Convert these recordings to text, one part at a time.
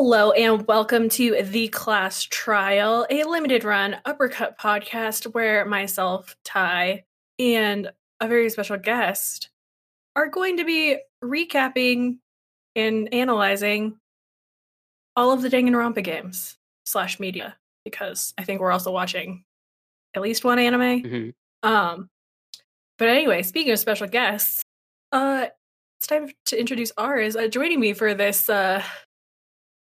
Hello and welcome to The Class Trial, a limited run uppercut podcast where myself, Ty, and a very special guest are going to be recapping and analyzing all of the Danganronpa games slash media because I think we're also watching at least one anime. Mhm. Um, but anyway, speaking of special guests, uh, it's time to introduce ours. Uh, joining me for this uh,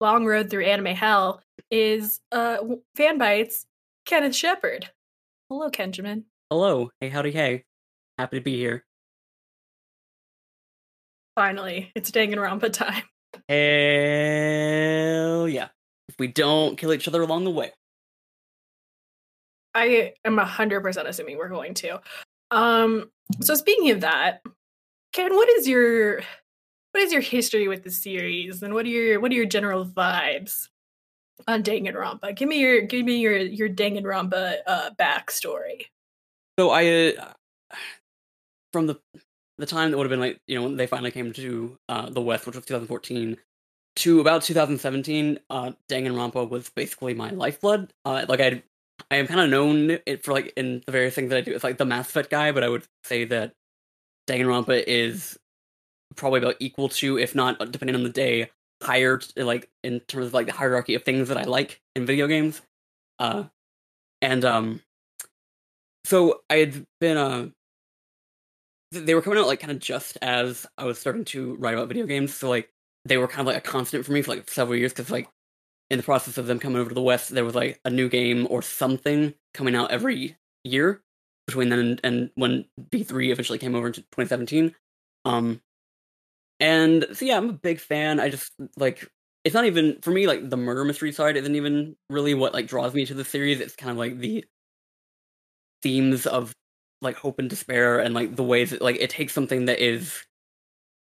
long road through anime hell is uh, Fanbyte's Kenneth Shepard. Hello, Kenjamin. Hello. Hey, howdy, hey. Happy to be here. Finally, it's Danganronpa time. Hell yeah. If we don't kill each other along the way. I am hundred percent assuming we're going to. Um, so speaking of that, Ken, what is your what is your history with the series, and what are your what are your general vibes on Danganronpa? Give me your give me your your Danganronpa uh, backstory. So I, uh, from the the time that would have been like, you know, when they finally came to uh, the West, which was 2014, to about 2017, uh, Danganronpa was basically my lifeblood. Uh, like I, I am kind of known it for like in the various things that I do. It's like the Mass Effect guy, but I would say that Danganronpa is probably about equal to, if not depending on the day, higher like in terms of like the hierarchy of things that I like in video games. Uh, and um, so I had been uh they were coming out like kind of just as I was starting to write about video games. So like they were kind of like a constant for me for like several years because like in the process of them coming over to the West, there was like a new game or something coming out every year between then and, and when V three eventually came over into 2017. Um, and so yeah, I'm a big fan. I just like it's not even for me like the murder mystery side isn't even really what like draws me to the series. It's kind of like the themes of like hope and despair and like the ways that like it takes something that is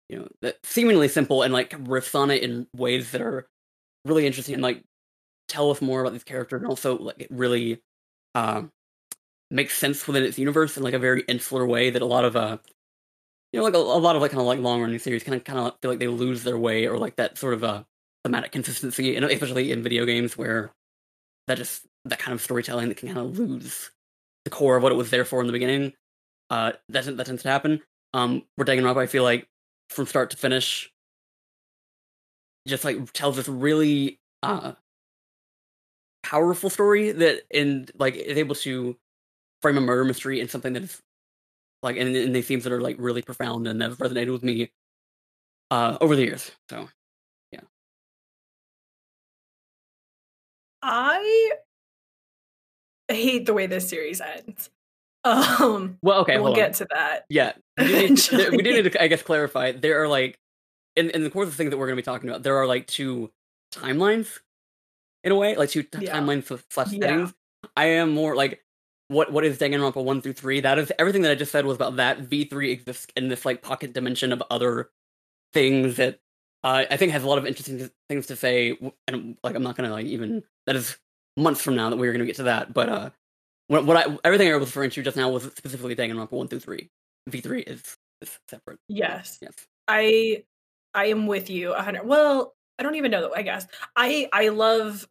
you know that seemingly simple and like riffs on it in ways that are really interesting and like tell us more about these characters and also like it really um makes sense within its universe in like a very insular way that a lot of uh you know like a, a lot of like kind of like long running series kind of kind of feel like they lose their way or like that sort of uh thematic consistency and especially in video games where that just that kind of storytelling that can kind of lose the core of what it was there for in the beginning. Uh, that that tends to happen. Um, where Danganronpa, I feel like from start to finish, just like tells this really uh powerful story that and like is able to frame a murder mystery in something that is like and, and they themes that are like really profound and have resonated with me uh over the years. So yeah. I hate the way this series ends. Um, well, okay, we'll hold on. get to that. Yeah, we do, need to, we do need to, I guess, clarify. There are like, in in the course of things that we're going to be talking about, there are like two timelines, in a way, like two t- Yeah. timelines slash Yeah. settings. I am more like, what what is Danganronpa one through three? That is everything that I just said was about that. V three exists in this like pocket dimension of other things that uh, I think has a lot of interesting th- things to say. And like, I'm not to like even that is months from now that we're going to get to that, but uh. What, what I everything I was referring to just now was specifically Danganronpa one through three. V three is, is separate. Yes, Yes. I I am with you a hundred. Well, I don't even know. Though, I guess I I love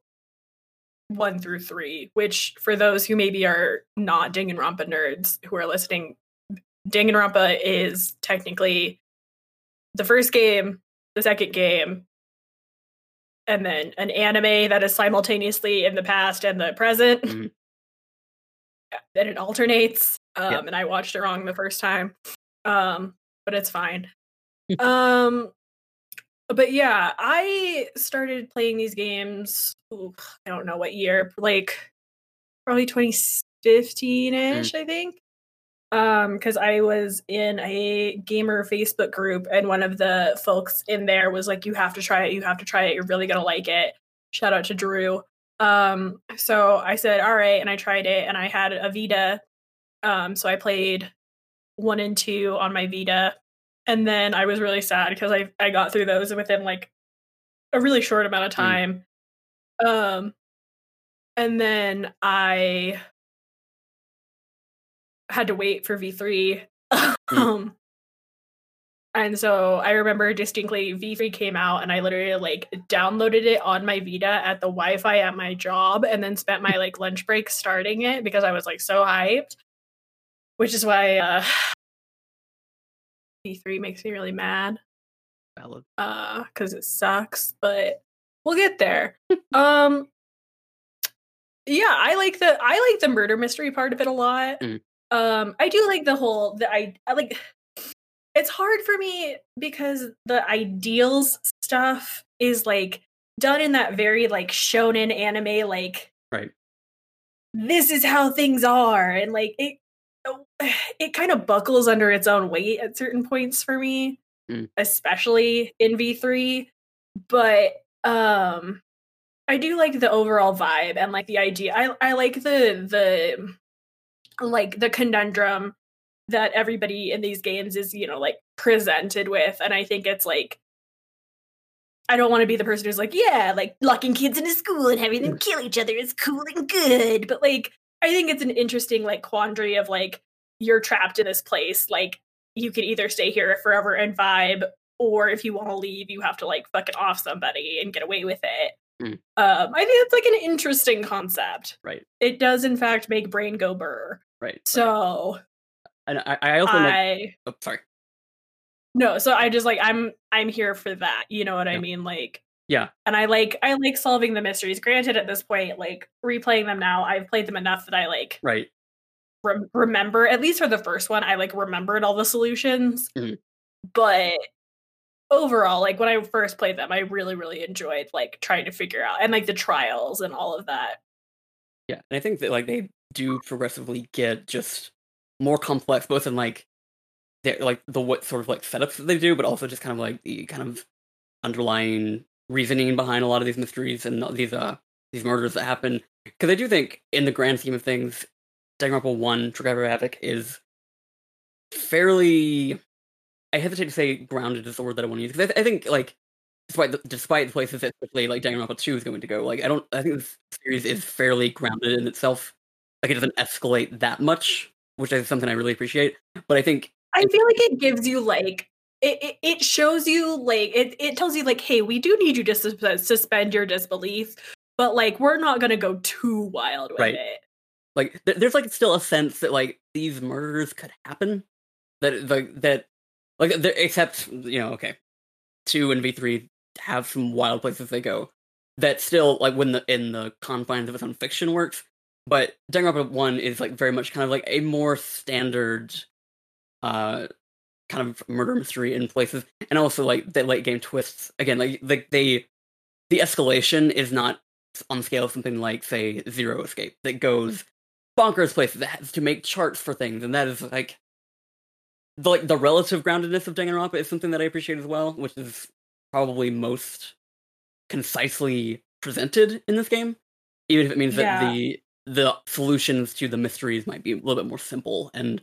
one through three. Which for those who maybe are not Danganronpa nerds who are listening, Danganronpa is technically the first game, the second game, and then an anime that is simultaneously in the past and the present. Mhm. Then it alternates. Um, and I watched it wrong the first time. Um, but it's fine. um, but yeah, I started playing these games. ooh, I don't know what year, like probably 2015 ish, I think. Um, because I was in a gamer Facebook group, and one of the folks in there was like, "You have to try it. You have to try it. You're really gonna like it." Shout out to Drew. Um, so I said, "All right," and I tried it, and I had a Vita. Um, so I played one and two on my Vita, and then I was really sad because I I got through those within like a really short amount of time. Um, and then I had to wait for V3. um, And so I remember distinctly V3 came out and I literally like downloaded it on my Vita at the Wi-Fi at my job and then spent my like lunch break starting it because I was like so hyped. Which is why uh V3 makes me really mad. Valid. Uh cuz it sucks, but we'll get there. um yeah, I like the I like the murder mystery part of it a lot. Mm. Um I do like the whole the I, I like it's hard for me because the ideals stuff is like done in that very like shonen anime like Right. this is how things are and like it it kind of buckles under its own weight at certain points for me Mm. especially in v3 but um i do like the overall vibe and like the idea i i like the the like the conundrum that everybody in these games is you know like presented with and i think it's like i don't want to be the person who's like yeah like locking kids into school and having them kill each other is cool and good but like i think it's an interesting like quandary of like you're trapped in this place like you can either stay here forever and vibe or if you want to leave you have to like fucking off somebody and get away with it Mm. um i think it's like an interesting concept Right. it does in fact make brain go burr Right. so And I, I also like. i Oh, sorry. no so i just like i'm i'm here for that you know what i mean like Yeah. and i like i like solving the mysteries granted at this point like replaying them now i've played them enough that i like Right. rem- remember at least for the first one i like remembered all the solutions Mhm. but overall like when i first played them i really really enjoyed like trying to figure out and like the trials and all of that Yeah, and I think that like they do progressively get just more complex, both in like they like the what sort of like setups that they do, but also just kind of like the kind of underlying reasoning behind a lot of these mysteries and these uh these murders that happen. Because I do think, in the grand scheme of things, Danganronpa One: Trigger Havoc is fairly. I hesitate to say grounded is the word that I want to use because I, th- I think like despite the, despite the places that especially like Danganronpa Two is going to go, like I don't I think this series is fairly grounded in itself. Like it doesn't escalate that much, which is something I really appreciate. But I think i feel like it gives you like it, it, it shows you like it, it tells you like hey we do need you to sus- suspend your disbelief but like we're not gonna go too wild with Right. it like th- there's like still a sense that like these murders could happen that like that like except you know okay two and v3 have some wild places they go that still like when the in the confines of its own fiction works but Danganronpa 1 is like very much kind of like a more standard uh kind of murder mystery in places and also like the late game twists. Again like they, they the escalation is not on scale of something like say zero escape that goes bonkers places that has to make charts for things and that is like the, like the relative groundedness of Danganronpa is something that I appreciate as well which is probably most concisely presented in this game even if it means that the the solutions to the mysteries might be a little bit more simple and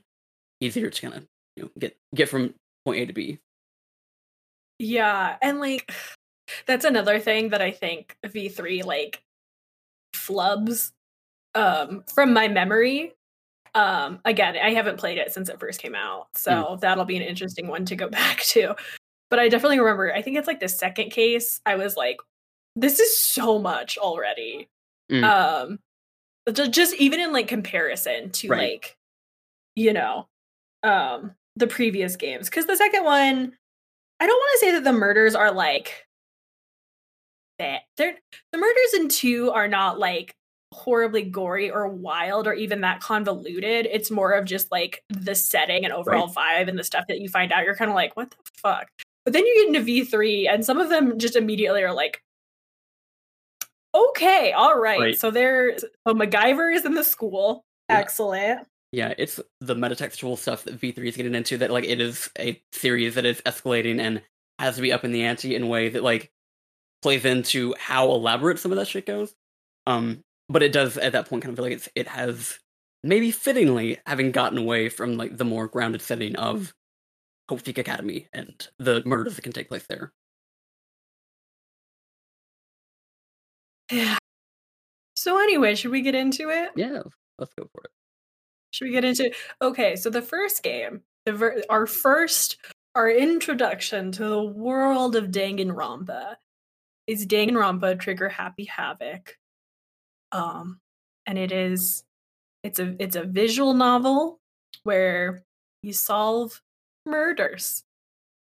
easier to kind of you know get get from point A to B. Yeah, and like that's another thing that I think V3 like flubs um from my memory. Um again, I haven't played it since it first came out, so that'll be an interesting one to go back to. But I definitely remember, I think it's like the second case, I was like this is so much already. Mm. Um just even in like comparison to Right. like you know um the previous games cuz the second one I don't want to say that the murders are like that. They're the murders in two are not like horribly gory or wild or even that convoluted. It's more of just like the setting and overall vibe and the stuff that you find out. You're kind of like, what the fuck? But then you get into V3 and some of them just immediately are like, okay, all right. Right. So there's so MacGyver is in the school. Yeah. Excellent. Yeah, it's the metatextual stuff that V3 is getting into that like it is a series that is escalating and has to be up in the ante in a way that like plays into how elaborate some of that shit goes. Um but it does at that point kind of feel like it's it has maybe fittingly having gotten away from like the more grounded setting of Hope Peak Academy and the murders that can take place there. Yeah. So anyway, should we get into it? Yeah, let's go for it. Should we get into Okay, so the first game, the ver- our first our introduction to the world of Danganronpa is Danganronpa Trigger Happy Havoc. Um, and it is it's a it's a visual novel where you solve murders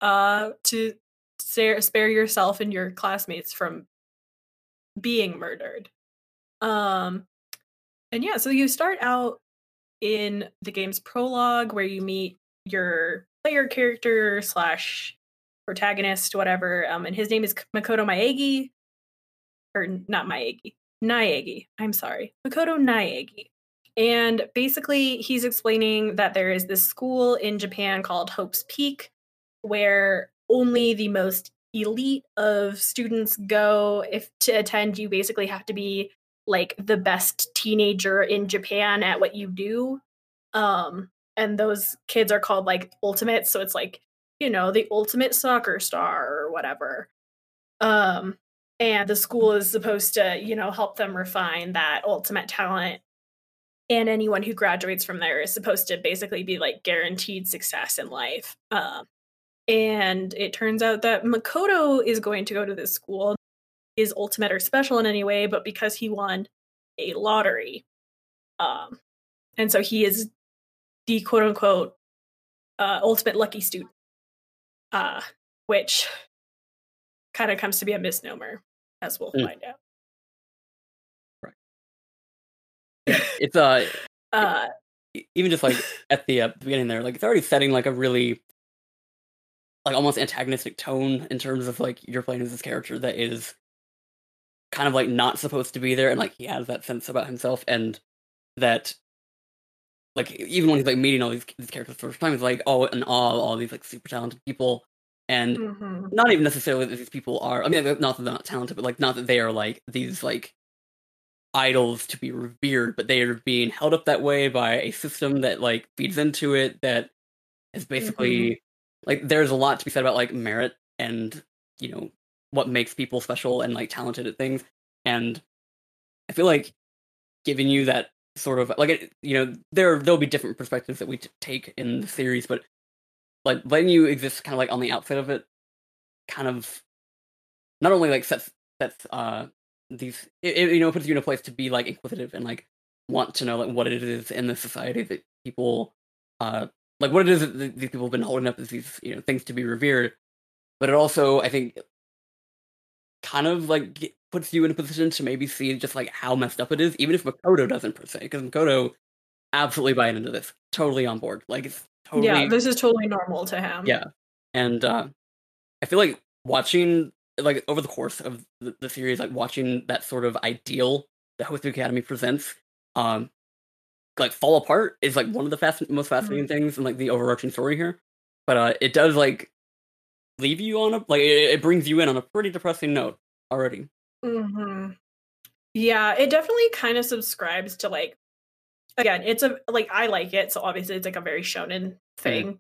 uh to spare, spare yourself and your classmates from being murdered. Um and yeah, so you start out in the game's prologue where you meet your player character slash protagonist, whatever. Um, and his name is Makoto Maegi, or not Maegi, Naegi. I'm sorry, Makoto Naegi. And basically, he's explaining that there is this school in Japan called Hope's Peak, where only the most elite of students go. If to attend, you basically have to be like the best teenager in Japan at what you do. Um, and those kids are called like ultimates so it's like you know the ultimate soccer star or whatever um and the school is supposed to you know help them refine that ultimate talent and anyone who graduates from there is supposed to basically be like guaranteed success in life um and it turns out that makoto is going to go to this school is ultimate or special in any way but because he won a lottery um and so he is the quote unquote uh, ultimate lucky student, uh, which kind of comes to be a misnomer, as we'll mm. find out. Right. It's uh, uh even just like at the, uh, beginning there, like it's already setting like a really like almost antagonistic tone in terms of like you're playing as this character that is kind of like not supposed to be there and like he has that sense about himself and that like even when he's like meeting all these, these characters for the first time, he's like oh and all all these like super talented people, and mm-hmm. not even necessarily that these people are. I mean, not that they're not talented, but like not that they are like these like idols to be revered, but they are being held up that way by a system that like feeds into it that is basically mm-hmm. like there's a lot to be said about like merit and you know what makes people special and like talented at things. And i feel like giving you that sort of like you know there there'll be different perspectives that we t- take in the series but like letting you exist kind of like on the outside of it kind of not only like sets sets uh these it, it, you know puts you in a place to be like inquisitive and like want to know like what it is in the society that people uh like what it is that these people have been holding up as these you know things to be revered. But it also i think kind of like puts you in a position to maybe see just like how messed up it is, even if Makoto doesn't per se, because Makoto absolutely buying into this, totally on board. Like it's totally yeah, this is totally normal to him. Yeah, and uh, I feel like watching like over the course of the, the series, like watching that sort of ideal that Hope Academy presents, um, like fall apart is like one of the fast most fascinating mm-hmm. things and like the overarching story here. But uh, it does like leave you on a like it, it brings you in on a pretty depressing note already. Mm-hmm. Yeah, it definitely kind of subscribes to like again, it's a like I like it, so obviously it's like a very shonen mm. thing.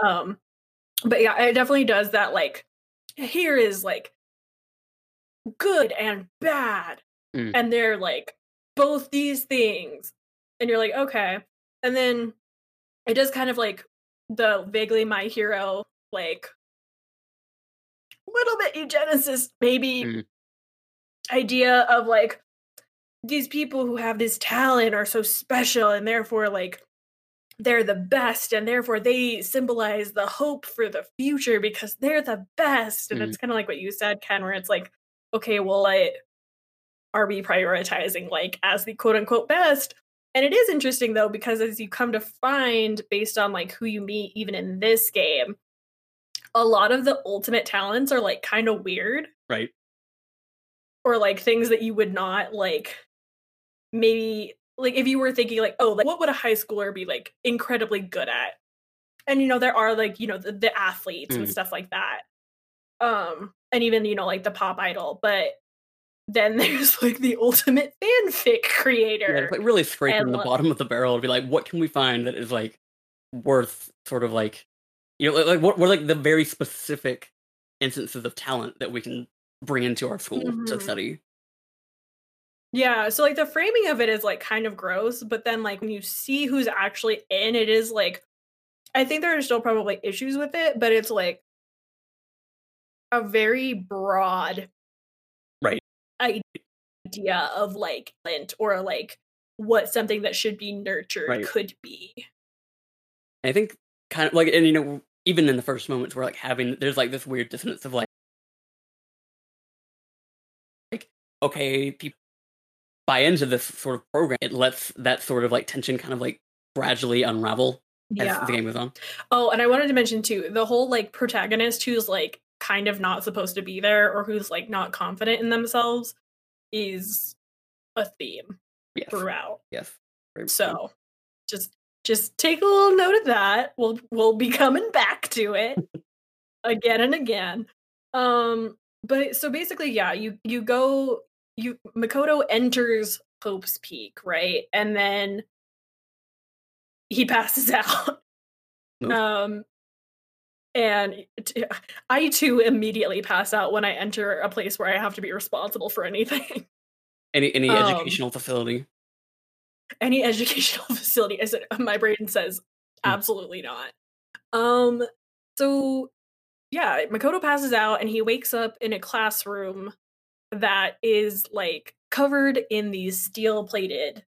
Mm. Um but yeah, it definitely does that like here is like good and bad. Mm. And they're like both these things. And you're like, okay. And then it does kind of like the vaguely my hero like little bit eugenicist maybe mm idea of like these people who have this talent are so special and therefore like they're the best and therefore they symbolize the hope for the future because they're the best and mm. it's kind of like what you said ken where it's like okay well like are we prioritizing like as the quote unquote best and it is interesting though because as you come to find based on like who you meet even in this game a lot of the ultimate talents are like kind of weird. Right. Or like things that you would not like maybe like if you were thinking like oh like what would a high schooler be like incredibly good at? And you know there are like you know the, the athletes mm. and stuff like that um and even you know like the pop idol but then there's like the ultimate fanfic creator yeah, like really scraping and, the bottom of the barrel to be like what can we find that is like worth sort of like you know like what were like the very specific instances of talent that we can bring into our school mm-hmm. to study. Yeah, so like the framing of it is like kind of gross, but then like when you see who's actually in it is like I think there are still probably issues with it, but it's like a very broad Right. idea of like lint or like what something that should be nurtured Right. could be. I think kind of like, and you know, even in the first moments, we're like having there's like this weird dissonance of like, like okay, people buy into this sort of program. It lets that sort of like tension kind of like gradually unravel as Yeah. the game goes on. Oh, and I wanted to mention too the whole like protagonist who's like kind of not supposed to be there or who's like not confident in themselves is a theme Yes, throughout. yes. Very so. So just just take a little note of that. We'll we'll be coming back to it again and again. Um but so basically yeah, you you go you Makoto enters Hope's Peak, right? And then he passes out. Um and t- I too immediately pass out when I enter a place where I have to be responsible for anything. any any Um, educational facility. Any educational facility as it, my brain says Hmm. absolutely not um so yeah makoto passes out and he wakes up in a classroom that is like covered in these steel plated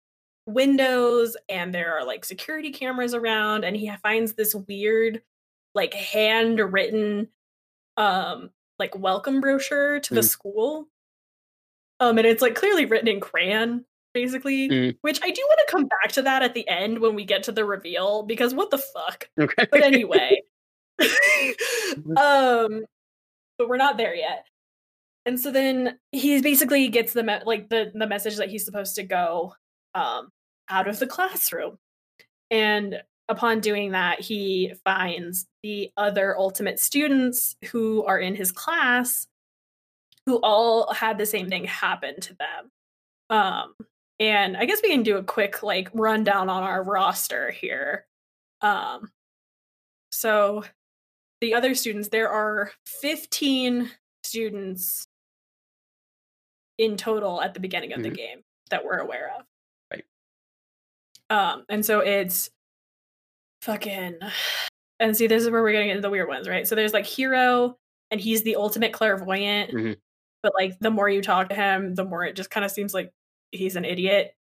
windows and there are like security cameras around and he finds this weird like handwritten um like welcome brochure to the Mm. school um and it's like clearly written in crayon basically Mm. which i do want to come back to that at the end when we get to the reveal because what the fuck? Okay. but anyway um but we're not there yet. And so then he basically gets the me- like the the message that he's supposed to go um out of the classroom. And upon doing that he finds the other ultimate students who are in his class who all had the same thing happen to them. Um and i guess we can do a quick like rundown on our roster here um so the other students there are 15 students in total at the beginning of the Mhm. game that we're aware of Right. um and so it's fucking and see this is where we're getting into the weird ones right so there's like Hiro and he's the ultimate clairvoyant Mhm. but like the more you talk to him the more it just kind of seems like he's an idiot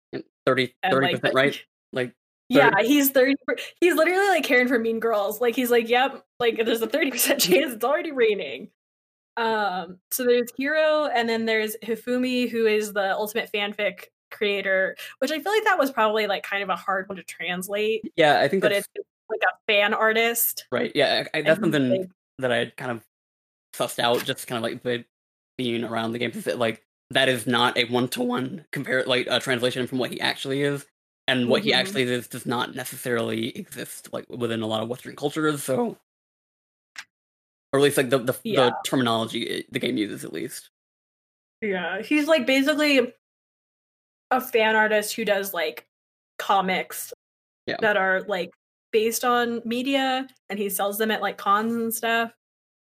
30 and like percent right? Like yeah, he's thirty. He's literally like Karen from Mean Girls. Like he's like, yep, like there's a thirty percent chance it's already raining. Um, so there's Hiro, and then there's Hifumi, who is the ultimate fanfic creator, which I feel like that was probably like kind of a hard one to translate, yeah, I think but that's it's like a fan artist. right. Yeah, I, I, that's he's, something like- that I had kind of sussed out, just kind of like being around the game. Like that is not a one to one compare like a translation from what he actually is, and what he Mhm. actually is does not necessarily exist like within a lot of Western cultures. So, or at least like the the, Yeah. the terminology it, the game uses, at least. Yeah, he's like basically a fan artist who does like comics Yeah. that are like based on media and he sells them at like cons and stuff.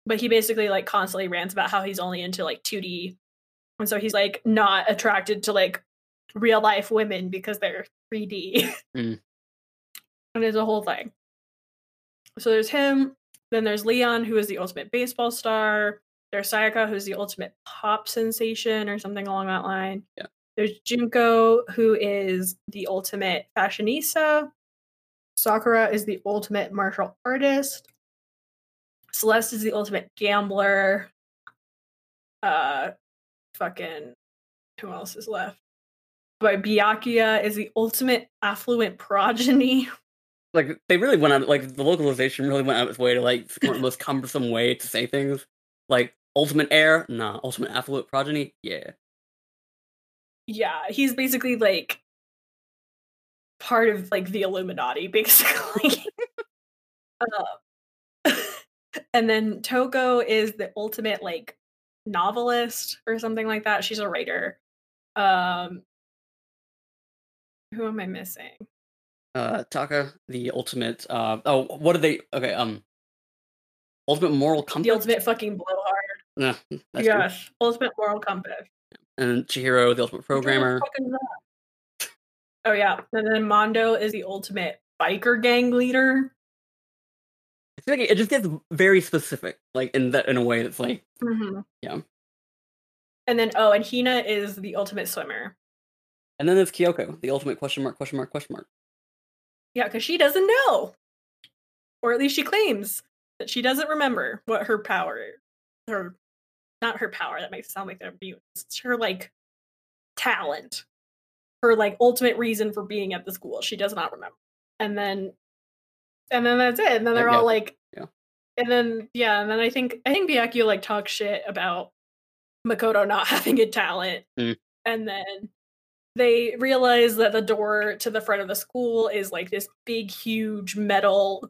But he basically like constantly rants about how he's only into like 2D. And so he's like not attracted to like real life women because they're 3D. Mm. and it's a whole thing. So there's him, then there's Leon, who is the ultimate baseball star. There's Sayaka, who's the ultimate pop sensation or something along that line. Yeah. There's Junko, who is the ultimate fashionista. Sakura is the ultimate martial artist. Celeste is the ultimate gambler. Uh fucking who else is left? But Byakuya is the ultimate affluent progeny. Like they really went out like the localization really went out of its way to like the most cumbersome way to say things. Like ultimate heir, nah. Ultimate affluent progeny, yeah. yeah, he's basically like part of like the Illuminati, basically. uh, and then Toko is the ultimate like novelist or something like that. She's a writer. Um, who am I missing? Uh, Taka, the ultimate. Uh, oh, what are they? Okay, um, ultimate moral compass. The ultimate fucking blowhard. True. Yes, ultimate moral compass. And Chihiro, the ultimate the programmer. fuck is that? Oh yeah, and then Mondo is the ultimate biker gang leader. Like it just gets very specific, like in that in a way that's like hmm Yeah. And then oh, and Hina is the ultimate swimmer. and then there's Kyoko, the ultimate question mark, question mark, question mark. Yeah, because she doesn't know, or at least she claims that she doesn't remember what her power, her, not her power. That makes it sound like they're mutants. It's her like talent, her like ultimate reason for being at the school. She does not remember. And then, and then that's it. And then they're all like, yeah. And then yeah, and then I think I think Byakuya like talks shit about Makoto not having a talent, Mm. and then they realize that the door to the front of the school is like this big, huge metal,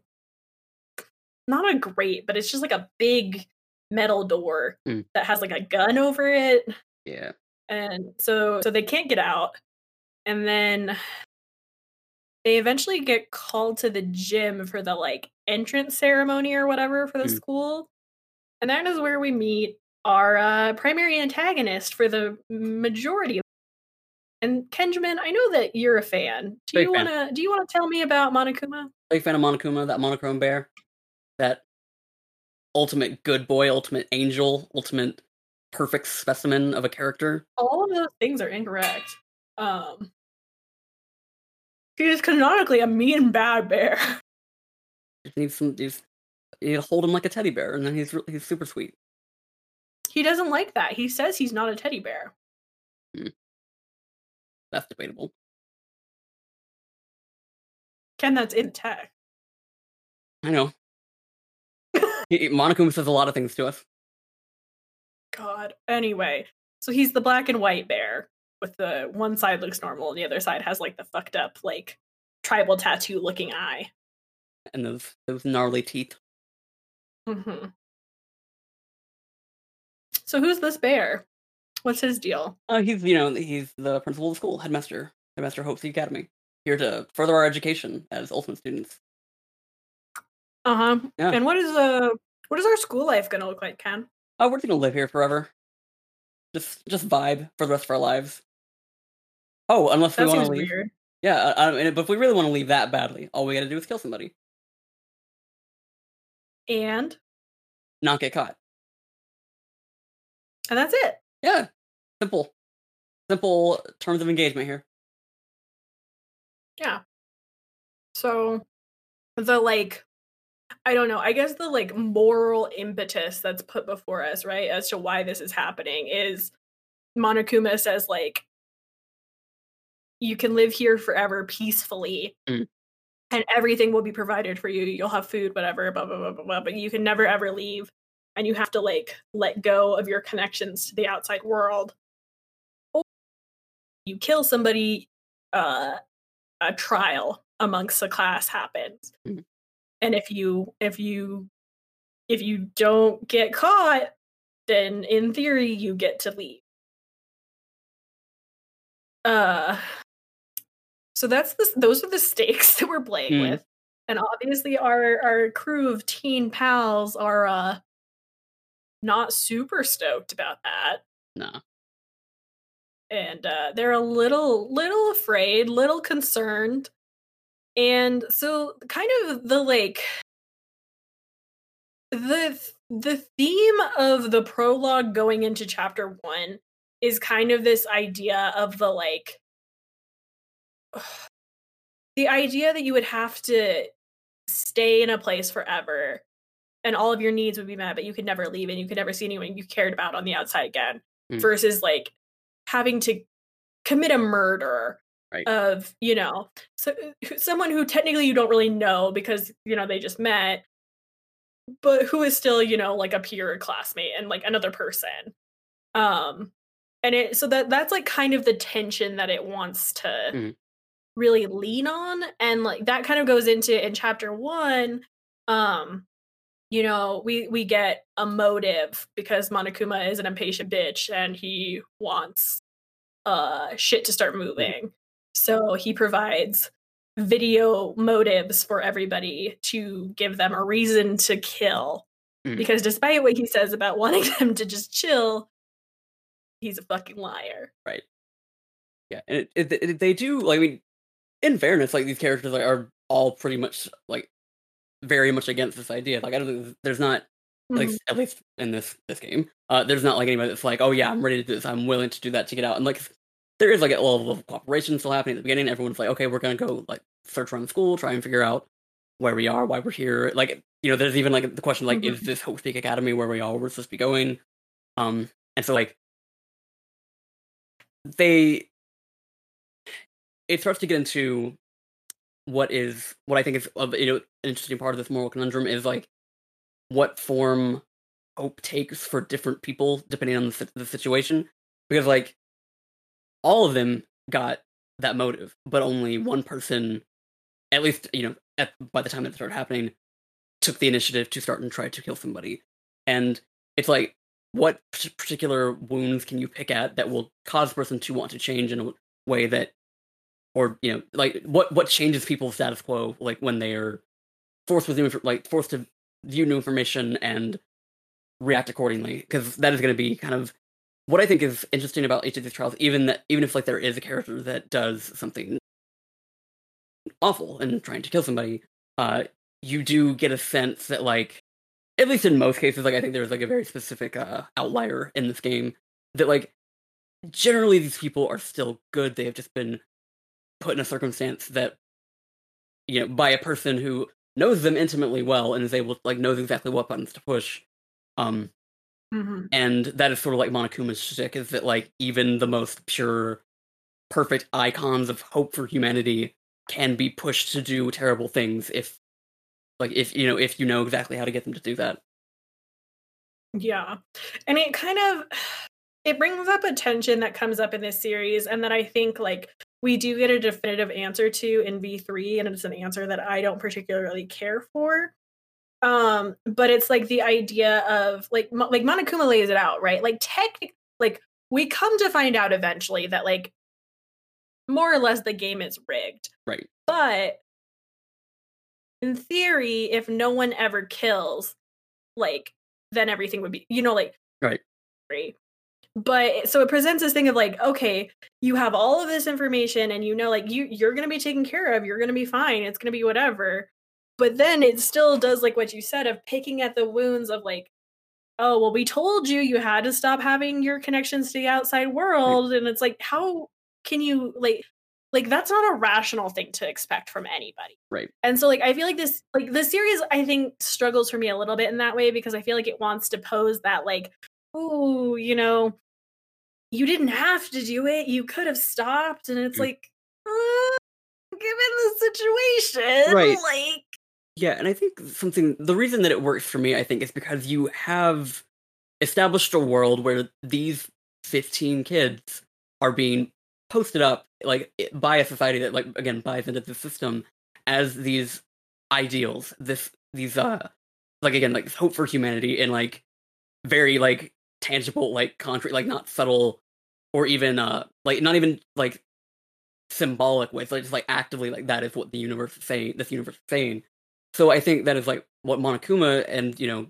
not a grate, but it's just like a big metal door Mm. that has like a gun over it. Yeah. And so so they can't get out. And then they eventually get called to the gym for the like entrance ceremony or whatever for the Mm. school. And that is where we meet our uh, primary antagonist for the majority of and Kenjamin, I know that you're a fan. Do Big you wanna do you wanna tell me about Monokuma? Big fan of Monokuma, that monochrome bear, that ultimate good boy, ultimate angel, ultimate perfect specimen of a character. All of those things are incorrect. Um he is canonically a mean bad bear. Just needs some. Just, you hold him like a teddy bear, and then he's he's super sweet. He doesn't like that. He says he's not a teddy bear. Hmm. That's debatable. Ken, that's in tech. I know. He- Monokuma says a lot of things to us. God. Anyway, so he's the black and white bear with the one side looks normal and the other side has like the fucked up like tribal tattoo looking eye. and those those gnarly teeth. hmm So who's this bear? What's his deal? Uh, he's you know he's the principal of the school, headmaster, headmaster Hope the Academy, here to further our education as ultimate students. Uh huh. Yeah. And what is uh what is our school life gonna look like, Ken? Oh, we're gonna live here forever. Just just vibe for the rest of our lives. Oh, unless we want to leave. weird. Yeah, uh, I, I but if we really want to leave that badly, all we got to do is kill somebody, And not get caught. and that's it. Yeah, simple, simple terms of engagement here. Yeah. So the like I don't know, I guess the like moral impetus that's put before us, right, as to why this is happening is Monokuma says like you can live here forever peacefully Mm. and everything will be provided for you. You'll have food, whatever, blah blah blah blah blah, but you can never ever leave and you have to like let go of your connections to the outside world. Or you kill somebody uh a trial amongst the class happens Mhm. and if you if you if you don't get caught then in theory you get to leave uh so that's the those are the stakes that we're playing Mm. with and obviously our our crew of teen pals are uh not super stoked about that No. and uh, they're a little little afraid little concerned and so kind of the like the the theme of the prologue going into chapter 1 is kind of this idea of the like the idea that you would have to stay in a place forever and all of your needs would be met but you could never leave and you could never see anyone you cared about on the outside again Mm. versus like having to commit a murder Right. of you know so, someone who technically you don't really know because you know they just met but who is still you know like a peer classmate and like another person um and it so that that's like kind of the tension that it wants to Mhm. Really lean on and like that kind of goes into in chapter 1 um you know we we get a motive because monokuma is an impatient bitch and he wants uh shit to start moving so he provides video motives for everybody to give them a reason to kill Mm. because despite what he says about wanting them to just chill he's a fucking liar right yeah, and it, it, it- they do. Like, I mean, in fairness, like these characters like, are all pretty much like very much against this idea. Like I don't think there's not like Mhm. at least in this this game, uh, there's not like anybody that's like, oh yeah, I'm ready to do this. I'm willing to do that to get out. And like there is like a level of cooperation still happening at the beginning. Everyone's like, okay, we're gonna go like search around the school, try and figure out where we are, why we're here. Like you know, there's even like the question like, Mhm. is this Hope's Peak Academy where we are? We're supposed to be going. Um, and so like they it starts to get into what is what I think is of you know an interesting part of this moral conundrum is like what form hope takes for different people depending on the, the situation. Because like all of them got that motive but only one person at least you know at, by the time it started happening took the initiative to start and try to kill somebody. And it's like what particular wounds can you pick at that will cause a person to want to change in a way that or you know like what what changes people's status quo like when they are forced with new like forced to view new information and react accordingly? Because that is going to be kind of what i think is interesting about each of these trials even that even if like there is a character that does something awful and trying to kill somebody uh you do get a sense that like at least in most cases like i think there's like a very specific uh outlier in this game that like generally these people are still good. They have just been put in a circumstance that you know by a person who knows them intimately well and is able to like knows exactly what buttons to push um Mhm. and that is sort of like Monokuma's shtick is that like even the most pure perfect icons of hope for humanity can be pushed to do terrible things if like if you know if you know exactly how to get them to do that Yeah. And it kind of it brings up a tension that comes up in this series and that I think like we do get a definitive answer to in V3 and it's an answer that I don't particularly care for. Um but it's like the idea of like like Monokuma lays it out, right? Like tech like we come to find out eventually that like more or less the game is rigged. right But in theory, if no one ever kills, like, then everything would be, you know, like, Right. free. But so it presents this thing of like, okay, you have all of this information and you know, like, you you're gonna be taken care of, you're gonna be fine, it's gonna be whatever. But then it still does like what you said of picking at the wounds of like, oh, well, we told you you had to stop having your connections to the outside world. And it's like, how can you like like that's not a rational thing to expect from anybody Right. and so like i feel like this like the series i think struggles for me a little bit in that way because i feel like it wants to pose that like oh you know you didn't have to do it you could have stopped and it's like uh, given the situation Right. like Yeah, and I think something the reason that it works for me, I think, is because you have established a world where these 15 kids are being posted up like by a society that like again buys into the system as these ideals, this these uh like again like hope for humanity in like very like tangible like concrete like not subtle or even uh like not even like symbolic ways like just like actively like that is what the universe is saying this universe is saying. So I think that is like what Monokuma and you know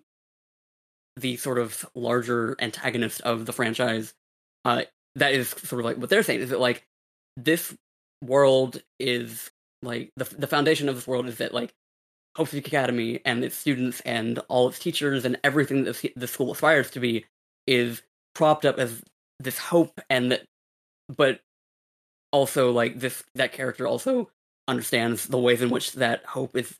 the sort of larger antagonist of the franchise, uh, that is sort of like what they're saying is that like this world is like the the foundation of this world is that like Hope Academy and its students and all its teachers and everything that the school aspires to be is propped up as this hope and that, but also like this that character also understands the ways in which that hope is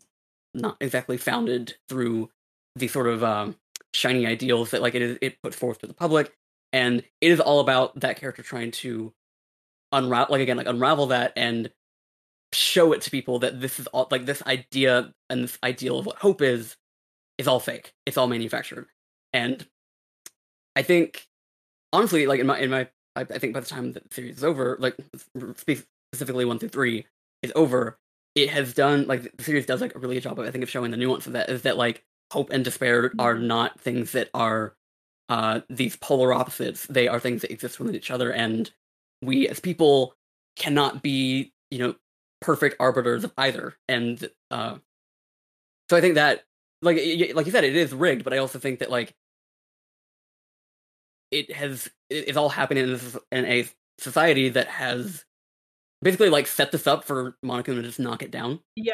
not exactly founded through the sort of um, shiny ideals that like it is it puts forth to the public, and it is all about that character trying to unravel, like again, like unravel that and show it to people that this is all like this idea and this ideal of what hope is is all fake. It's all manufactured, and I think honestly, like in my in my I, I think by the time the series is over, like specifically one through three is over, it has done like the series does like a really good job of I think of showing the nuance of that is that like hope and despair are not things that are uh these polar opposites. They are things that exist within each other, and we as people cannot be you know perfect arbiters of either. And uh, so I think that like like you said, it is rigged, but I also think that like it has it is all happening in, this, in a society that has basically like set this up for Monica to just knock it down. yeah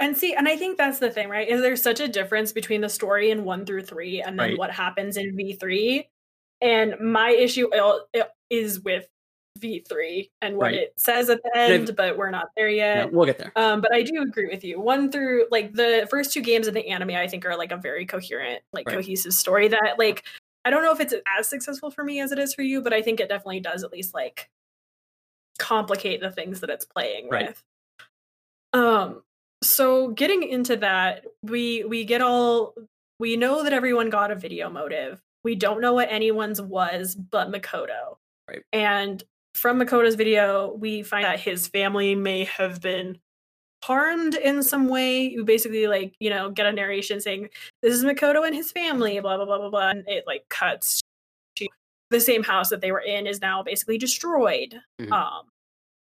And see, and I think that's the thing, right? Is there's such a difference between the story in one through three and then Right. what happens in V3. And my issue is with V3 and what Right. it says at the end, but we're not there yet. we'll get there. Um, but I do agree with you. One through like the first two games in the anime, I think are like a very coherent, like Right. cohesive story that like I don't know if it's as successful for me as it is for you, but I think it definitely does at least like complicate the things that it's playing Right. with. Um so getting into that, we we get all we know that everyone got a video motive. We don't know what anyone's was but Makoto. Right. And from Makoto's video, we find that his family may have been harmed in some way. You basically like, you know, get a narration saying, This is Makoto and his family, blah blah blah blah blah. And it like cuts to the same house that they were in is now basically destroyed. Mhm. Um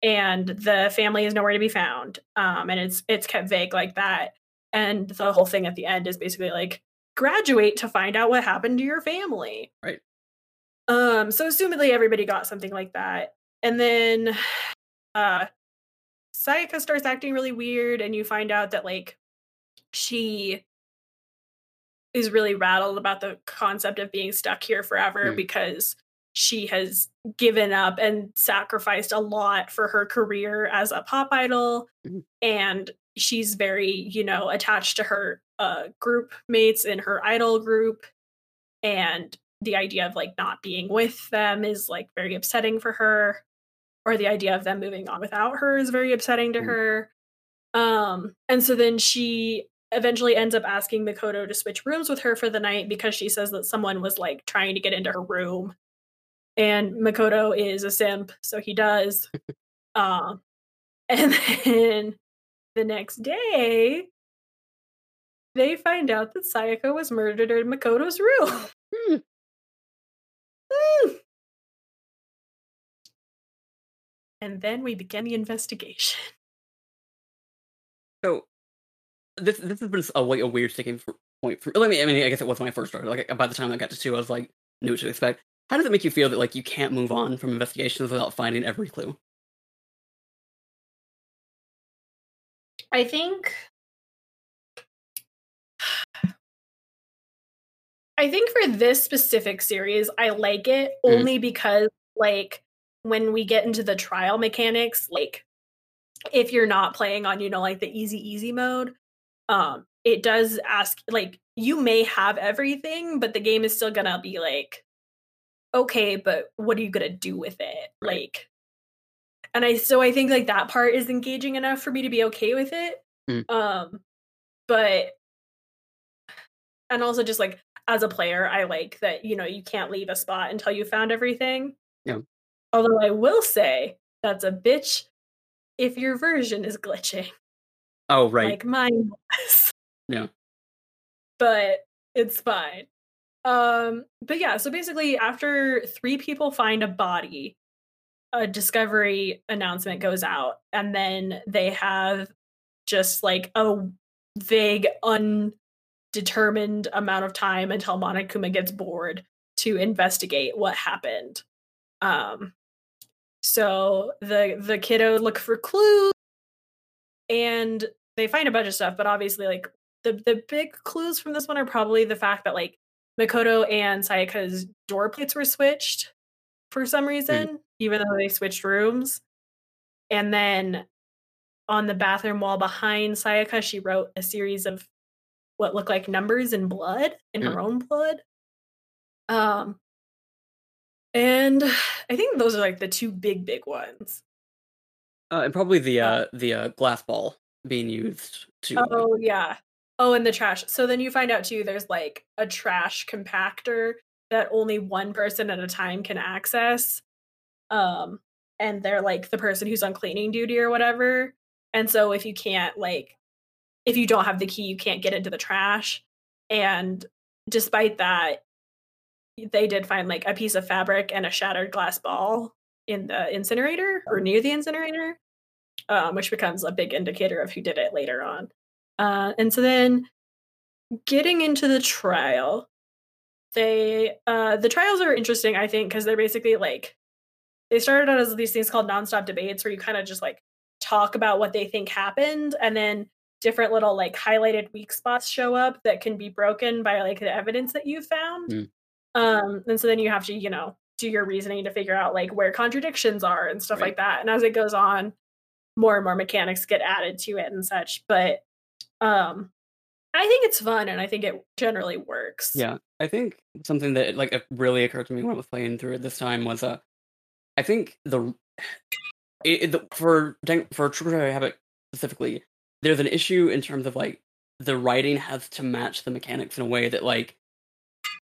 and the family is nowhere to be found. Um and it's it's kept vague like that. And the whole thing at the end is basically like graduate to find out what happened to your family. Right. Um, so assumedly everybody got something like that. And then uh Sayaka starts acting really weird, and you find out that like she is really rattled about the concept of being stuck here forever Mm. because she has given up and sacrificed a lot for her career as a pop idol Mhm. and she's very you know attached to her uh group mates in her idol group and the idea of like not being with them is like very upsetting for her or the idea of them moving on without her is very upsetting to Mm. her um and so then she eventually ends up asking Makoto to switch rooms with her for the night because she says that someone was like trying to get into her room and Makoto is a simp so he does um and then the next day they find out that Sayaka was murdered in Makoto's room Hmm. Hmm. And then we begin the investigation. So this this has been a like a weird sticking point for. I mean, I mean, I guess it was when I first started. Like by the time I got to two, I was like knew what to expect. How does it make you feel that like you can't move on from investigations without finding every clue? I think I think for this specific series, I like it Mhm. only because like when we get into the trial mechanics, like if you're not playing on, you know, like the easy easy mode, um, it does ask like you may have everything, but the game is still gonna be like, okay, but what are you gonna do with it? Right. Like and I so I think like that part is engaging enough for me to be okay with it. Mm. Um but and also just like as a player, I like that, you know, you can't leave a spot until you found everything. Yeah. Although I will say that's a bitch if your version is glitching Oh right, like mine was. Yeah. But it's fine. Um, but yeah, so basically after three people find a body, a discovery announcement goes out, and then they have just like a vague, undetermined amount of time until Monokuma gets bored to investigate what happened. Um so the the kiddo look for clues and they find a bunch of stuff, but obviously like the the big clues from this one are probably the fact that like Makoto and Sayaka's door plates were switched for some reason, even though they switched rooms. And then on the bathroom wall behind Sayaka, she wrote a series of what looked like numbers in blood, in her own blood. Um and I think those are like the two big, big ones. uh, and probably the uh the uh, glass ball being used to. uh, Oh yeah. Oh, and the trash. So then you find out too there's like a trash compactor that only one person at a time can access. Um and they're like the person who's on cleaning duty or whatever. And so if you can't like if you don't have the key, you can't get into the trash. And despite that, they did find like a piece of fabric and a shattered glass ball in the incinerator or near the incinerator, um, which becomes a big indicator of who did it later on. Uh, and so then getting into the trial, they uh, the trials are interesting, I think, because they're basically like they started out as these things called nonstop debates where you kind of just like talk about what they think happened, and then different little like highlighted weak spots show up that can be broken by like the evidence that you found. Mm. Um, and so then you have to, you know, do your reasoning to figure out like where contradictions are and stuff Right. like that. And as it goes on, more and more mechanics get added to it and such. But um I think it's fun and I think it generally works. Yeah, I think something that like it really occurred to me when I was playing through it this time was uh, I think the, it, it- the for for True Habit specifically, there's an issue in terms of like the writing has to match the mechanics in a way that like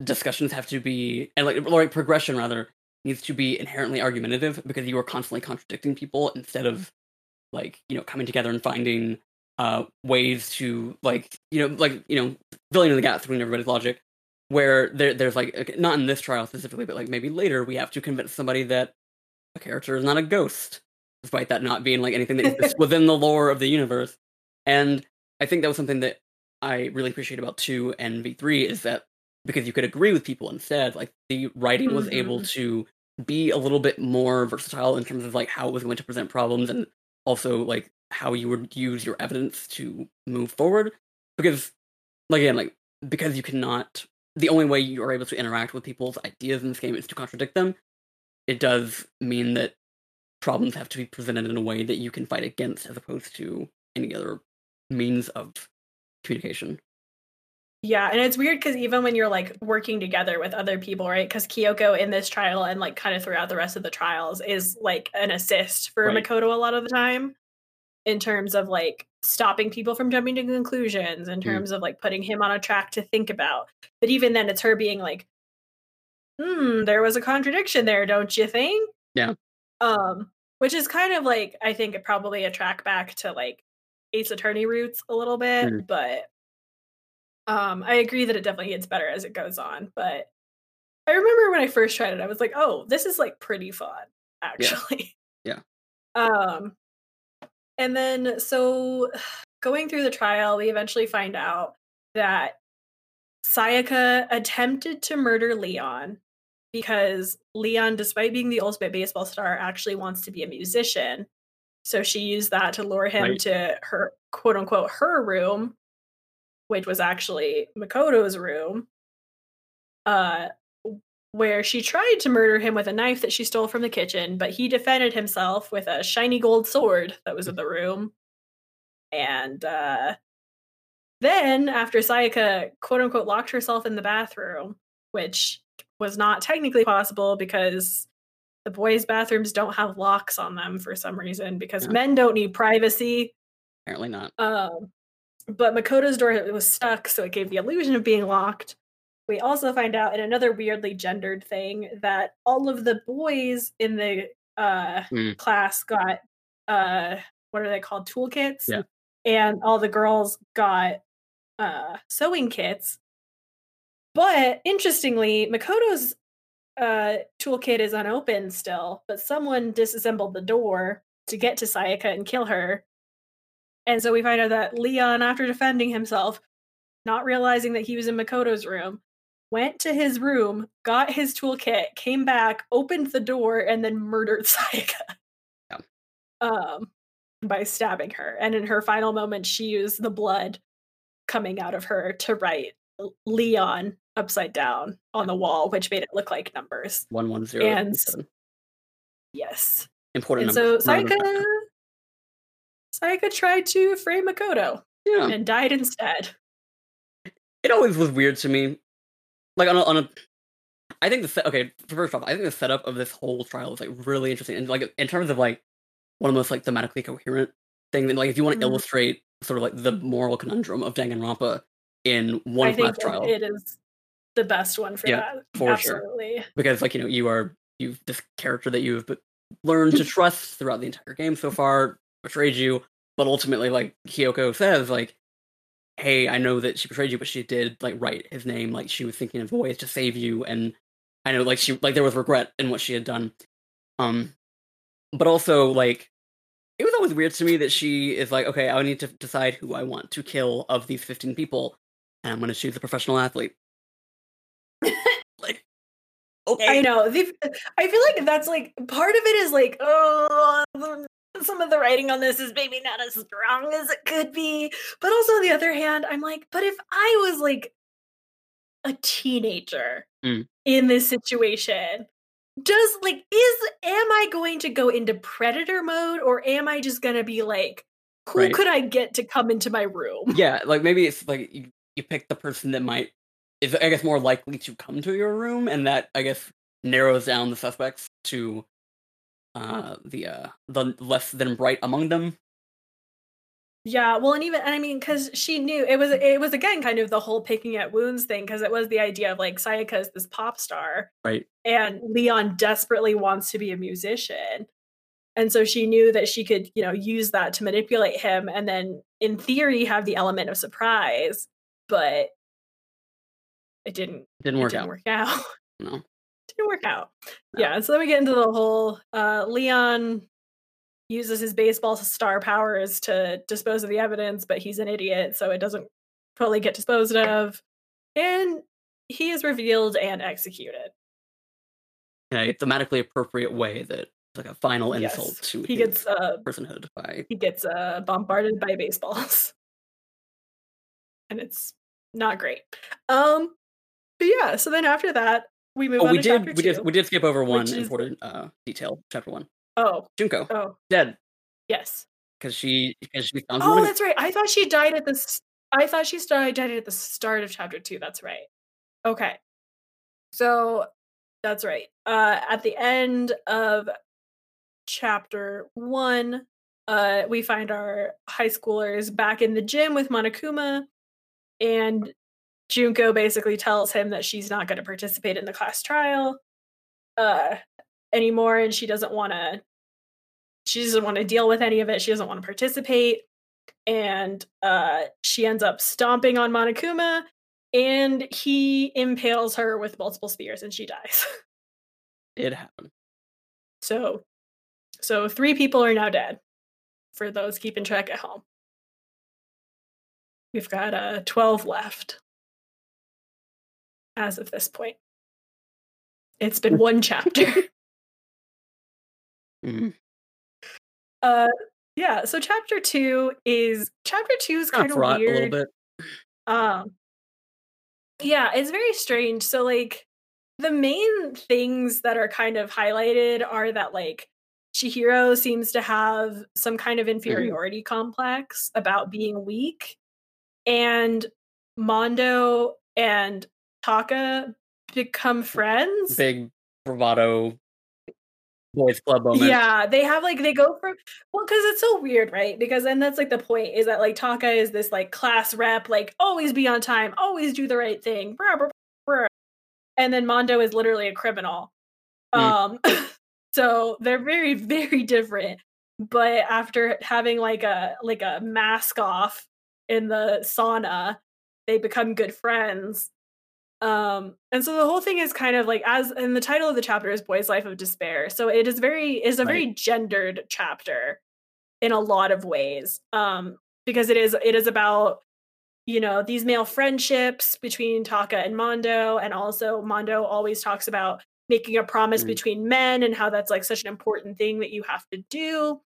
discussions have to be and like like progression rather needs to be inherently argumentative because you are constantly contradicting people instead of like you know coming together and finding uh ways to like you know like you know filling in the gap between everybody's logic where there there's like okay, not in this trial specifically but like maybe later we have to convince somebody that a character is not a ghost despite that not being like anything that exists within the lore of the universe. And i think that was something that i really appreciate about 2 and v3 is that because you could agree with people instead like the writing was mm-hmm. able to be a little bit more versatile in terms of like how it was going to present problems and also like how you would use your evidence to move forward. Because like again like because you cannot the only way you are able to interact with people's ideas in this game is to contradict them. It does mean that problems have to be presented in a way that you can fight against as opposed to any other means of communication Yeah, and it's weird because even when you're like working together with other people, right? Because Kyoko in this trial and like kind of throughout the rest of the trials is like an assist for Right. Makoto a lot of the time in terms of like stopping people from jumping to conclusions, in Mm. terms of like putting him on a track to think about. But even then, it's her being like, hmm, there was a contradiction there, don't you think? Yeah. Um, which is kind of like, I think it probably a track back to like Ace Attorney roots a little bit, Mm. but um, I agree that it definitely gets better as it goes on. But I remember when I first tried it, I was like, "Oh, this is like pretty fun, actually." Yeah. Um, and then so going through the trial, we eventually find out that Sayaka attempted to murder Leon because Leon, despite being the ultimate baseball star, actually wants to be a musician. So she used that to lure him Right. to her quote unquote her room, which was actually Makoto's room. Uh where she tried to murder him with a knife that she stole from the kitchen, but he defended himself with a shiny gold sword that was in the room. And uh then after Sayaka quote unquote locked herself in the bathroom, which was not technically possible because the boys' bathrooms don't have locks on them for some reason because Yeah. men don't need privacy. apparently not Um, but Makoto's door was stuck, so it gave the illusion of being locked. We also find out in another weirdly gendered thing that all of the boys in the uh, Mm. class got uh, what are they called toolkits, Yeah. and all the girls got uh, sewing kits. But interestingly, Makoto's uh, toolkit is unopened still, but someone disassembled the door to get to Sayaka and kill her. And so we find out that Leon, after defending himself, not realizing that he was in Makoto's room, went to his room, got his toolkit, came back, opened the door, and then murdered Sayaka. Yeah. Um, by stabbing her. And in her final moment, she used the blood coming out of her to write Leon upside down on the wall, which made it look like numbers. 110 And- Yes. important And so numbers, not Sayaka Sayaka tried to frame Makoto yeah and died instead. it always was weird to me. Like on a, on a I think the set, okay. First off, I think the setup of this whole trial is like really interesting, and like in terms of like one of the most like thematically coherent thing. That, like if you want to Mhm. illustrate sort of like the moral conundrum of Danganronpa in one I class trial, it is the best one for Yeah, that. for sure. Absolutely. because like you know you are you've this character that you've learned to trust throughout the entire game so far betrayed you, but ultimately like Kyoko says like. Hey, I know that she betrayed you, but she did like write his name. Like she was thinking of ways to save you, and I know like she like there was regret in what she had done. Um, but also like it was always weird to me that she is like, okay, I need to decide who I want to kill of these fifteen people, and I'm going to choose a professional athlete. like, okay, I know. I feel like that's like part of it is like, oh, some of the writing on this is maybe not as strong as it could be. But also on the other hand, I'm like, but if I was like a teenager Mm. in this situation, does like is am I going to go into predator mode or am I just gonna be like, who Right. could I get to come into my room? yeah, like maybe it's like you, you pick the person that might is I guess more likely to come to your room, and that I guess narrows down the suspects to uh the uh the left than bright among them. Yeah, well, and even and I mean, because she knew it was it was again kind of the whole picking at wounds thing, because it was the idea of like Sayaka is this pop star, Right. and Leon desperately wants to be a musician, and so she knew that she could, you know, use that to manipulate him, and then in theory have the element of surprise, but it didn't. Didn't it work didn't out. work out. No. didn't work out. No. Yeah, so then we get into the whole uh Leon uses his baseball star powers to dispose of the evidence, but he's an idiot, so it doesn't totally get disposed of. And he is revealed and executed. In a thematically appropriate way that like a final Yes. insult to He his gets uh personhood by he gets uh bombarded by baseballs. And it's not great. Um but yeah, so then after that, we move Oh, we did we two. did we did skip over one is- important uh detail. Chapter one. Oh, Junko oh, dead yes. because she because she found Oh, that's right. I thought she died at the. I thought she started died at the start of chapter two. That's right. Okay, so that's right. Uh, at the end of chapter one, uh, we find our high schoolers back in the gym with Monokuma, and Junko basically tells him that she's not going to participate in the class trial uh, anymore, and she doesn't want to she doesn't want to deal with any of it. She doesn't want to participate. And uh, she ends up stomping on Monokuma, and he impales her with multiple spears, and she dies. it happened. so, so three people are now dead. For those keeping track at home, we've got uh, twelve left as of this point. It's been one chapter. Mhm. Uh, yeah. So chapter two is chapter two is Kind of fraught a little bit. Um, yeah, it's very strange. So like the main things that are kind of highlighted are that like Chihiro seems to have some kind of inferiority complex about being weak, and Mondo and Taka become friends. Big bravado boys club moment. Yeah, they have like they go from well because it's so weird, right? Because and that's like the point is that like Taka is this like class rep, like always be on time, always do the right thing, brr, brr, brr. and then Mondo is literally a criminal. Mm. Um, so they're very very different. But after having like a like a mask off in the sauna, they become good friends. Um, and so the whole thing is kind of like as and the title of the chapter is Boy's Life of Despair. So it is very is a very gendered chapter in a lot of ways. Um, because it is it is about you know these male friendships between Taka and Mondo, and also Mondo always talks about making a promise Mm. between men and how that's like such an important thing that you have to do.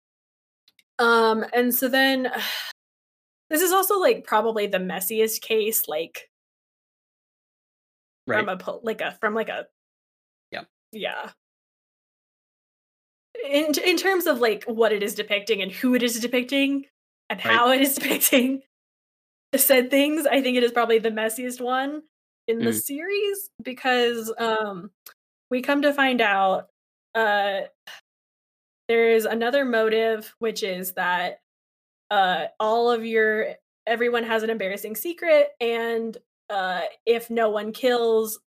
Um, and so then this is also like probably the messiest case, like right. from a like a from like a Yeah. yeah in in terms of like what it is depicting and who it is depicting and Right. how it is depicting said things i think it is probably the messiest one in the Mm. series because um we come to find out uh there's another motive which is that uh all of your everyone has an embarrassing secret and uh if no one kills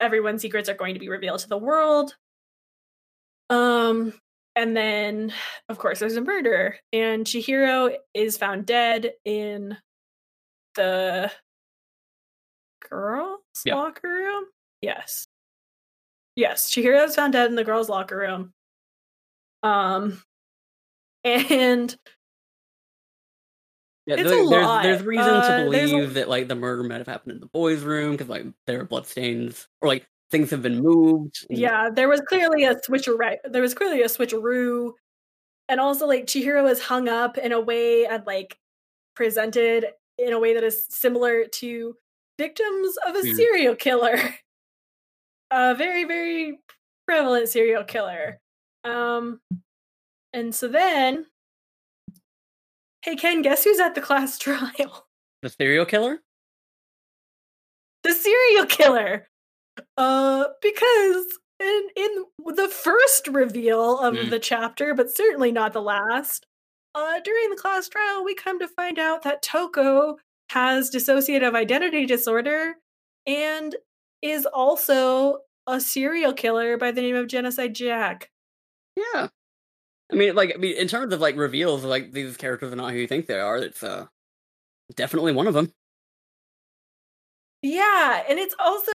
everyone's secrets are going to be revealed to the world. Um and then of course there's a murder and chihiro is found dead in the girls locker room? Yes. Yes chihiro is found dead in the girls locker room. Um and Yeah, It's a there- there's, lot. there's reason Uh, to there's a- believe that like the murder might have happened in the boys' room because like there are bloodstains or like things have been moved. Yeah, there was clearly a switcheroo. There was clearly a switcheroo and also like Chihiro is hung up in a way and like presented in a way that is similar to victims of a Mm. serial killer. A very, very prevalent serial killer. Um and so then Hey Ken, guess who's at the class trial? The serial killer? the serial killer. Uh, because in in the first reveal of Mm. the chapter, but certainly not the last, uh, during the class trial, we come to find out that Toko has dissociative identity disorder and is also a serial killer by the name of Genocide Jack. Yeah. I mean, like, I mean, in terms of like reveals, like these characters are not who you think they are. It's uh definitely one of them. Yeah, and it's also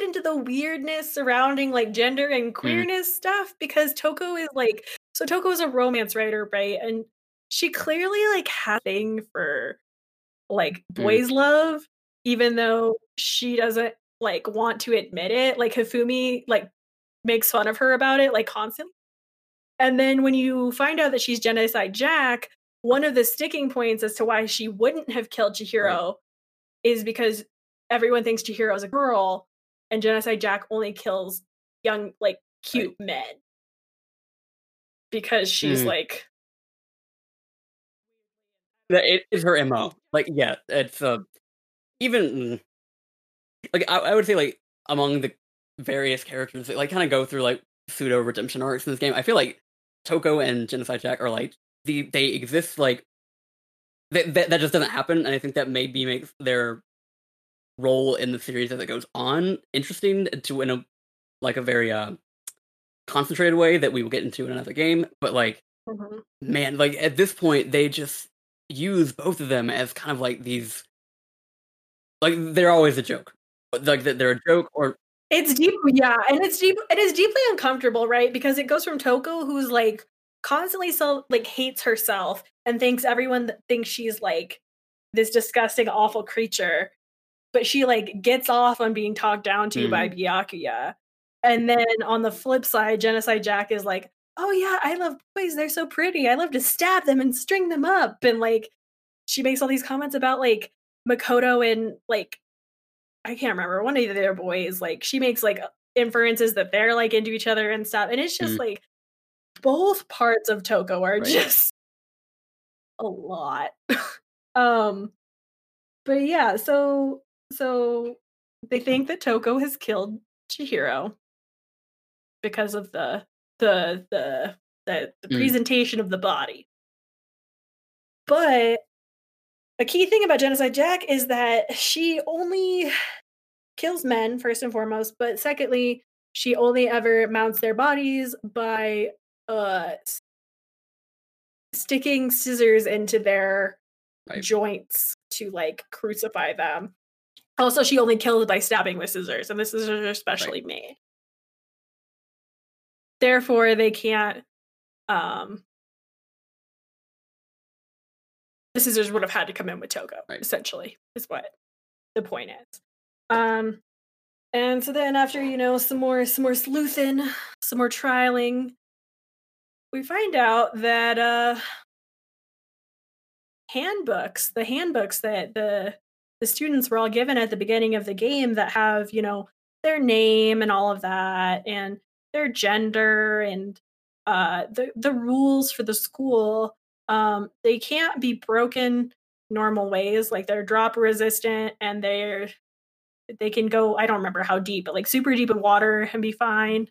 into the weirdness surrounding like gender and queerness stuff because Toko is like so Toko is a romance writer, right? And she clearly like has a thing for like boys love, even though she doesn't like want to admit it. Like Hifumi like makes fun of her about it like constantly. And then when you find out that she's genocide Jack, one of the sticking points as to why she wouldn't have killed Chihiro is because everyone thinks Chihiro is a girl, and Genocide Jack only kills young, like cute men because she's Mm. like, That it is her mo. Like, yeah, it's uh even like I, I would say like among the various characters that like kind of go through like pseudo redemption arcs in this game. I feel like Toko and Genocide Jack are like the they exist like that that, that just doesn't happen, and I think that maybe makes their role in the series as it goes on interesting to in a like a very uh concentrated way that we will get into in another game. But like Mhm. man, like at this point, they just use both of them as kind of like these, like they're always a joke, like that they're a joke or it's deep, yeah, and it's deep. It is deeply uncomfortable, right? Because it goes from Toko, who's like constantly so like hates herself and thinks everyone thinks she's like this disgusting, awful creature, but she like gets off on being talked down to by mm-hmm. Byakuya. And then on the flip side, Genocide Jack is like, "Oh yeah, I love boys. They're so pretty. I love to stab them and string them up." And like, she makes all these comments about like Makoto and like I can't remember one of their boys. Like she makes like inferences that they're like into each other and stuff. And it's just Mhm. like both parts of Toko are Right. just a lot. um but yeah, so so they think that Toko has killed Chihiro because of the the the the, the Mm. presentation of the body. But a key thing about Genocide Jack is that she only kills men first and foremost, but secondly, she only ever mounts their bodies by uh sticking scissors into their Right. joints to like crucify them. Also, she only kills by stabbing with scissors, and the scissors are specially made. Therefore, they can't um the scissors would have had to come in with Toko, Right. essentially, is what the point is. Um and so then after, you know, some more some more sleuthing, some more trialing, we find out that uh handbooks, the handbooks that the the students were all given at the beginning of the game that have, you know, their name and all of that and their gender and uh the the rules for the school um they can't be broken normal ways like they're drop resistant and they're they can go i don't remember how deep but like super deep in water and be fine.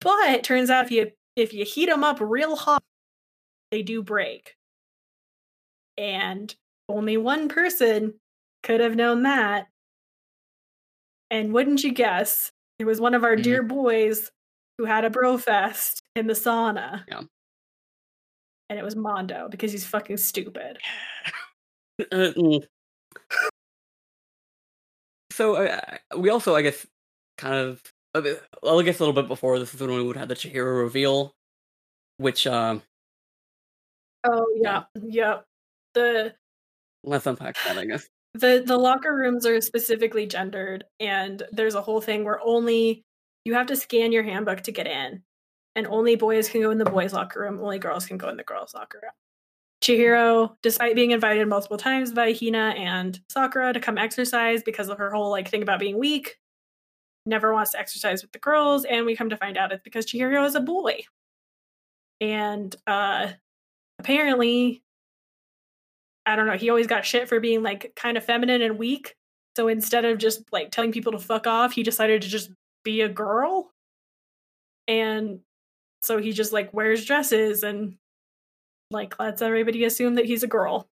But it turns out if you if you heat them up real hot they do break. And only one person could have known that. And wouldn't you guess? It was one of our Mhm. dear boys who had a bro fest in the sauna. Yeah. And it was mondo because he's fucking stupid Uh, mm. so uh, we also, I guess, kind of. Well, I guess a little bit before this is when we would have the Chihiro reveal, which um, oh yeah yep the let's unpack that. I guess. the the locker rooms are specifically gendered and there's a whole thing where only you have to scan your handbook to get in and only boys can go in the boys' locker room, only girls can go in the girls' locker room. Chihiro, despite being invited multiple times by Hina and Sakura to come exercise because of her whole like thing about being weak, never wants to exercise with the girls, and we come to find out it's because Chihiro is a boy. And uh apparently I don't know, he always got shit for being like kind of feminine and weak. So instead of just like telling people to fuck off, he decided to just be a girl. And so he just like wears dresses and like lets everybody assume that he's a girl.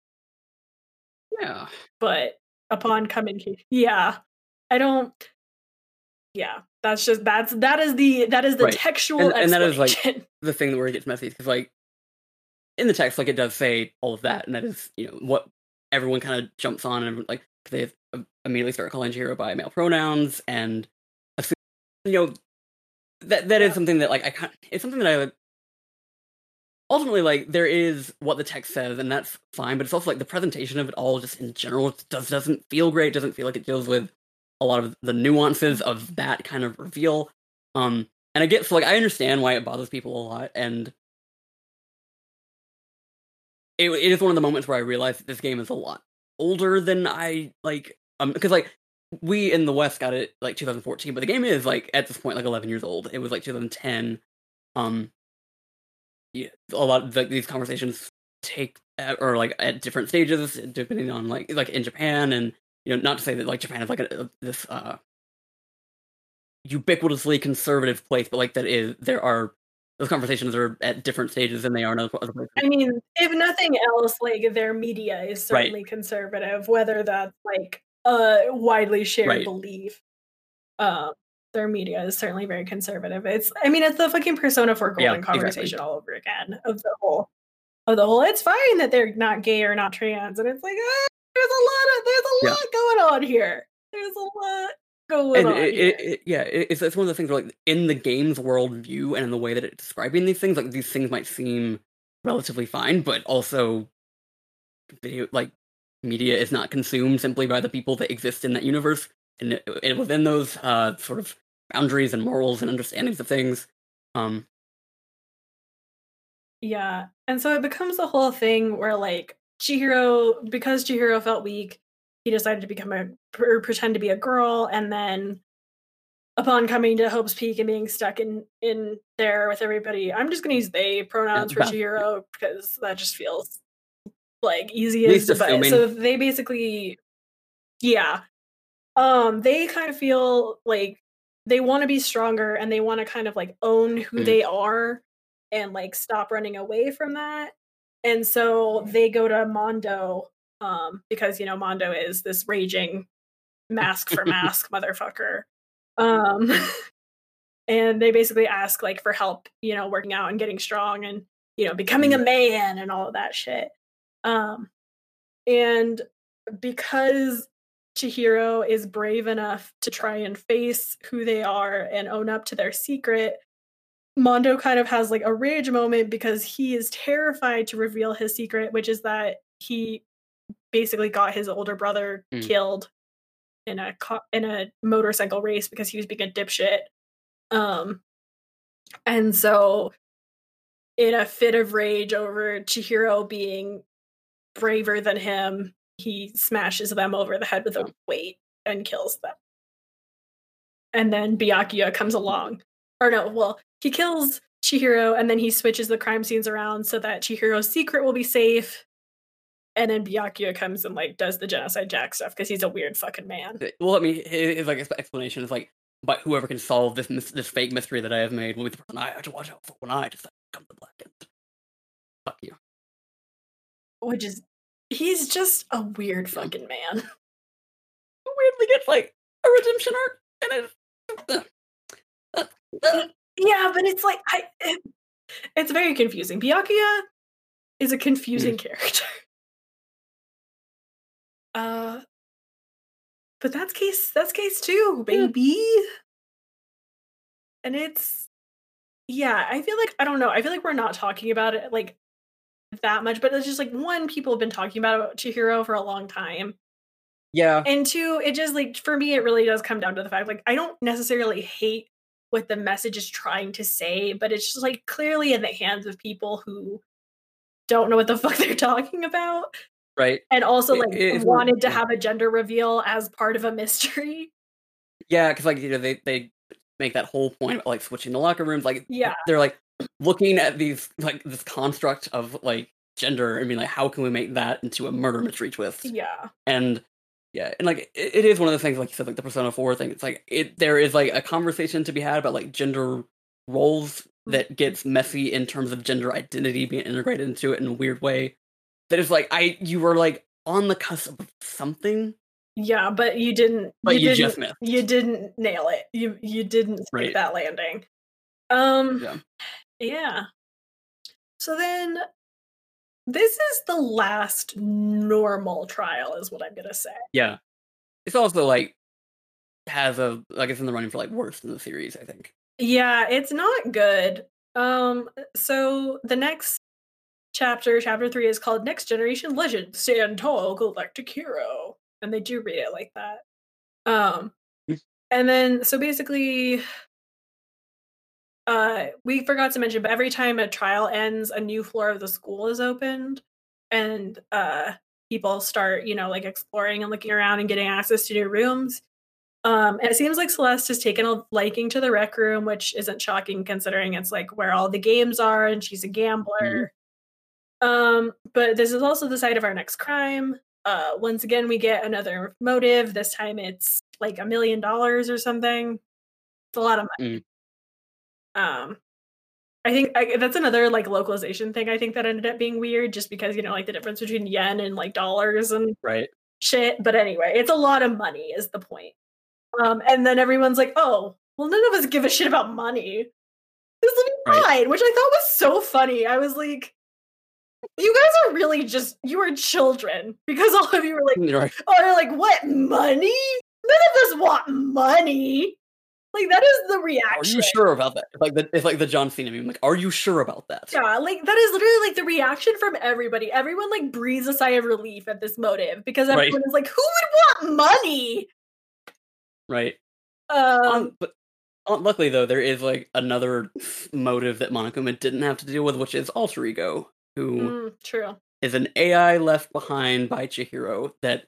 Yeah. But upon coming yeah. I don't yeah, that's just that's that is the that is the Right. textual And, and that is like the thing where it gets messy because like in the text, like it does say all of that, and that is you know what everyone kind of jumps on and like they uh, immediately start calling Chihiro by male pronouns and you know that that is Yeah. something that like I kind it's something that I like ultimately like there is what the text says and that's fine, but it's also like the presentation of it all just in general does doesn't feel great. Doesn't feel like it deals with a lot of the nuances of that kind of reveal. Um, and I get so like I understand why it bothers people a lot, and it it is one of the moments where I realize this game is a lot older than I like. Um, because like we in the West got it like 2014, but the game is like at this point like 11 years old. It was like 2010. Um, yeah, a lot of like, these conversations take at, or like at different stages depending on like like in Japan and you know not to say that like Japan is like a, a- this uh ubiquitously conservative place, but like that is there are those conversations are at different stages than they are in other places. I mean, if nothing else, like their media is Right. certainly conservative, whether that's like a widely shared Right. belief. Um, their media is certainly very conservative. It's, I mean, it's the fucking Persona Four Yeah, Golden exactly. conversation all over again of the whole, of the whole. It's fine that they're not gay or not trans, and it's like ah, there's a lot of there's a Yeah. lot going on here. There's a lot going and on it, it, it, yeah, it, it's it's one of the things where like in the game's world view and in the way that it's describing these things, like these things might seem relatively fine, but also video like media is not consumed simply by the people that exist in that universe and, and within those uh sort of boundaries and morals and understandings of things. Um, Yeah. And so it becomes a whole thing where like Chihiro because Chihiro felt weak, he decided to become a or pretend to be a girl and then upon coming to Hope's Peak and being stuck in in there with everybody, I'm just gonna use they pronouns for. Chihiro because that just feels like easiest but so they basically yeah. Um they kind of feel like they want to be stronger and they want to kind of like own who Mhm. they are and like stop running away from that. And so they go to Mondo um because you know Mondo is this raging mask for mask motherfucker. Um and they basically ask like for help, you know, working out and getting strong and you know, becoming a man and all of that shit. Um and because Chihiro is brave enough to try and face who they are and own up to their secret, Mondo kind of has like a rage moment because he is terrified to reveal his secret, which is that he basically got his older brother Mm. killed in a co- in a motorcycle race because he was being a dipshit. Um, and so, in a fit of rage over Chihiro being braver than him, he smashes them over the head with a weight and kills them. And then Byakuya comes along. Or no, well, he kills Chihiro and then he switches the crime scenes around so that Chihiro's secret will be safe. And then Byakuya comes and like does the genocide jack stuff because he's a weird fucking man. well, I mean, his, like explanation is like, but whoever can solve this this fake mystery that I have made will be the person I have to watch out for when I just come to black end. Fuck you. Which is he's just a weird fucking man. weirdly gets like a redemption arc, and it's uh, uh, uh, Yeah, but it's like I it, it's very confusing. Byakuya is a confusing character. Uh but that's case that's case two, baby. And it's yeah, I feel like I don't know. I feel like we're not talking about it like that much, but it's just like one, people have been talking about Chihiro for a long time. yeah, And two, it just like for me, it really does come down to the fact like I don't necessarily hate what the message is trying to say, but it's just like clearly in the hands of people who don't know what the fuck they're talking about. Right. And also It- like wanted to have a gender reveal as part of a mystery. Yeah, because like you know they they make that whole point about like switching the locker rooms. Like Yeah. they're like looking at these like this construct of like gender I mean, like, how can we make that into a murder mystery twist? Yeah. And yeah, and like it, it is one of the things like you said, like the Persona Four thing. It's like it there is like a conversation to be had about like gender roles that gets messy in terms of gender identity being integrated into it in a weird way. That is like I you were like on the cusp of something, Yeah, but you didn't but you, didn't just missed. you didn't nail it. You you didn't Right. that landing. Um Yeah. Yeah. So then this is the last normal trial is what I'm going to say. Yeah. It's also like has a like it's in the running for like worst in the series, I think. Yeah, it's not good. Um so the next chapter, chapter 3 is called Next Generation Legend Stand Tall Galactic Hero. And they do read it like that. Um Mm. and then so basically uh we forgot to mention but every time a trial ends a new floor of the school is opened and uh people start you know like exploring and looking around and getting access to new rooms. Um and it seems like celeste has taken a liking to the rec room which isn't shocking considering it's like where all the games are and she's a gambler. Um but this is also the site of our next crime. Uh once again we get another motive. This time it's like a million dollars or something. It's a lot of money um i think I, that's another like localization thing i think that ended up being weird just because you know like the difference between yen and like dollars and Right. shit but anyway it's a lot of money is the point um and then everyone's like oh well none of us give a shit about money this will be Right. fine which i thought was so funny i was like you guys are really just you are children because all of you were like Right. oh they're like what money none of us want money like that is the reaction. Are you sure about that? It's like the it's like the John Cena meme. Like, are you sure about that? yeah like that is literally like the reaction from everybody everyone like breathes a sigh of relief at this motive because Right. everyone is like who would want money Right. um Um, but uh, luckily though, there is like another motive that Monokuma didn't have to deal with, which is alter ego, who mm, true is an AI left behind by Chihiro that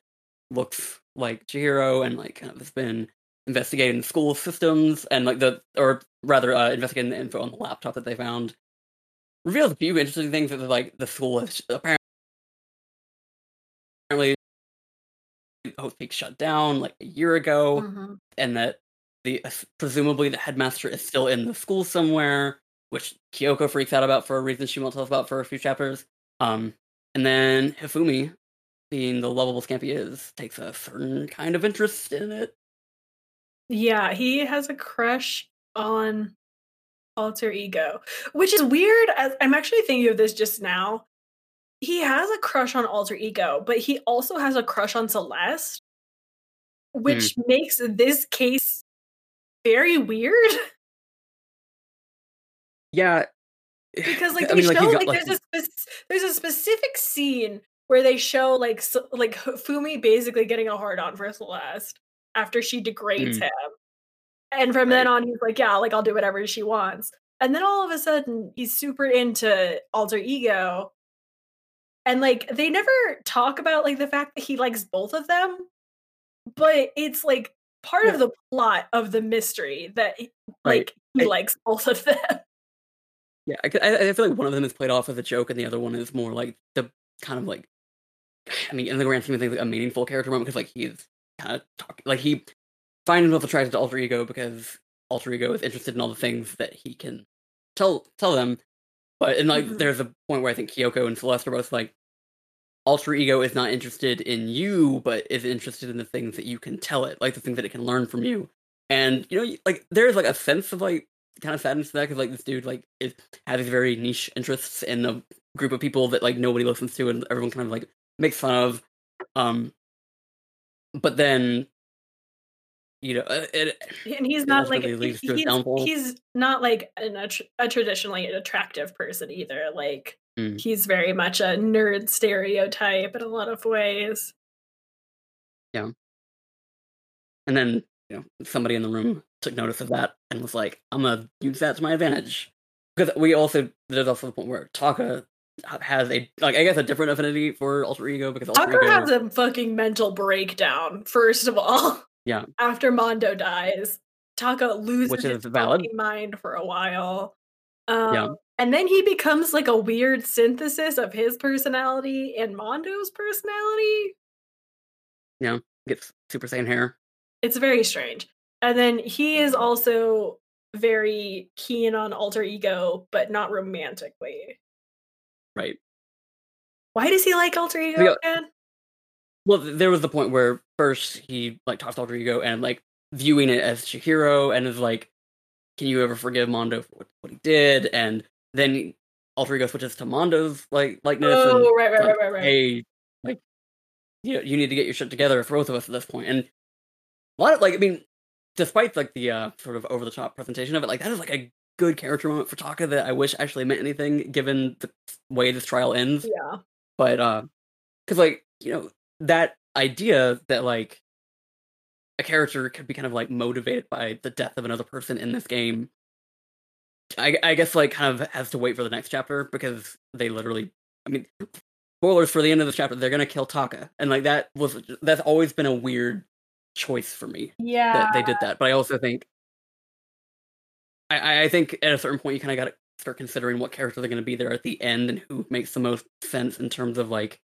looks like Chihiro and like kind of has been investigating the school systems and like the or rather uh, investigating the info on the laptop that they found. Reveals a few interesting things that like the school has apparently Hope's Peak shut down like a year ago Mhm. and that the uh, presumably the headmaster is still in the school somewhere, which Kyoko freaks out about for a reason she won't tell us about for a few chapters. Um, and then Hifumi, being the lovable scamp he is, takes a certain kind of interest in it. Yeah he has a crush on alter ego which is weird as i'm actually thinking of this just now. He has a crush on alter ego but he also has a crush on celeste hmm. which makes this case very weird. Yeah, because like I mean, show like, got, like- there's a there's a specific scene where they show like s like Fumi basically getting a hard on for Celeste after she degrades Mm. him, and from then on he's like, yeah, like I'll do whatever she wants, and then all of a sudden he's super into alter ego, and like they never talk about like the fact that he likes both of them, but it's like part Yeah. of the plot of the mystery that he- Right. like he I- likes both of them. yeah. I, I I feel like one of them is played off as a joke, and the other one is more like the kind of like, I mean, in the grand scheme of things, like a meaningful character moment because like he's kind of talking, like he finds himself attracted to alter ego because alter ego is interested in all the things that he can tell tell them. But and like, Mhm. there's a point where I think Kyoko and Celeste are both like, alter ego is not interested in you, but is interested in the things that you can tell it, like the things that it can learn from you. And you know, like there's like a sense of like kind of sadness to that because like this dude like is has these very niche interests in a group of people that like nobody listens to and everyone kind of like makes fun of. Um, but then, you know, it, and he's not like ultimately leads to his he's, he's not like an, a traditionally attractive person either like Mm. he's very much a nerd stereotype in a lot of ways Yeah. and then you know somebody in the room took notice of that and was like, I'm gonna use that to my advantage. Because we also there's also the point where Taka has a like I guess a different affinity for alter ego because alter Tucker ego has a fucking mental breakdown, first of all. Yeah. After Mondo dies, Taka loses Which his is valid. fucking mind for a while. Um, Yeah. And then he becomes like a weird synthesis of his personality and Mondo's personality. Yeah, gets Super Saiyan hair. It's very strange. And then he is also very keen on alter ego, but not romantically. Right. Why does he like alter ego Yeah. again? Well, there was the point where first he like talks to alter ego and like viewing it as Chihiro and is like, "Can you ever forgive Mondo for what, what he did?" And then alter ego switches to Mondo's like likeness and Oh, right, right, like, right, right, right. hey, like, you you need to get your shit together for both of us at this point. And a lot of like, I mean, despite like the uh, sort of over the top presentation of it, like that is like a good character moment for Taka that I wish actually meant anything given the way this trial ends. Yeah. But uh, because like you know that idea that like a character could be kind of like motivated by the death of another person in this game. I, I guess like kind of has to wait for the next chapter because they literally I mean spoilers for the end of this chapter they're gonna kill Taka and like that was that's always been a weird choice for me Yeah. that they did that but I also think I- I think at a certain point you kind of got to start considering what character they're gonna be there at the end and who makes the most sense in terms of like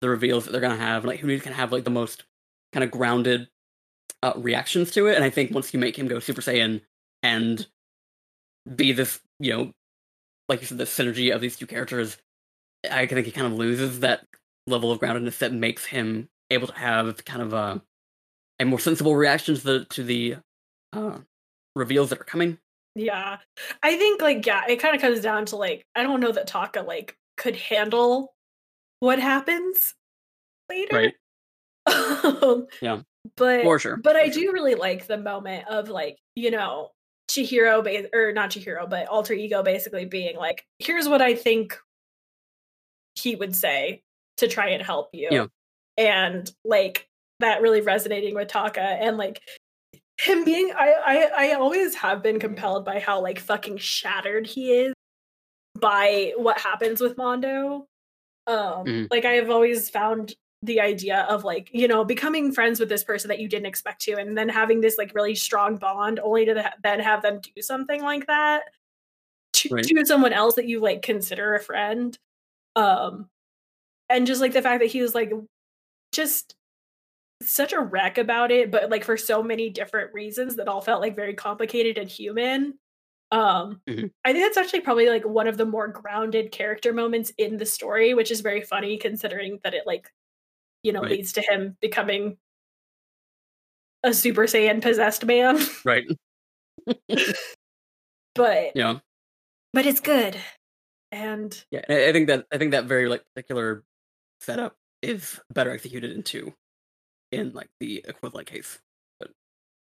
the reveals that they're gonna have like who can have like the most kind of grounded uh, reactions to it and I think once you make him go Super Saiyan and be this, you know, like you said, the synergy of these two characters, I think he kind of loses that level of groundedness that makes him able to have kind of a, a more sensible reaction to the to the uh, reveals that are coming. Yeah. I think like yeah, it kind of comes down to like I don't know that Taka like could handle what happens later. Right. Um, Yeah. But For sure. but I sure. do really like the moment of like, you know, Chihiro ba- or not Chihiro, but alter ego basically being like, here's what I think he would say to try and help you. Yeah. And like that really resonating with Taka and like him being I, I I always have been compelled by how like fucking shattered he is by what happens with Mondo. Um Mhm. like I have always found the idea of like, you know, becoming friends with this person that you didn't expect to and then having this like really strong bond only to ha- then have them do something like that to, Right. to someone else that you like consider a friend. Um and just like the fact that he was like just such a wreck about it, but like for so many different reasons that all felt like very complicated and human. Um, Mhm. I think that's actually probably like one of the more grounded character moments in the story, which is very funny considering that it like, you know, Right. leads to him becoming a Super Saiyan possessed man. Right. but Yeah. but it's good. And Yeah. I I think that I think that very like particular setup is better executed in two, in like the equivalent case. But...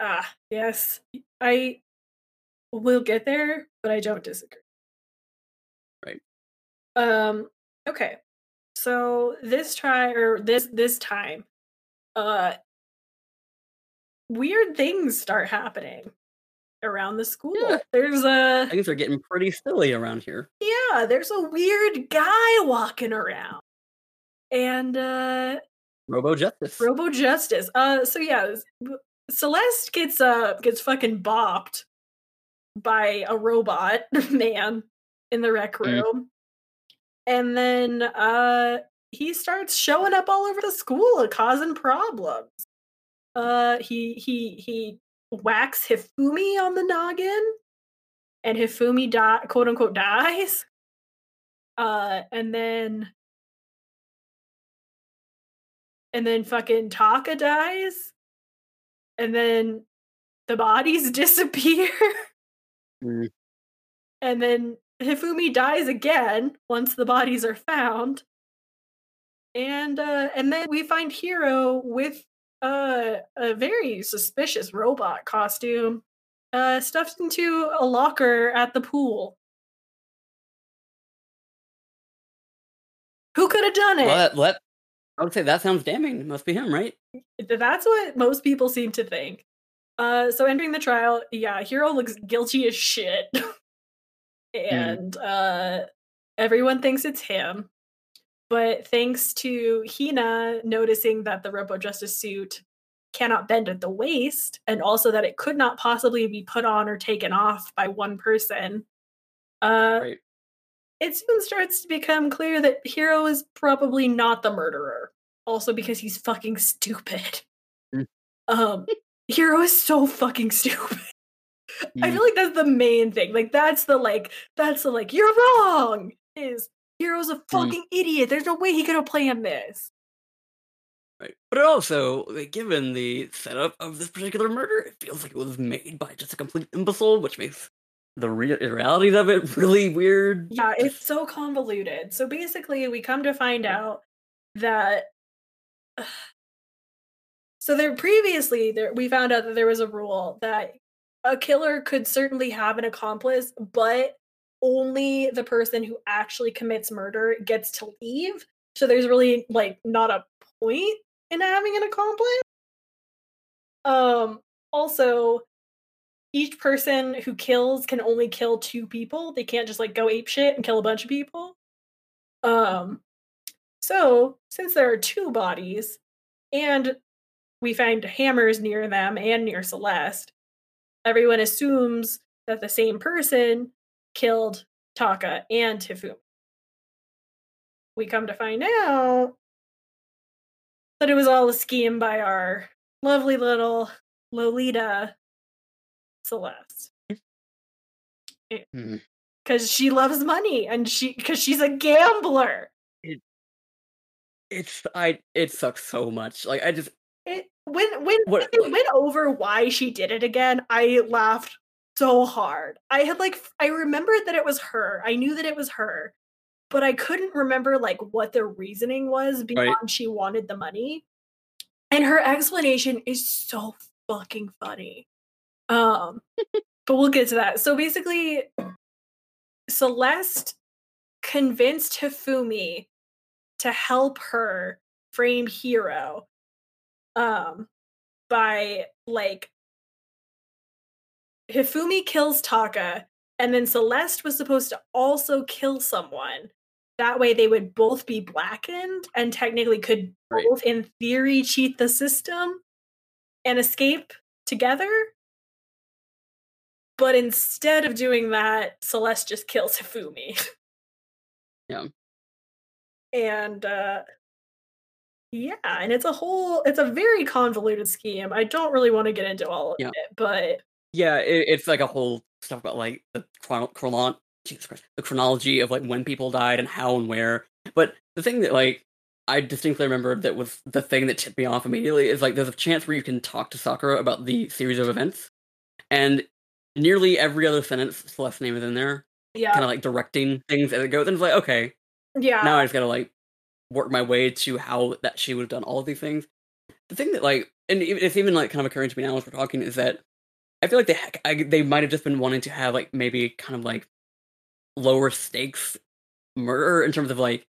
ah, yes, I will get there, but I don't disagree. Right. Um. Okay. So this try or this this time, uh, weird things start happening around the school. Yeah. There's a Things are getting pretty silly around here. yeah. There's a weird guy walking around, and uh, Robo Justice. Robo Justice. Uh, so yeah, Celeste gets uh gets fucking bopped by a robot man in the rec Mm. room, and then uh he starts showing up all over the school, causing problems. Uh, he he he whacks Hifumi on the noggin, and Hifumi die quote unquote dies. Uh, and then and then fucking Taka dies, and then the bodies disappear, Mm. and then Hifumi dies again once the bodies are found, and uh, and then we find Hiro with uh, a very suspicious robot costume, uh, stuffed into a locker at the pool. Who could have done it? Well, that- I would say that sounds damning. It must be him, right? That's what most people seem to think. Uh, so entering the trial, yeah, Hiro looks guilty as shit, and mm. uh, everyone thinks it's him. But thanks to Hina noticing that the Robo Justice suit cannot bend at the waist, and also that it could not possibly be put on or taken off by one person, uh, right. It soon starts to become clear that Hiro is probably not the murderer. Also, because he's fucking stupid. Mm. Um, Hiro is so fucking stupid. Mm. I feel like that's the main thing. Like that's the like that's the like you're wrong. Is Hiro's a mm. fucking mm. idiot. There's no way he could have planned this. Right. But also, like, given the setup of this particular murder, it feels like it was made by just a complete imbecile, which makes the re- realities of it really weird. Yeah, it's so convoluted. So basically, we come to find out that. so there previously there we found out that there was a rule that a killer could certainly have an accomplice, but only the person who actually commits murder gets to leave. So there's really like not a point in having an accomplice. Um, also, each person who kills can only kill two people. They can't just like go ape shit and kill a bunch of people. Um, so since there are two bodies, and we find hammers near them and near Celeste, everyone assumes that the same person killed Taka and Hifumi. We come to find out that it was all a scheme by our lovely little Lolita Celeste. Because mm. she loves money and she because she's a gambler. It, it's I it sucks so much. Like I just it when when what, went over why she did it again, I laughed so hard. I had like I remembered that it was her. I knew that it was her but I couldn't remember like what the reasoning was beyond right. she wanted the money. And her explanation is so fucking funny. Um but we'll get to that. So basically Celeste convinced Hifumi to help her frame Hiro um by like Hifumi kills Taka and then Celeste was supposed to also kill someone that way they would both be blackened and technically could right. both in theory cheat the system and escape together. But instead of doing that, Celeste just kills Hifumi. Yeah. And uh yeah, and it's a whole it's a very convoluted scheme. I don't really want to get into all of yeah. it, but yeah, it, it's like a whole stuff about like the chron- chron- Jesus Christ, the chronology of like when people died and how and where. But the thing that like I distinctly remember that was the thing that tipped me off immediately is like there's a chance where you can talk to Sakura about the series of events, and nearly every other sentence Celeste's name is in there. Yeah, kind of like directing things as it goes, and it's like okay, yeah. Now I just gotta like work my way to how that she would have done all of these things. The thing that like, and it's even like kind of occurring to me now as we're talking is that I feel like they I, they might have just been wanting to have like maybe kind of like lower stakes murder in terms of like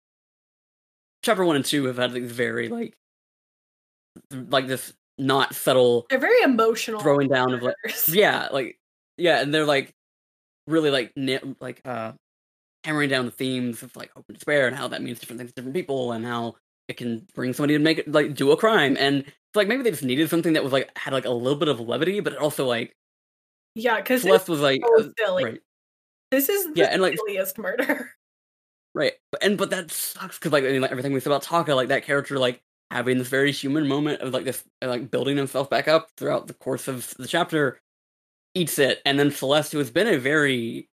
chapter one and two have had these very like like this not subtle they're very emotional throwing down of like yeah like yeah and they're like really like like uh hammering down the themes of like hope and despair and how that means different things to different people and how it can bring somebody to make it like do a crime and it's like maybe they just needed something that was like had like a little bit of levity but it also like yeah because Celeste was like so uh, silly. right this is yeah, and like silliest murder. Right, and but that sucks because like, I mean, like everything we said about Taka, like that character, like having this very human moment of like this, like building himself back up throughout the course of the chapter, eats it, and then Celeste, who has been a very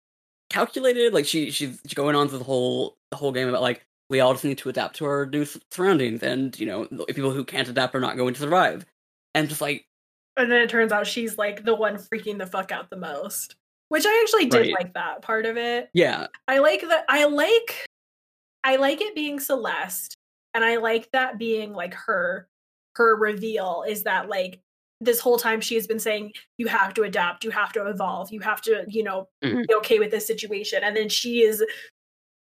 calculated, like she she's going on to the whole the whole game about like we all just need to adapt to our new surroundings, and you know people who can't adapt are not going to survive, and just like, and then it turns out she's like the one freaking the fuck out the most which I actually did right. like that part of it. Yeah. I like that I like I like it being Celeste and I like that being like her her reveal is that like this whole time she has been saying you have to adapt, you have to evolve, you have to, you know, mm-hmm. be okay with this situation and then she is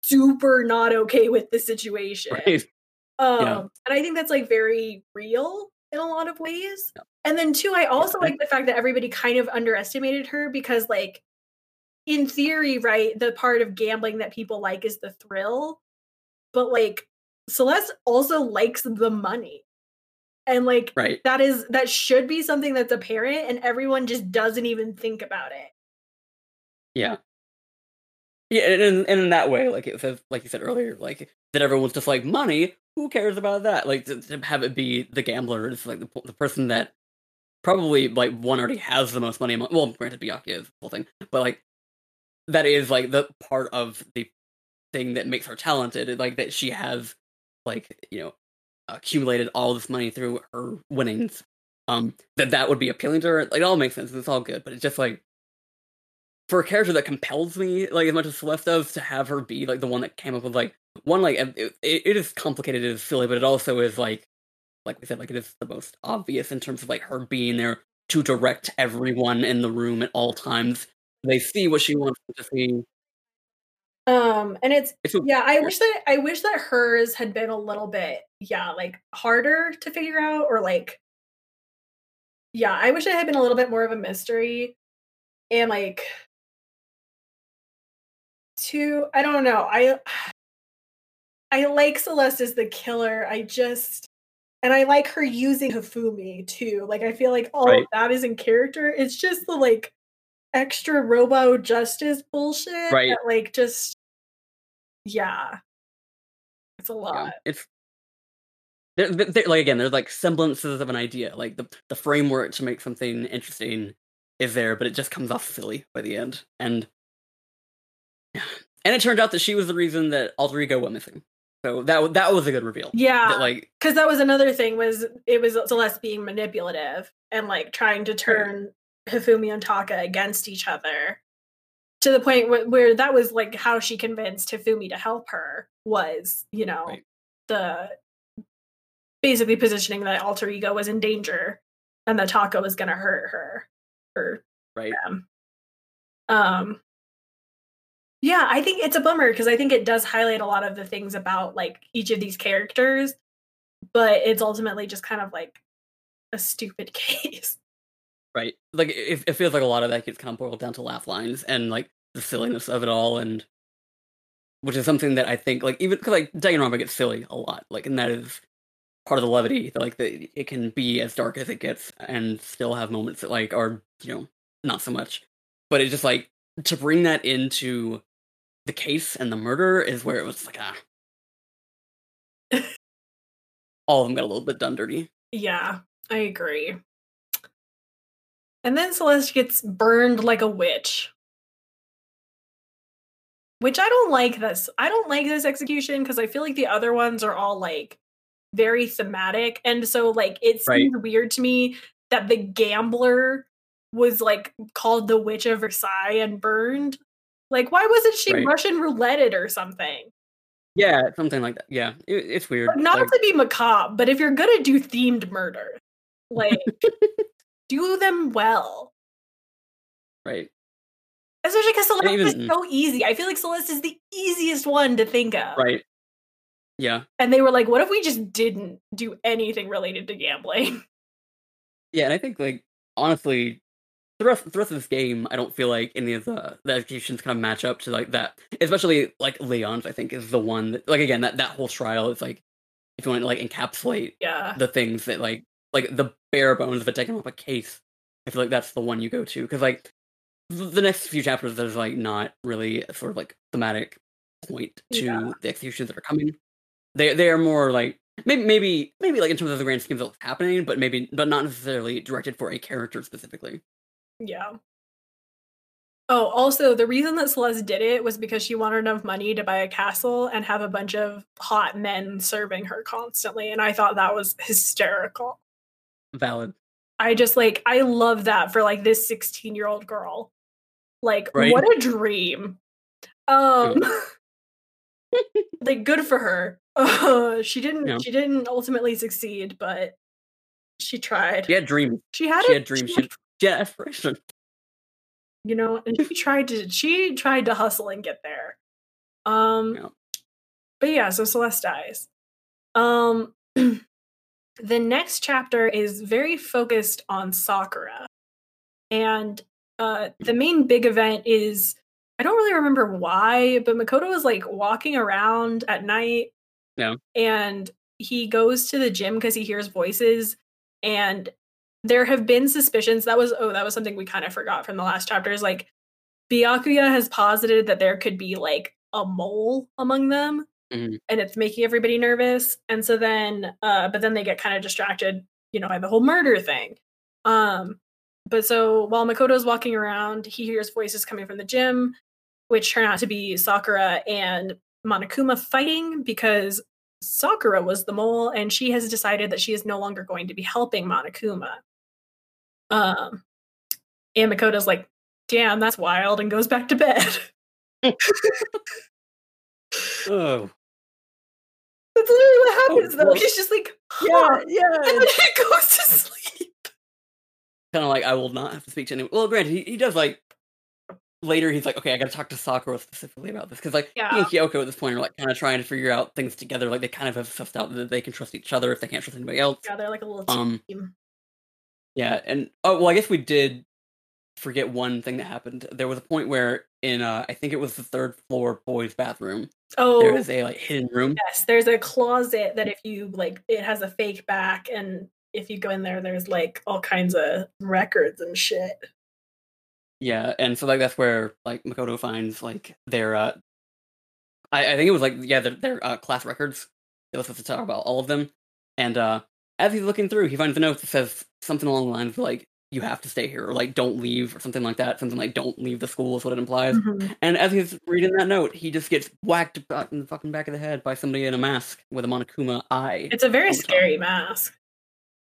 super not okay with the situation. Right. Um yeah. and I think that's like very real in a lot of ways. Yeah. And then two, I also like the fact that everybody kind of underestimated her because like in theory, right, the part of gambling that people like is the thrill. But like Celeste also likes the money. And like right. that is that should be something that's apparent and everyone just doesn't even think about it. Yeah. Yeah, and, and in that way, like it says, like you said earlier, like that everyone's just like money. Who cares about that? Like to, to have it be the gambler is like the, the person that probably like one already has the most money. Among, well, granted, Byakuya is the whole thing, but like that is like the part of the thing that makes her talented. Like that she has like you know accumulated all this money through her winnings. Um, that that would be appealing to her. Like it all makes sense. It's all good, but it's just like for a character that compels me like as much as Celeste does to have her be like the one that came up with like one like it, it is complicated, it is silly, but it also is like like we said, like it is the most obvious in terms of like her being there to direct everyone in the room at all times. They see what she wants to see. Um, and it's, it's a, yeah, I wish that I wish that hers had been a little bit, yeah, like harder to figure out, or like, yeah, I wish it had been a little bit more of a mystery, and like, to I don't know, I I like Celeste as the killer. I just and I like her using Hifumi too. Like I feel like all right. of that is in character. It's just the like extra robo justice bullshit. Right. That, like just yeah. It's a lot. Yeah, it's they're, they're, like again, there's like semblances of an idea. Like the the framework to make something interesting is there, but it just comes off silly by the end. And yeah. And it turned out that she was the reason that Alter Ego went missing. So that that was a good reveal. Yeah, that, like because that was another thing was it was Celeste being manipulative and like trying to turn right. Hifumi and Taka against each other to the point where, where, that was like how she convinced Hifumi to help her was you know right. the basically positioning that alter ego was in danger and that Taka was going to hurt her or right them. Um yeah, I think it's a bummer because I think it does highlight a lot of the things about like each of these characters, but it's ultimately just kind of like a stupid case. Right. Like it, it feels like a lot of that gets kind of boiled down to laugh lines and like the silliness of it all and which is something that I think like even cause, like Danganronpa gets silly a lot. Like and that is part of the levity that like the, it can be as dark as it gets and still have moments that like are, you know, not so much. But it's just like to bring that into the case and the murder is where it was like ah all of them got a little bit done dirty yeah i agree and then celeste gets burned like a witch which i don't like this i don't like this execution because i feel like the other ones are all like very thematic and so like it seems right. weird to me that the gambler was like called the witch of versailles and burned like, why wasn't she right. Russian roulette or something? Yeah, something like that. Yeah, it, it's weird. But not like, to be macabre, but if you're gonna do themed murder, like, do them well. Right. Especially because Celeste even, is so easy. I feel like Celeste is the easiest one to think of. Right. Yeah. And they were like, what if we just didn't do anything related to gambling? Yeah, and I think like honestly, the rest, the rest of this game, I don't feel like any of the, the executions kind of match up to like that. Especially like Leon's, I think, is the one that, like again, that, that whole trial is like, if you want to like encapsulate yeah. the things that like, like the bare bones of a taking a case, I feel like that's the one you go to. Cause like the next few chapters, there's like not really a sort of like thematic point to yeah. the executions that are coming. They, they are more like, maybe maybe maybe like in terms of the grand scheme of what's happening, but maybe but not necessarily directed for a character specifically. Yeah. Oh, also, the reason that Celeste did it was because she wanted enough money to buy a castle and have a bunch of hot men serving her constantly. And I thought that was hysterical. Valid. I just like, I love that for like this 16 year old girl. Like, right? what a dream. Um, like, good for her. Uh, she didn't, yeah. she didn't ultimately succeed, but she tried. She had dreams. She had, she a, had dreams. She had, yeah, aspiration. You know, and she tried to she tried to hustle and get there. Um yeah. but yeah, so Celeste dies. Um the next chapter is very focused on Sakura. And uh, the main big event is I don't really remember why, but Makoto is like walking around at night. Yeah. And he goes to the gym because he hears voices. And there have been suspicions. That was, oh, that was something we kind of forgot from the last chapter is like Byakuya has posited that there could be like a mole among them. Mm-hmm. And it's making everybody nervous. And so then, uh, but then they get kind of distracted, you know, by the whole murder thing. Um, but so while Makoto's walking around, he hears voices coming from the gym, which turn out to be Sakura and Monokuma fighting because Sakura was the mole and she has decided that she is no longer going to be helping Monokuma. Um, and Makoto's like, damn, that's wild, and goes back to bed. oh. That's literally what happens, Oh, though. well, He's just like, Yeah, huh. yeah. And then he goes to sleep. kind of like I will not have to speak to anyone. Well, granted, he, he does like later. He's like, okay, I got to talk to Sakura specifically about this because like he and Kyoko at this point are like kind of trying to figure out things together. Like they kind of have sussed out that they can trust each other if they can't trust anybody else. Yeah, they're like a little Um, team. Yeah, and oh well, I guess we did forget one thing that happened. There was a point where in uh I think it was the third floor boys' bathroom. Oh, There is a like hidden room. yes. There's a closet that if you like, it has a fake back, and if you go in there, there's like all kinds of records and shit. Yeah, and so like that's where like Makoto finds like their uh I, I think it was like yeah, their, their uh, class records. They was supposed to talk about all of them. And uh as he's looking through, he finds a note that says something along the lines of like you have to stay here or like don't leave or something like that. Something like don't leave the school is what it implies. Mhm. And as he's reading that note, he just gets whacked in the fucking back of the head by somebody in a mask with a Monokuma eye. It's a very scary mask.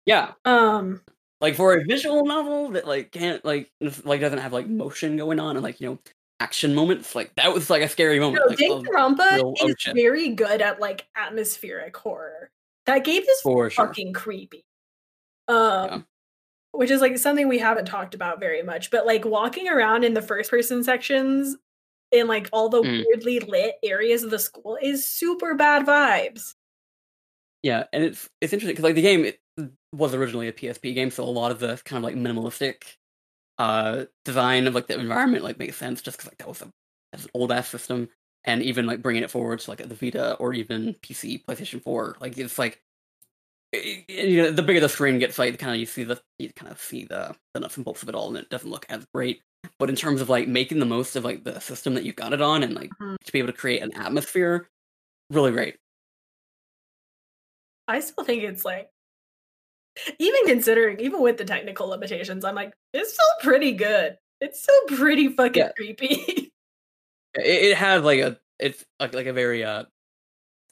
Yeah, Um, like for a visual novel that like can't like like doesn't have like motion going on and like you know action moments. Like that was like a scary moment. no, like, Danganronpa is ocean. very good at like atmospheric horror. That game is for sure. fucking creepy. Um, which is like something we haven't talked about very much. But like walking around in the first person sections in like all the Mm. weirdly lit areas of the school is super bad vibes. Yeah, and it's it's interesting because like the game it was originally a PSP game, so a lot of the kind of like minimalistic uh design of like the environment like makes sense just because like that was a that's an old ass system, and even like bringing it forward to like the Vita or even PC, PlayStation Four, like it's like you know the bigger the screen gets, like kind of you see the you kind of see the the nuts and bolts of it all, and it doesn't look as great. But in terms of like making the most of like the system that you've got it on, and like Mhm. to be able to create an atmosphere, really great. I still think it's like even considering, even with the technical limitations, I'm like, it's still pretty good. It's still pretty fucking Yeah. creepy. it, it has like a it's like like a very uh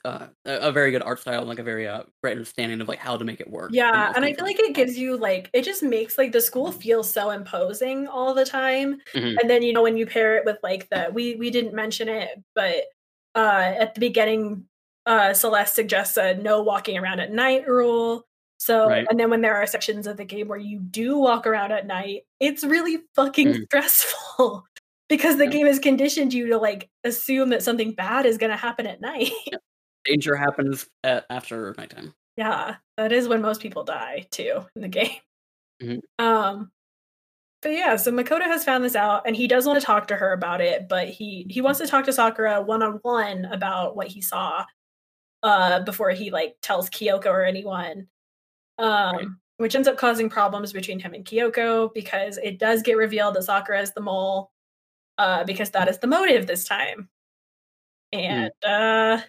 uh a very good art style and like a very uh great understanding of like how to make it work. yeah, and I feel like it gives you like it just makes like the school feel so imposing all the time. Mhm. And then you know when you pair it with like the we we didn't mention it, but uh at the beginning uh Celeste suggests a no walking around at night rule. So Right. and then when there are sections of the game where you do walk around at night, it's really fucking Mhm. stressful because the Yeah. game has conditioned you to like assume that something bad is going to happen at night. Danger happens at, after nighttime. yeah, that is when most people die too in the game. Mhm. Um but yeah, so Makoto has found this out and he does want to talk to her about it, but he he wants to talk to Sakura one on one about what he saw uh before he like tells Kyoko or anyone. Um Right. which ends up causing problems between him and Kyoko because it does get revealed that Sakura is the mole uh because that is the motive this time. And uh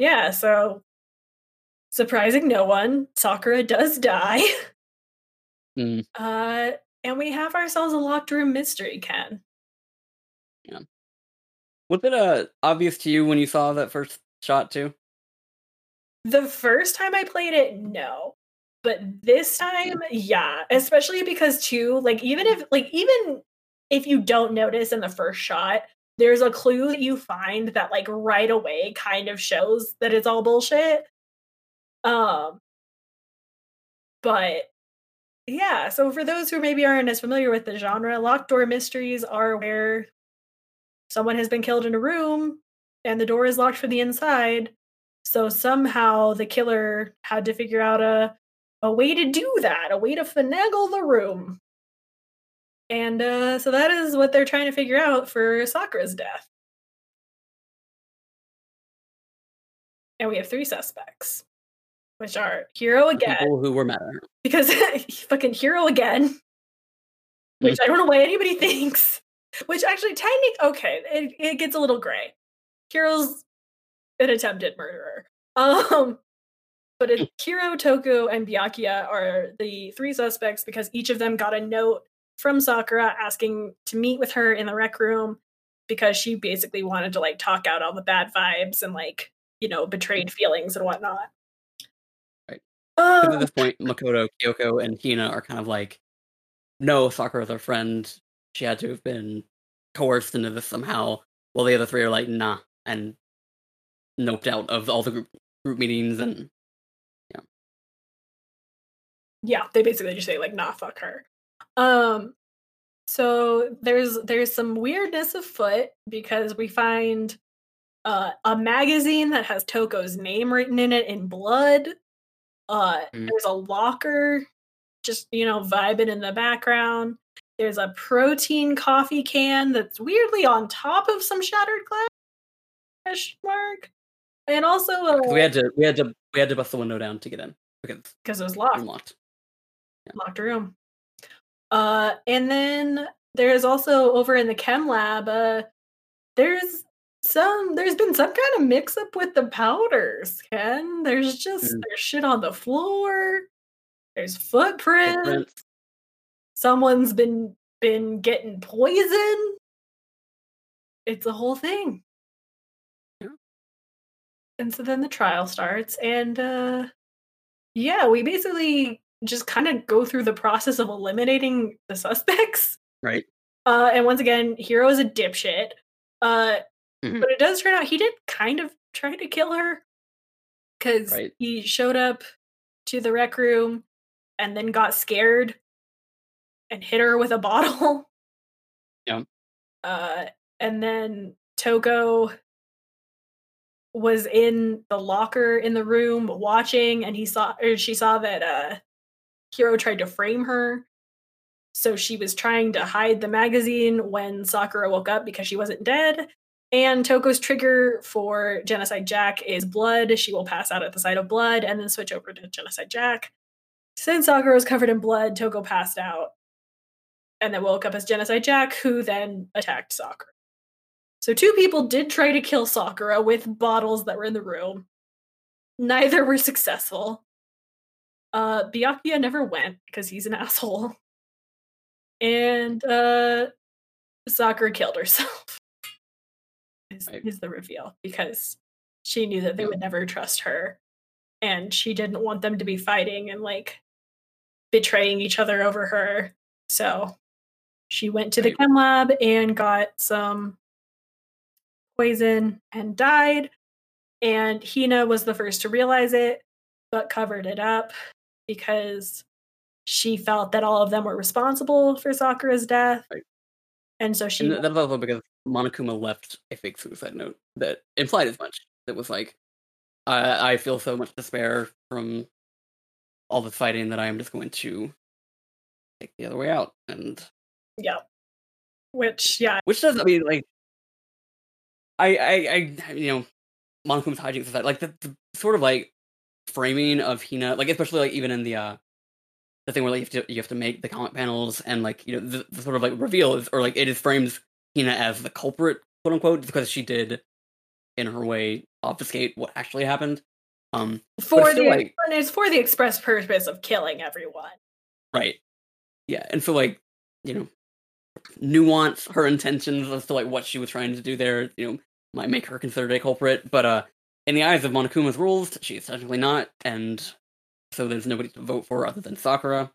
yeah, so surprising no one, Sakura does die. Mm. Uh and we have ourselves a locked room mystery, Ken. Yeah. Was it uh obvious to you when you saw that first shot too? The first time I played it, no. But this time, yeah. Especially because too, like even if like even if you don't notice in the first shot, there's a clue that you find that like right away kind of shows that it's all bullshit. Um but yeah, so for those who maybe aren't as familiar with the genre, locked door mysteries are where someone has been killed in a room and the door is locked from the inside. So somehow the killer had to figure out a a way to do that, a way to finagle the room. And uh, so that is what they're trying to figure out for Sakura's death. And we have three suspects, which are Hiro again. People who were mad at her. Because fucking Hiro again. Which I don't know why anybody thinks. Which actually, technically, okay, it, it gets a little gray. Hiro's an attempted murderer. Um, but it, Hiro, Toko, and Byakuya are the three suspects because each of them got a note from Sakura asking to meet with her in the rec room because she basically wanted to like talk out all the bad vibes and like you know betrayed feelings and whatnot. Right. Um, At this point, Makoto, Kyoko, and Hina are kind of like, no, Sakura's our friend. She had to have been coerced into this somehow. While the other three are like, nah, and noped out of all the group group meetings and yeah, Yeah, they basically just say like, "Nah, fuck her." Um, so there's there's some weirdness afoot because we find uh, a magazine that has Toko's name written in it in blood. Uh, Mm. There's a locker, just you know, vibing in the background. There's a protein coffee can that's weirdly on top of some shattered glass. Question mark. And also, uh, we had to we had to we had to bust the window down to get in because because it was locked. unlocked. locked room. Uh, and then there's also over in the chem lab, uh, there's some there's been some kind of mix up with the powders, Ken. There's just Mm. there's shit on the floor. There's footprints. Footprints. Someone's been been getting poison. It's a whole thing. Yeah. And so then the trial starts and uh yeah, we basically just kind of go through the process of eliminating the suspects. Right. Uh and once again, Hiro is a dipshit. Uh Mhm. but it does turn out he did kind of try to kill her cuz Right. he showed up to the rec room and then got scared and hit her with a bottle. Yeah. Uh, and then Toko was in the locker in the room watching, and he saw or she saw that uh, Hiro tried to frame her. So she was trying to hide the magazine when Sakura woke up because she wasn't dead. And Toko's trigger for Genocide Jack is blood. She will pass out at the sight of blood and then switch over to Genocide Jack. Since Sakura was covered in blood, Toko passed out and then woke up as Genocide Jack, who then attacked Sakura. So two people did try to kill Sakura with bottles that were in the room. Neither were successful. Uh, Byakuya never went because he's an asshole. And uh, Sakura killed herself. is, Right. is the reveal because she knew that they would never trust her and she didn't want them to be fighting and like betraying each other over her. So she went to the Right. chem lab and got some poison and died. And Hina was the first to realize it, but covered it up because she felt that all of them were responsible for Sakura's death. Right. And so she And th- that's also because Monokuma left a fake suicide note that implied as much. That was like, I, I feel so much despair from all the fighting that I am just going to take the other way out. And yeah. Which yeah, which does, I mean, like, I, I, I you know, Monokuma's hijinks aside, like the, the sort of like framing of Hina, like especially like even in the uh the thing where like you have to, you have to make the comic panels and like you know the, the sort of like reveal is or like it is frames Hina as the culprit quote unquote because she did in her way obfuscate what actually happened. Um, for the like- it's for the express purpose of killing everyone. right, yeah, and so like you know nuance her intentions as to like what she was trying to do there. You know might make her considered a culprit, but uh in the eyes of Monokuma's rules, she is technically not, and so there's nobody to vote for other than Sakura.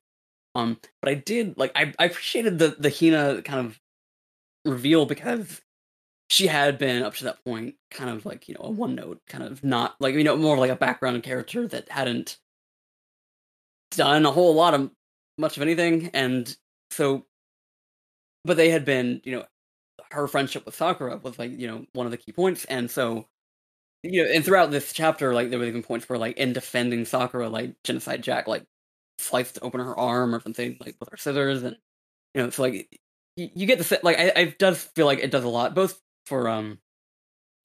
Um, but I did like I, I appreciated the the Hina kind of reveal because she had been up to that point kind of like you know a one note kind of not like you know more like a background character that hadn't done a whole lot of much of anything and so but they had been you know her friendship with Sakura was like you know one of the key points and so you know and throughout this chapter like there were even points where like in defending Sakura like genocide Jack like sliced open her arm or something like with her scissors, and you know, it's like you, you get the like I, I does feel like it does a lot both for um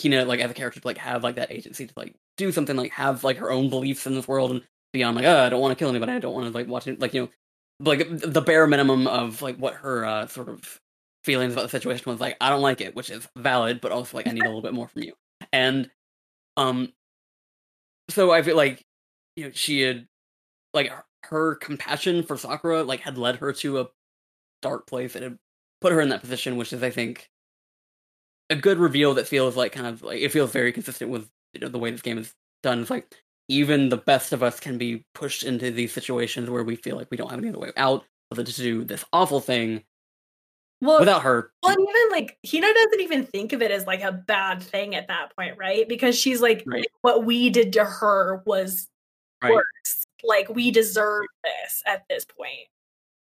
Hina like as a character to like have like that agency to like do something like have like her own beliefs in this world and beyond like oh I don't want to kill anybody I don't want to like watch it like you know like the bare minimum of like what her uh sort of feelings about the situation was like I don't like it which is valid but also like I need a little bit more from you and um so I feel like you know she had like her compassion for Sakura like had led her to a dark place and had put her in that position which is I think a good reveal that feels like kind of like it feels very consistent with you know the way this game is done. It's like even the best of us can be pushed into these situations where we feel like we don't have any other way out other to do this awful thing. Well, without her, well, and even like Hina doesn't even think of it as like a bad thing at that point, right? Because she's like, right. what we did to her was right. worse. Like we deserve this at this point.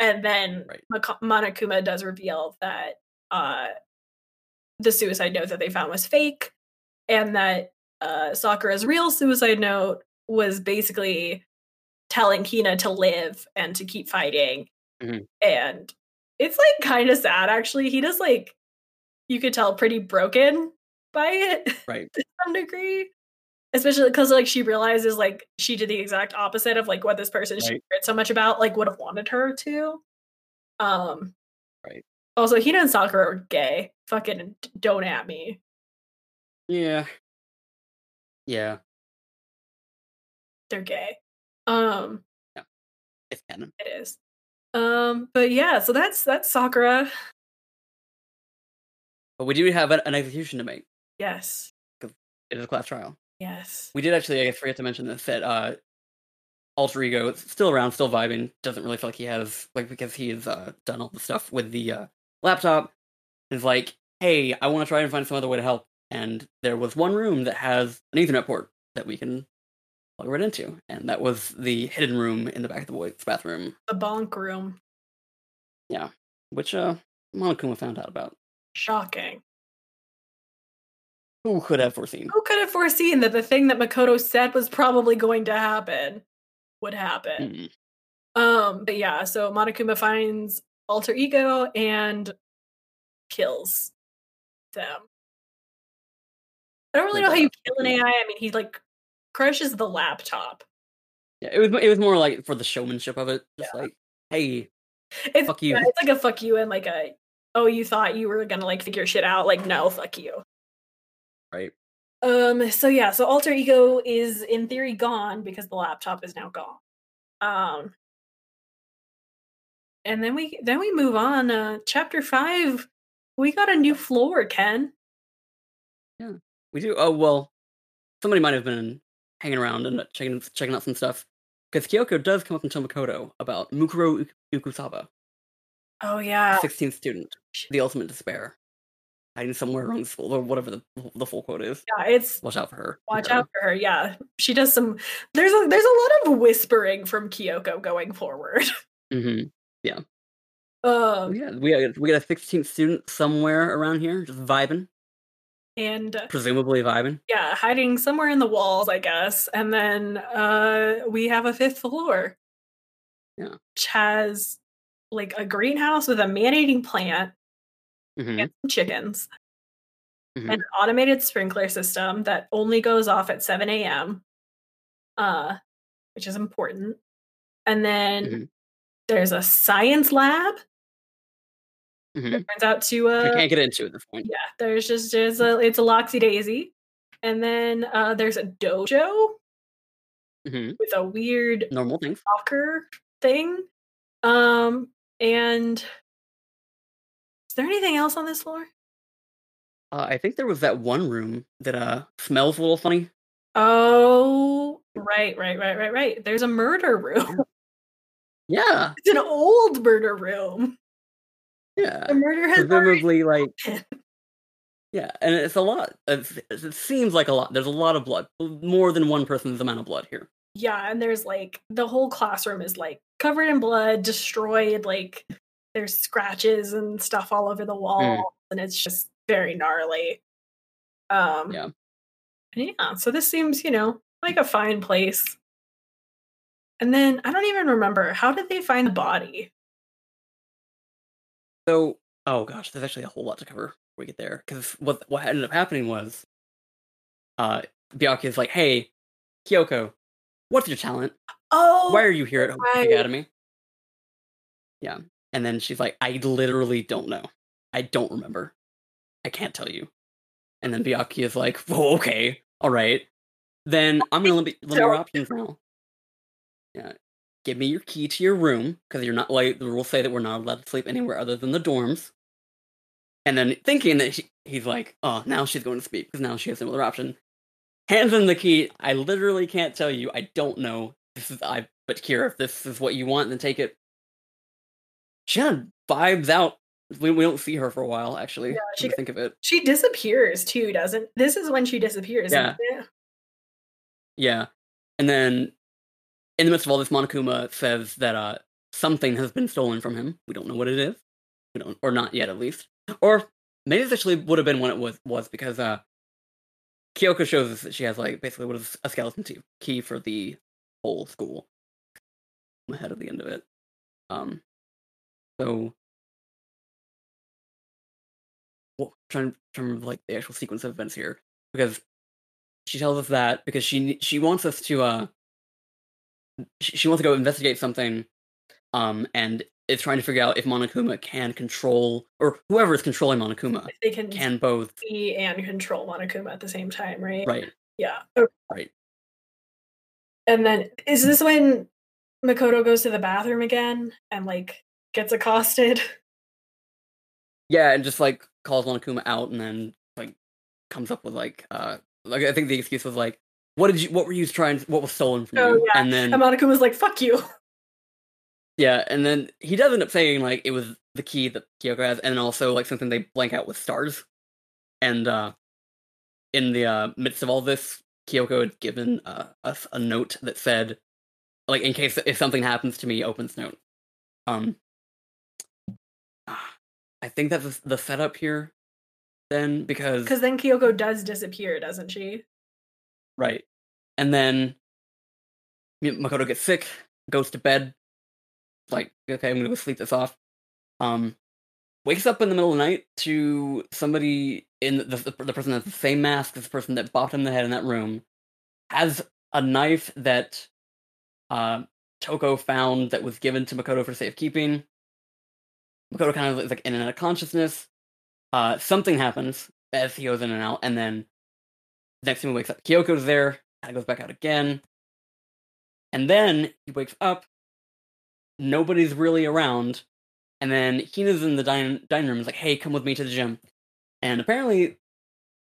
And then right. Monokuma does reveal that uh the suicide note that they found was fake and that uh, Sakura's real suicide note was basically telling Hina to live and to keep fighting. Mm-hmm. And it's like kind of sad actually. He does like you could tell pretty broken by it right to some degree. Especially because like she realizes like she did the exact opposite of like what this person right. she cared so much about like would have wanted her to. Um right. Also, Hina and Sakura are gay. Fucking don't at me. Yeah. Yeah. They're gay. Um yeah. It's canon. It is. Um, but yeah, so that's that's Sakura. But we do have an execution to make. Yes. It is a class trial. Yes. We did actually, I guess, forget to mention this that uh alter ego is still around, still vibing. Doesn't really feel like he has like because he has uh, done all the stuff with the uh, laptop is like, hey, I want to try and find some other way to help. And there was one room that has an Ethernet port that we can plug right into, and that was the hidden room in the back of the boys' bathroom. The bonk room. Yeah, which uh, Monokuma found out about. Shocking. Who could have foreseen? Who could have foreseen that the thing that Makoto said was probably going to happen would happen? Mm-hmm. Um, but yeah, so Monokuma finds alter ego and kills them. I don't really know how you kill an AI. I mean, he like crushes the laptop. Yeah, it was it was more like for the showmanship of it. Just yeah. like, hey, it's, fuck you. Yeah, it's like a fuck you and like a oh, you thought you were gonna like figure shit out. Like, no, fuck you. Right. Um. So yeah. So alter ego is in theory gone because the laptop is now gone. Um and then we then we move on. Uh, chapter five, we got a new floor, Ken. Yeah, we do. Oh well, somebody might have been hanging around and checking checking out some stuff because Kyoko does come up and tell Makoto about Mukuro Ikusaba. Oh yeah, sixteenth student, the ultimate despair, hiding somewhere around school or whatever the the full quote is. Yeah, it's watch out for her. Watch out for her. Yeah, she does some. There's a there's a lot of whispering from Kyoko going forward. Mm-hmm. Yeah. Um, yeah, we got, we got a 16th student somewhere around here, just vibing. And presumably vibing. Yeah, hiding somewhere in the walls, I guess. And then uh, we have a fifth floor. Yeah. Which has like a greenhouse with a man eating plant mm-hmm. and some chickens. Mm-hmm. An automated sprinkler system that only goes off at 7 a.m. Uh, which is important. And then mm-hmm there's a science lab. Mm-hmm. It turns out to uh, I can't get into at this point. Yeah, there's just there's a it's a Loxy Daisy, and then uh, there's a dojo mm-hmm. with a weird normal thing soccer thing. Um, and is there anything else on this floor? Uh, I think there was that one room that uh smells a little funny. Oh, right, right, right, right, right. There's a murder room. Yeah. It's an old murder room. Yeah. The murder has presumably like Yeah, and it's a lot. It seems like a lot. There's a lot of blood. More than one person's amount of blood here. Yeah, and there's like the whole classroom is like covered in blood, destroyed, like there's scratches and stuff all over the wall, mm. and it's just very gnarly. Um Yeah. yeah, so this seems, you know, like a fine place And then I don't even remember how did they find the body? So, oh gosh, there's actually a whole lot to cover before we get there. Because what what ended up happening was, uh, Byakuya's like, "Hey, Kyoko, what's your talent? Oh, Why are you here at Hope right. Academy?" Yeah, and then she's like, "I literally don't know. I don't remember. I can't tell you." And then Byakuya's like, "Well, okay, all right. Then I'm gonna limit, limit your options now. Yeah, give me your key to your room because you're not like the rules say that we're not allowed to sleep anywhere other than the dorms." And then thinking that he, he's like, "Oh, now she's going to speak because now she has no other option." Hands him the key. I literally can't tell you. I don't know. This is I. But Kira, if this is what you want, then take it. She kind of vibes out. We, we don't see her for a while, actually. Yeah, She she- think of it. She disappears too, doesn't? This is when she disappears. Yeah. isn't it? Yeah. And then in the midst of all this, Monokuma says that uh something has been stolen from him. We don't know what it is. We don't or not yet at least. Or maybe this actually would have been when it was was because uh Kyoko shows us that she has like basically what is a skeleton key for the whole school. I'm Ahead of the end of it. Um so well, trying to remember like the actual sequence of events here because she tells us that because she she wants us to uh she, wants to go investigate something um and is trying to figure out if Monokuma can control or whoever is controlling Monokuma They can, can both see and control Monokuma at the same time, right? right Yeah. Okay. right And then is this when Makoto goes to the bathroom again and like gets accosted? yeah and just like calls Monokuma out and then like comes up with like uh like I think the excuse was like what did you what were you trying what was stolen from Oh, you yeah. and then And Monokuma's like, "Fuck you." Yeah, and then he does end up saying like it was the key that Kyoko has, and also like something they blank out with stars. And uh in the uh, midst of all this, Kyoko had given uh, us a note that said, like, in case if something happens to me, opens note. Um, I think that's the setup here, then because Because then Kyoko does disappear, doesn't she? Right. And then Makoto gets sick, goes to bed. Like, okay, I'm gonna go sleep this off. Um, wakes up in the middle of the night to somebody in the, the, the person that has the same mask as the person that bopped him the head in that room, has a knife that uh, Toko found that was given to Makoto for safekeeping. Makoto kind of is like in and out of consciousness. Uh, something happens as he goes in and out, and then next time he wakes up, Kyoko's there, and goes back out again. And then he wakes up, nobody's really around, and then Hina's in the din- dining room, is like, hey, come with me to the gym. And apparently,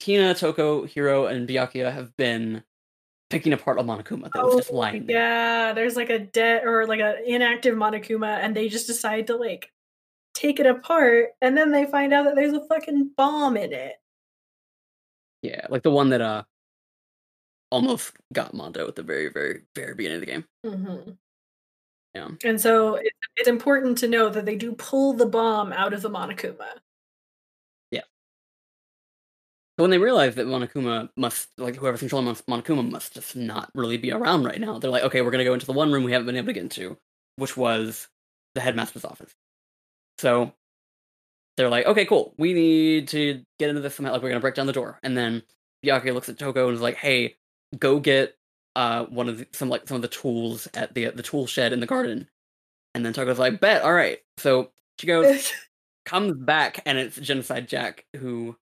Hina, Toko, Hiro, and Byakuya have been picking apart a Monokuma that was just Oh, lying there. Yeah, there's like a dead or like an inactive Monokuma, and they just decide to like take it apart, and then they find out that there's a fucking bomb in it. Yeah, like the one that uh almost got Mondo at the very, very, very beginning of the game. Mm-hmm. Yeah. And so it, it's important to know that they do pull the bomb out of the Monokuma. Yeah. So when they realize that Monokuma must, like whoever's controlling Mon- Monokuma must just not really be around right now, they're like, okay, we're gonna go into the one room we haven't been able to get into, which was the headmaster's office. So they're like, okay, cool, we need to get into this somehow. Like we're gonna break down the door, and then Byakuya looks at Toko and is like, hey, go get uh one of the, some like some of the tools at the the tool shed in the garden. And then Toko's like, bet, all right. So she goes, comes back and it's Genocide Jack who,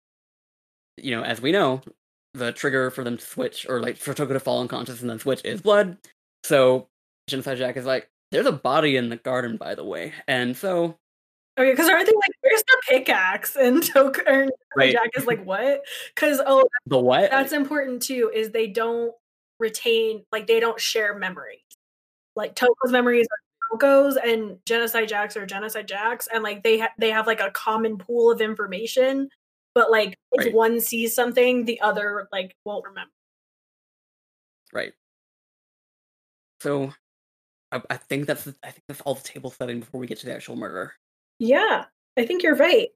you know, as we know, the trigger for them to switch or like for Toko to fall unconscious and then switch is blood. So Genocide Jack is like, there's a body in the garden, by the way. And so, Okay, because aren't they like, where's the pickaxe? And Toko or right, Jack is like, what? Because oh, the what? that's important too. Is they don't retain like they don't share memories. Like Toko's memories are Toko's, and Genocide Jacks are Genocide Jacks, and like they ha- they have like a common pool of information. But like if Right. one sees something, the other like won't remember. right. So, I, I think that's the, I think that's all the table setting before we get to the actual murder. Yeah, I think you're right.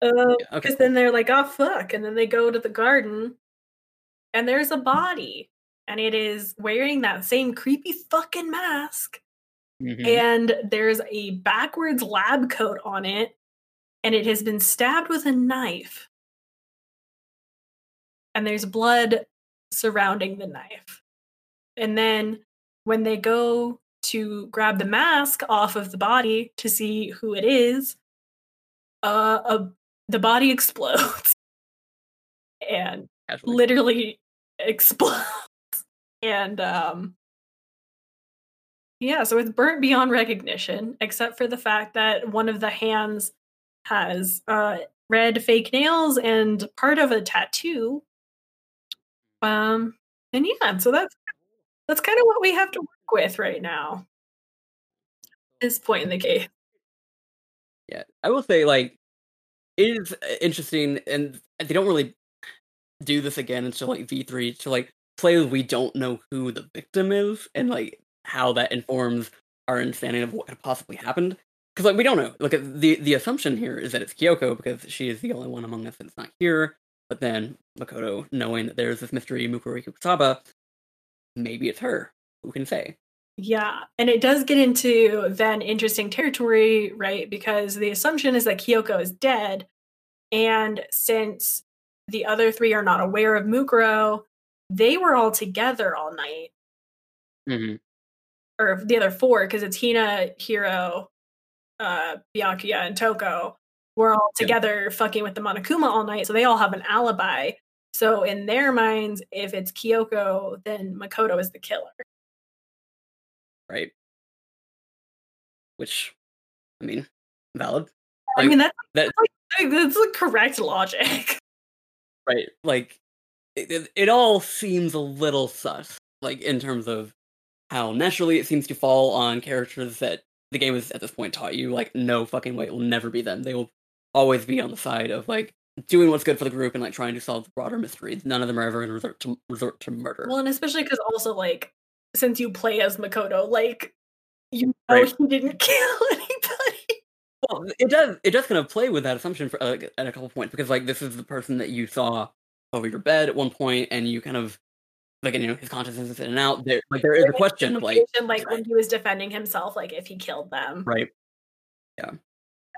Because Yeah, okay, then they're like, oh fuck, and then they go to the garden, and there's a body. and it is wearing that same creepy fucking mask. Mhm. And there's a backwards lab coat on it, and it has been stabbed with a knife. And there's blood surrounding the knife. And then when they go to grab the mask off of the body to see who it is, uh, a, the body explodes and Casually. literally explodes. And um yeah, so it's burnt beyond recognition, except for the fact that one of the hands has uh red fake nails and part of a tattoo. Um and yeah, so that's that's kind of what we have to work with right now. This point in the game. Yeah, I will say like it is uh, interesting, and they don't really do this again until like V three to like play. We don't know who the victim is, and like how that informs our understanding of what could possibly happened. Because like we don't know. At the the assumption here is that it's Kyoko because she is the only one among us that's not here. But then Makoto, knowing that there's this mystery Mukuro Ikusaba, maybe it's her. Who can say? Yeah, and it does get into then interesting territory, right? Because the assumption is that Kyoko is dead, and since the other three are not aware of Mukuro, they were all together all night, Mm-hmm. or the other four, because it's Hina, Hiro, uh, Byakuya, and Toko. We're all Yeah. together fucking with the Monokuma all night, so they all have an alibi. So in their minds, if it's Kyoko, then Makoto is the killer. Right. Which, I mean, valid. I mean, that's that like, that's the correct logic. right like it, it, it all seems a little sus like in terms of how naturally it seems to fall on characters that the game has at this point taught you like no fucking way it will never be them they will always be on the side of like doing what's good for the group and like trying to solve the broader mysteries none of them are ever going to resort to resort to murder Well, and especially because also like since you play as Makoto, like you know Right. he didn't kill anybody. well it does it does kind of play with that assumption for uh, at a couple points because like this is the person that you saw over your bed at one point and you kind of like you know his consciousness is in and out there like there is a question like like when he was defending himself, like if he killed them. right yeah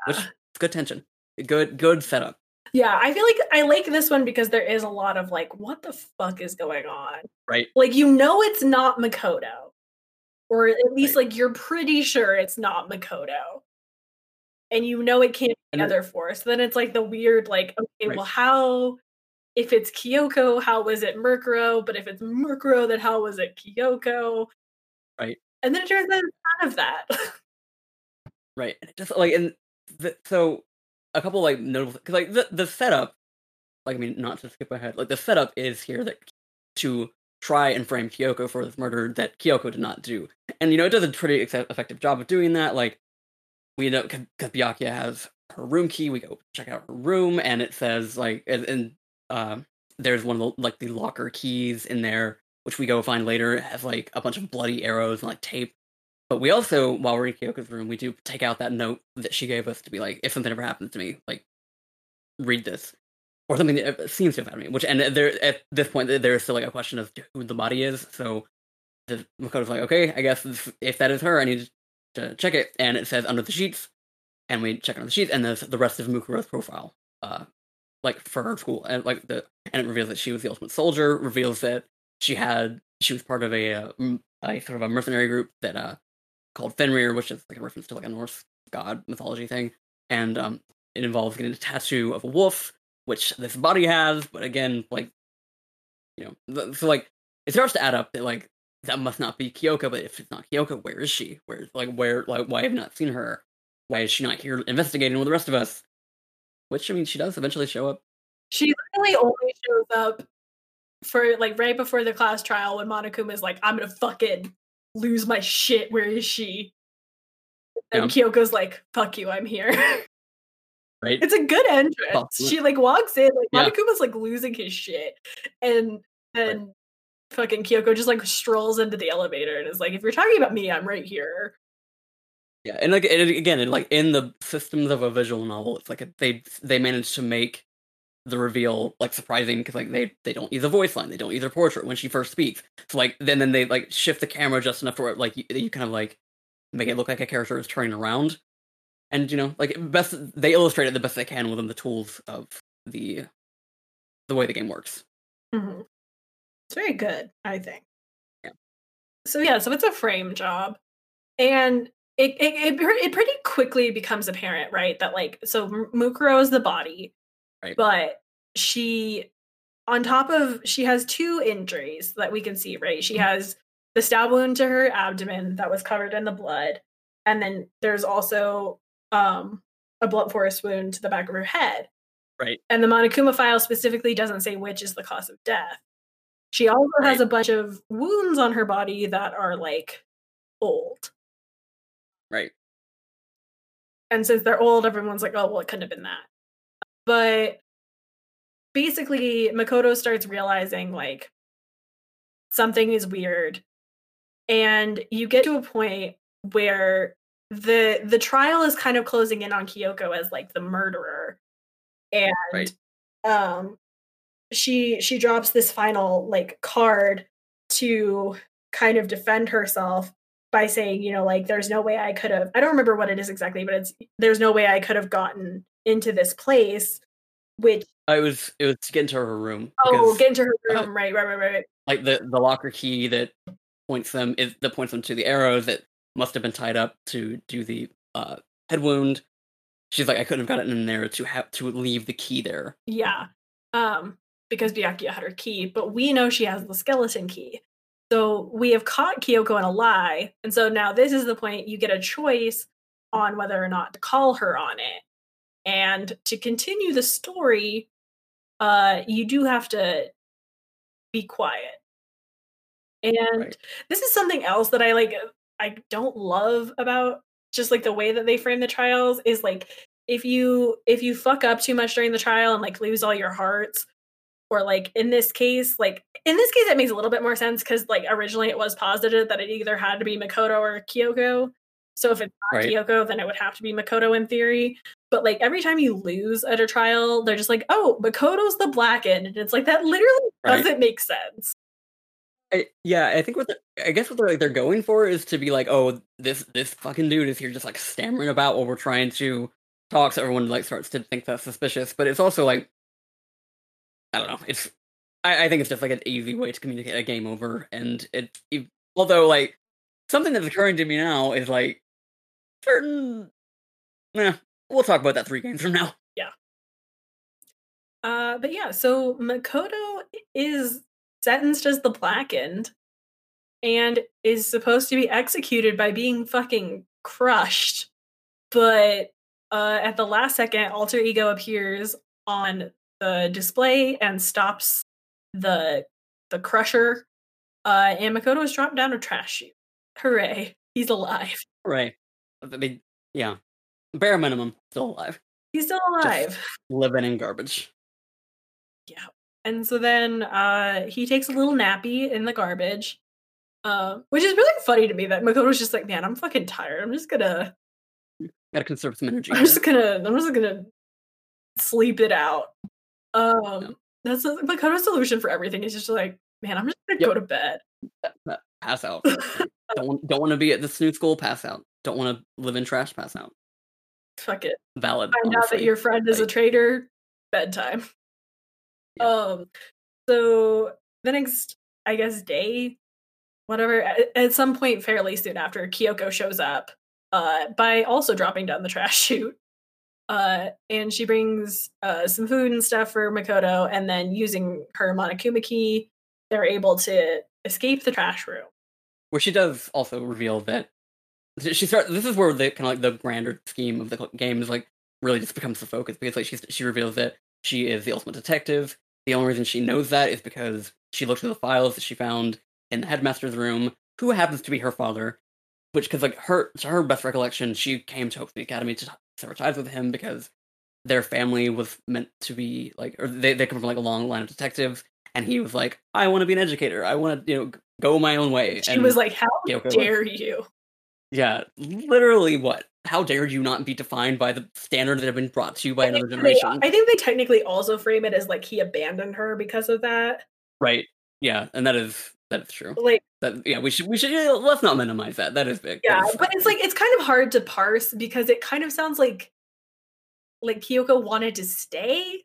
which good tension good good setup Yeah, I feel like I like this one because there is a lot of like, what the fuck is going on? right Like you know it's not Makoto. Or at least Right. like you're pretty sure it's not Makoto. And you know it can't be And other four. So then it's like the weird, like, okay, Right. well, how if it's Kyoko, how was it Mukuro? But if it's Mukuro, then how was it Kyoko? Right. And then it turns out it's none of that. right and it just like and the, so a couple like notable because like the, the setup like i mean not to skip ahead like the setup is here that to try and frame kyoko for this murder that kyoko did not do. And you know it does a pretty effective job of doing that like we know because byakuya has her room key we go check out her room and it says like and, and um there's one of the like the locker keys in there which we go find later. Has like a bunch of bloody arrows and like tape but we also, while we're in Kyoko's room, we do take out that note that she gave us to be like, if something ever happens to me, like, read this. Or something that uh, seems to have happened to me. Which, and there, at this point, there is still like a question of who the body is. So the Makoto's like, okay, I guess if, that is her, I need to check it. And it says under the sheets. And we check under the sheets, and there's the rest of Mukuro's profile. Uh, like for her school. And like the, and it reveals that she was the ultimate soldier, reveals that she had, she was part of a, uh, m- a sort of a mercenary group that, uh, called Fenrir, which is like a reference to like a Norse god mythology thing, and um, it involves getting a tattoo of a wolf, which this body has. But again, like you know, so like it starts to add up that like that must not be Kyoko. But if it's not Kyoko, where is she? Where like where like why have I not seen her? Why is she not here investigating with the rest of us? Which I mean, she does eventually show up. she literally only shows up for like right before the class trial when Monokuma is like, I'm gonna fucking lose my shit. Where is she? And Kyoko's like, fuck you, I'm here. Right? It's a good entrance. Fuck. She like walks in, like Yeah. Monokuma's like losing his shit. And then fucking Kyoko just like strolls into the elevator and is like, if you're talking about me, I'm right here. Yeah, and like and again, and like in the systems of a visual novel, it's like they they managed to make the reveal like surprising because like they they don't use a voice line, they don't use a portrait when she first speaks. So like then then they like shift the camera just enough for like you, you kind of like make it look like a character is turning around, and you know like best they illustrate it the best they can within the tools of the the way the game works. Mm-hmm. It's very good, I think. Yeah. So yeah, so it's a frame job, and it it it, it pretty quickly becomes apparent, right? That like so Mukuro is the body, right? But she, on top of she has two injuries that we can see, right? She mm-hmm. has the stab wound to her abdomen that was covered in the blood, and then there's also um a blunt force wound to the back of her head. Right. And the Monokuma file specifically doesn't say which is the cause of death. She also right. has a bunch of wounds on her body that are like old. Right. And since they're old, everyone's like, oh, well, it couldn't have been that. But basically, Makoto starts realizing like something is weird. And you get to a point where the the trial is kind of closing in on Kyoko as like the murderer. And right. um she she drops this final like card to kind of defend herself by saying, you know, like there's no way I could have I don't remember what it is exactly, but it's there's no way I could have gotten into this place which I was it was to get into her room. Oh, get into her uh, room, uh, right, right, right, right. Like the the locker key that points them is that points them to the arrow that must have been tied up to do the uh, head wound. She's like, I couldn't have gotten in there to have to leave the key there. Yeah, um, because Byakuya had her key, but we know she has the skeleton key. So we have caught Kyoko in a lie, and so now this is the point you get a choice on whether or not to call her on it. And to continue the story, uh, you do have to be quiet. And right. this is something else that I like I don't love about just like the way that they frame the trials is like if you if you fuck up too much during the trial and like lose all your hearts or like in this case like in this case it makes a little bit more sense because like originally it was posited that it either had to be makoto or kyoko so if it's not right. kyoko then it would have to be makoto in theory but like every time you lose at a trial they're just like oh makoto's the blackened and it's like that literally doesn't make sense I, yeah, I think what I guess what they're like they're going for is to be like, oh, this this fucking dude is here just like stammering about while we're trying to talk, so everyone like starts to think that's suspicious. But it's also like, I don't know. It's I, I think it's just like an easy way to communicate a game over, and it, it although like something that's occurring to me now is like certain. Yeah, we'll talk about that three games from now. Yeah. Uh, but yeah, so Makoto is sentenced as the blackened and is supposed to be executed by being fucking crushed. But uh, at the last second, Alter Ego appears on the display and stops the the crusher. Uh, and Makoto is dropped down a trash chute. Hooray! He's alive. Hooray! I mean, yeah, bare minimum, still alive. He's still alive. Just living in garbage. Yeah. And so then uh, he takes a little nappy in the garbage, uh, which is really funny to me that Makoto's just like, man, I'm fucking tired. I'm just gonna gotta conserve some energy. I'm just gonna I'm just gonna sleep it out. Um, that's a, Makoto's solution for everything. Is just like, man, I'm just gonna yep. go to bed. Pass out. don't don't want to be at the snooze school. Pass out. Don't want to live in trash. Pass out. Fuck it. Valid. Find out that your friend is a traitor. Bedtime. Yeah. Um, so the next, I guess, day, whatever, at, at, some point fairly soon after, Kyoko shows up uh, by also dropping down the trash chute. Uh, and she brings uh, some food and stuff for Makoto, and then using her Monokuma key, they're able to escape the trash room. Where she does also reveal that she starts. This is where the kind of like the grander scheme of the game is like really just becomes the focus because like she she reveals that she is the ultimate detective. The only reason she knows that is because she looked through the files that she found in the headmaster's room, who happens to be her father. Which, because like her, to her best recollection, she came to Hope Academy to sever ties with him because their family was meant to be like, or they they come from like a long line of detectives, and he was like, I want to be an educator. I want to, you know, go my own way. She and was like, How dare you? Yeah, literally what how dare you not be defined by the standards that have been brought to you by another think they- generation? I think they technically also frame it as like he abandoned her because of that. right? Yeah, and that is that is true. Like, That yeah, we should we should yeah, let's not minimize that. That is big. Yeah, is- but it's like it's kind of hard to parse because it kind of sounds like like Kyoko wanted to stay.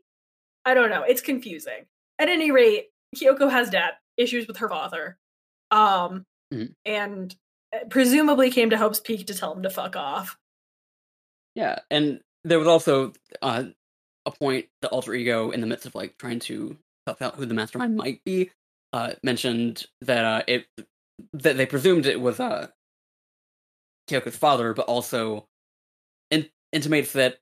I don't know. It's confusing. At any rate, Kyoko has debt issues with her father, um, Mhm. and presumably came to Hope's Peak to tell him to fuck off. Yeah, and there was also uh, a point the alter ego in the midst of like trying to suss out who the mastermind might be uh, mentioned that uh, it that they presumed it was uh, Kyoko's father, but also in- intimates that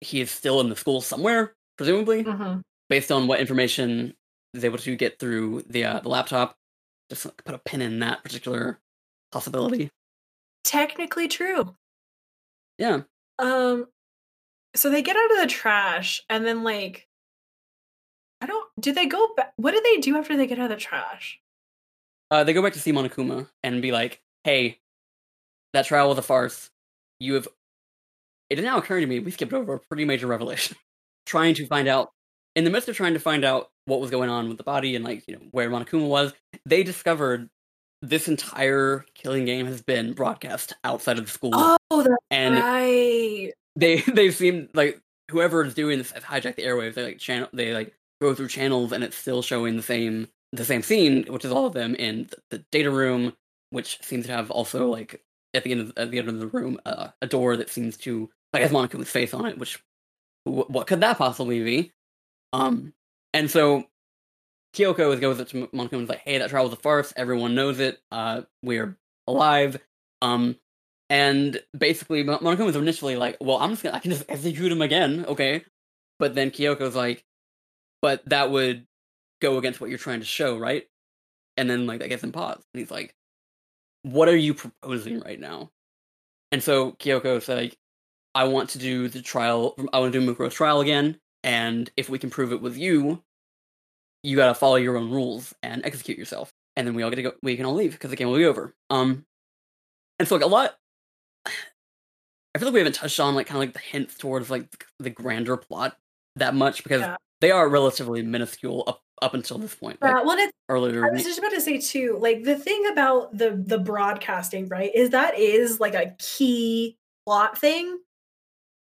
he is still in the school somewhere, presumably Mm-hmm. based on what information is able to get through the uh, the laptop. Just like, put a pin in that particular possibility. Technically true. Yeah. Um, so they get out of the trash, and then like, I don't. Do they go back? What do they do after they get out of the trash? Uh, they go back to see Monokuma and be like, "Hey, that trial was a farce. You have." It is now occurring to me we skipped over a pretty major revelation. trying to find out, in the midst of trying to find out what was going on with the body and like you know where Monokuma was, they discovered this entire killing game has been broadcast outside of the school, Oh, that's and right. they they seem like whoever is doing this has hijacked the airwaves. They like channel they like go through channels and it's still showing the same the same scene, which is all of them in the, the data room, which seems to have also like at the end of at the end of the room uh, a door that seems to like has Monokuma's face on it. Which wh- what could that possibly be? Um, and so Kyoko goes up to Monokuma and is like, "Hey, that trial was a farce. Everyone knows it. Uh, we're alive." Um, and basically, Mon- Monokuma was initially like, "Well, I'm just gonna, I can just execute him again, okay?" But then Kyoko's like, "But that would go against what you're trying to show, right?" And then like that gets him paused, and he's like, "What are you proposing right now?" And so Kyoko said, like, "I want to do the trial. I want to do Mukuro's trial again, and if we can prove it with you, you gotta follow your own rules and execute yourself, and then we all get to go. We can all leave because the game will be over." Um, and so like a lot I feel like we haven't touched on like kind of like the hints towards like the grander plot that much because Yeah. they are relatively minuscule up up until this point. Like, well, it's, earlier, I was just about to say too, like the thing about the the broadcasting, right, is that is like a key plot thing.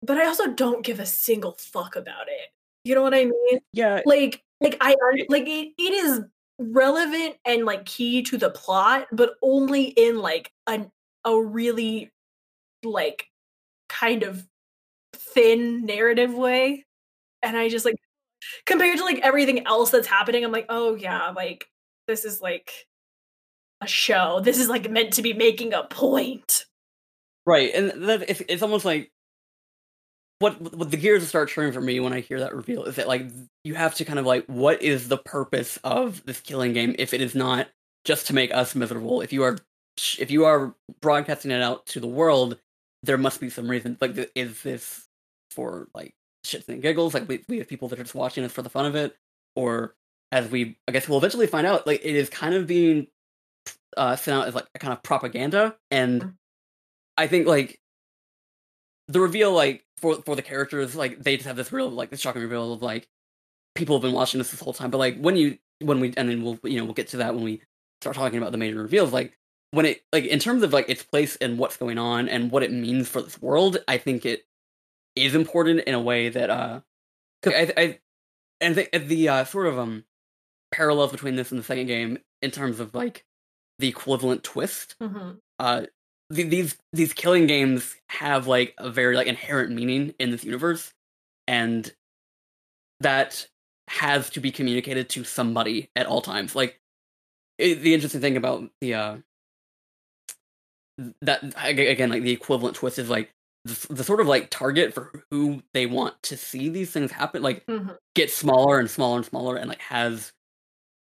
But I also don't give a single fuck about it. You know what I mean? yeah, Like, like I like it, it is relevant and like key to the plot, but only in like an a really like kind of thin narrative way. And I just like compared to like everything else that's happening, I'm like, oh yeah, like this is like a show. This is like meant to be making a point. right, and that it's, it's almost like what what the gears start turning for me when I hear that reveal is that like you have to kind of like what is the purpose of this killing game if it is not just to make us miserable. If you are if you are broadcasting it out to the world, there must be some reason. Like, is this for like shits and giggles? Like, we we have people that are just watching this for the fun of it, or as we I guess we'll eventually find out, like it is kind of being uh, sent out as like a kind of propaganda, and Mhm. I think like the reveal, like for for the characters, like they just have this real like this shocking reveal of like people have been watching this this whole time, but like when you when we and then we'll you know we'll get to that when we start talking about the major reveals, like when it like in terms of like its place and what's going on and what it means for this world, I think it is important in a way that uh, 'cause I, I and the, the uh, sort of um parallels between this and the second game in terms of like the equivalent twist. Mhm. Uh, the, these these killing games have like a very like inherent meaning in this universe, and that has to be communicated to somebody at all times. Like it, the interesting thing about the uh that again like the equivalent twist is like the, the sort of like target for who they want to see these things happen like Mhm. gets smaller and smaller and smaller and like has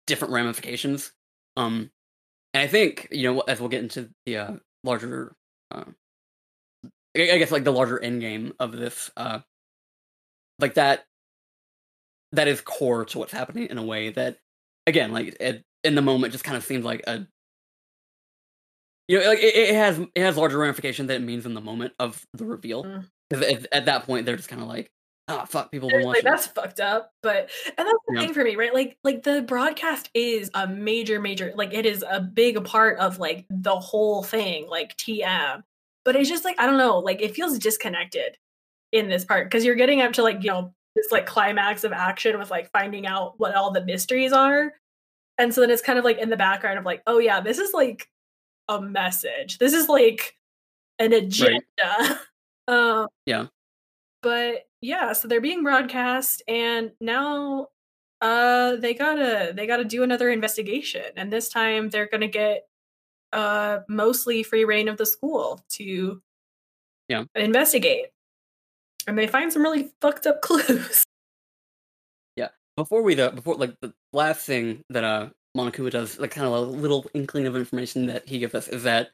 different ramifications um and i think you know as we'll get into the uh, larger uh, I guess like the larger end game of this uh like that that is core to what's happening in a way that again like it, in the moment just kind of seems like a you know, like it, it has it has larger ramifications than it means in the moment of the reveal. Mm. Because at, at that point, they're just kind of like, ah, fuck, people been like that's fucked up but and that's the Yeah. thing for me right like like the broadcast is a major major like it is a big part of like the whole thing like tm but it's just like i don't know like it feels disconnected in this part because you're getting up to like you know this like climax of action with like finding out what all the mysteries are and so then it's kind of like in the background of like oh yeah this is like a message this is like an agenda um Yeah. but yeah so they're being broadcast and now uh they gotta they gotta do another investigation and this time they're gonna get uh mostly free reign of the school to Yeah. investigate and they find some really fucked up clues Yeah. before we the before like the last thing that uh Monokuma does, like kind of a little inkling of information that he gives us is that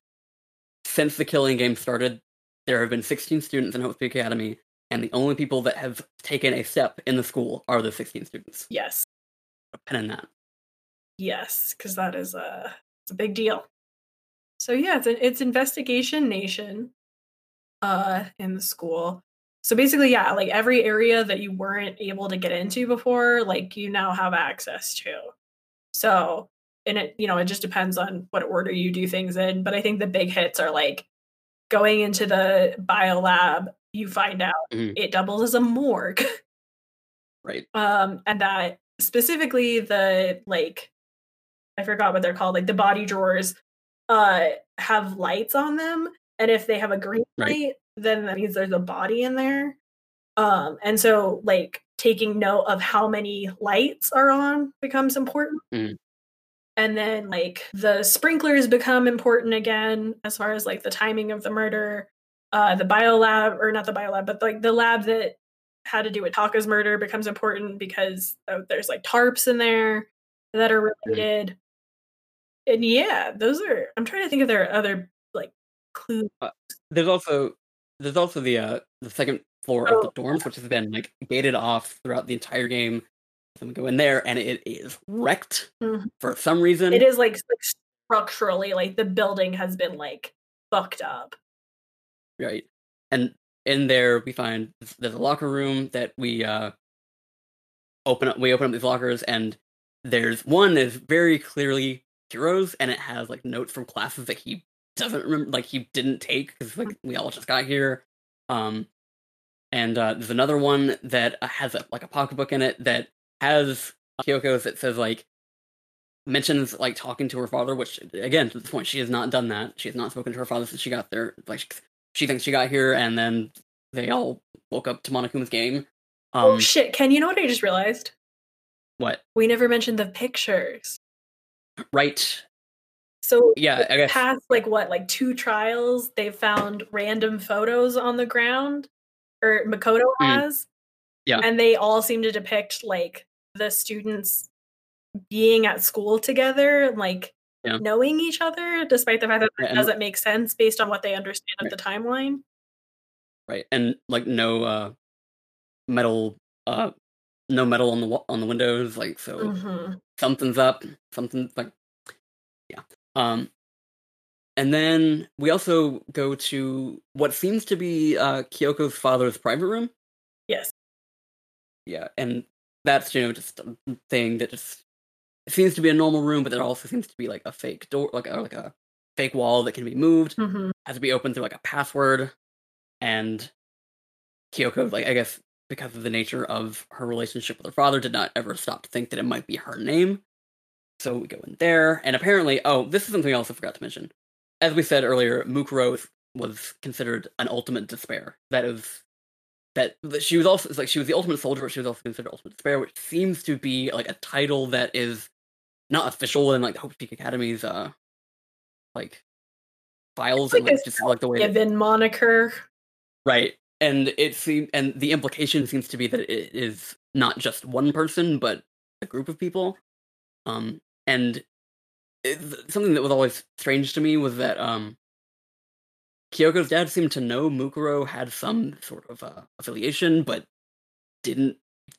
since the killing game started, there have been 16 students in Hope Peak Academy, and the only people that have taken a step in the school are the 16 students. yes A pen in that. yes because that is a it's a big deal so yeah it's, it's investigation nation uh in the school so basically yeah like every area that you weren't able to get into before like you now have access to so and it you know it just depends on what order you do things in but i think the big hits are like going into the bio lab you find out Mhm. it doubles as a morgue Right. um and that specifically the like i forgot what they're called like the body drawers uh have lights on them and if they have a green Right. light then that means there's a body in there um and so like taking note of how many lights are on becomes important Mhm. and then like the sprinklers become important again as far as like the timing of the murder uh the biolab or not the bio lab, but like the lab that had to do with Taka's murder becomes important because uh, there's like tarps in there that are related. And yeah, those are. I'm trying to think if there are other like clues. There's also there's also the uh the second floor of the Oh. dorms, which has been like gated off throughout the entire game. So we go in there and it is wrecked Mhm. for some reason. It is like, like structurally, like the building has been like fucked up. Right? And in there we find there's a locker room that we uh open up we open up these lockers and there's one is very clearly Hiro's and it has like notes from classes that he doesn't remember like he didn't take because like we all just got here um and uh there's another one that uh, has a, like a pocketbook in it that has Kyoko's that says like mentions like talking to her father which again to this point she has not done that. She has not spoken to her father since she got there like she, thinks she got here and then they all woke up to Monokuma's game um oh shit, Ken! You know what I just realized? what We never mentioned the pictures. right So yeah i guess past like what, like two trials, they found random photos on the ground, or Makoto Mm. has. Yeah. and they all seem to depict like the students being at school together, like Yeah. knowing each other, despite the fact that and- doesn't make sense based on what they understand of the timeline. right and like no uh metal uh no metal on the on the windows like so Mhm. something's up something like yeah um and then we also go to what seems to be uh kyoko's father's private room Yes. yeah and that's you know just a thing that just it seems to be a normal room but there also seems to be like a fake door like a like a fake wall that can be moved. Mhm. has to be opened through like a password. And kyoko like i guess because of the nature of her relationship with her father did not ever stop to think that it might be her name. So we go in there and apparently oh this is something else i forgot to mention. As we said earlier mukuro was considered an ultimate despair. That is that, that she was also it's like she was the ultimate soldier but she was also considered ultimate despair which seems to be like a title that is not official in like the hope peak academy's uh like files Like and like just like the way that- Given moniker. Right. And it seems and the implication seems to be that it is not just one person, but a group of people. Um and it, something that was always strange to me was that um Kyoko's dad seemed to know Mukuro had some sort of uh, affiliation, but didn't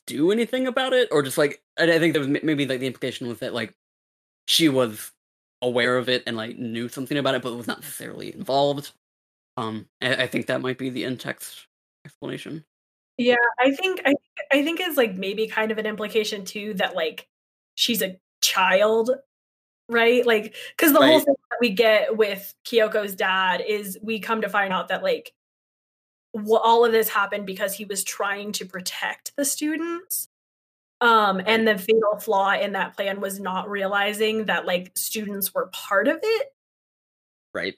do anything about it, or just like I I think there was maybe like the implication was that like she was aware of it and like knew something about it, but was not necessarily involved. Um, I, I think that might be the in text explanation. Yeah, I think I I think it's like maybe kind of an implication too that like she's a child, right? Like because the whole thing that we get with Kyoko's dad is we come to find out that like all of this happened because he was trying to protect the students. Um, and the fatal flaw in that plan was not realizing that like students were part of it. Right.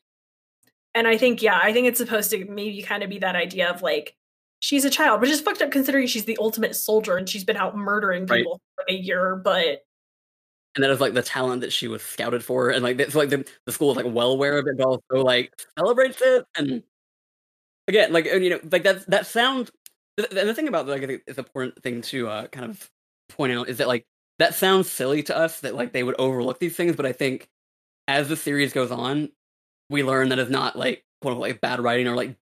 And I think, yeah, I think it's supposed to maybe kind of be that idea of like she's a child, which is fucked up considering she's the ultimate soldier and she's been out murdering Right. people for a year. But And that is like the talent that she was scouted for, and like it's like the, the school is like well aware of it, but also like celebrates it. And again, like and, you know, like that that sound. And the thing about like I think is important thing to uh, kind of point out is that like that sounds silly to us that like they would overlook these things, but I think as the series goes on, we learn that it's not like quote unquote like bad writing or like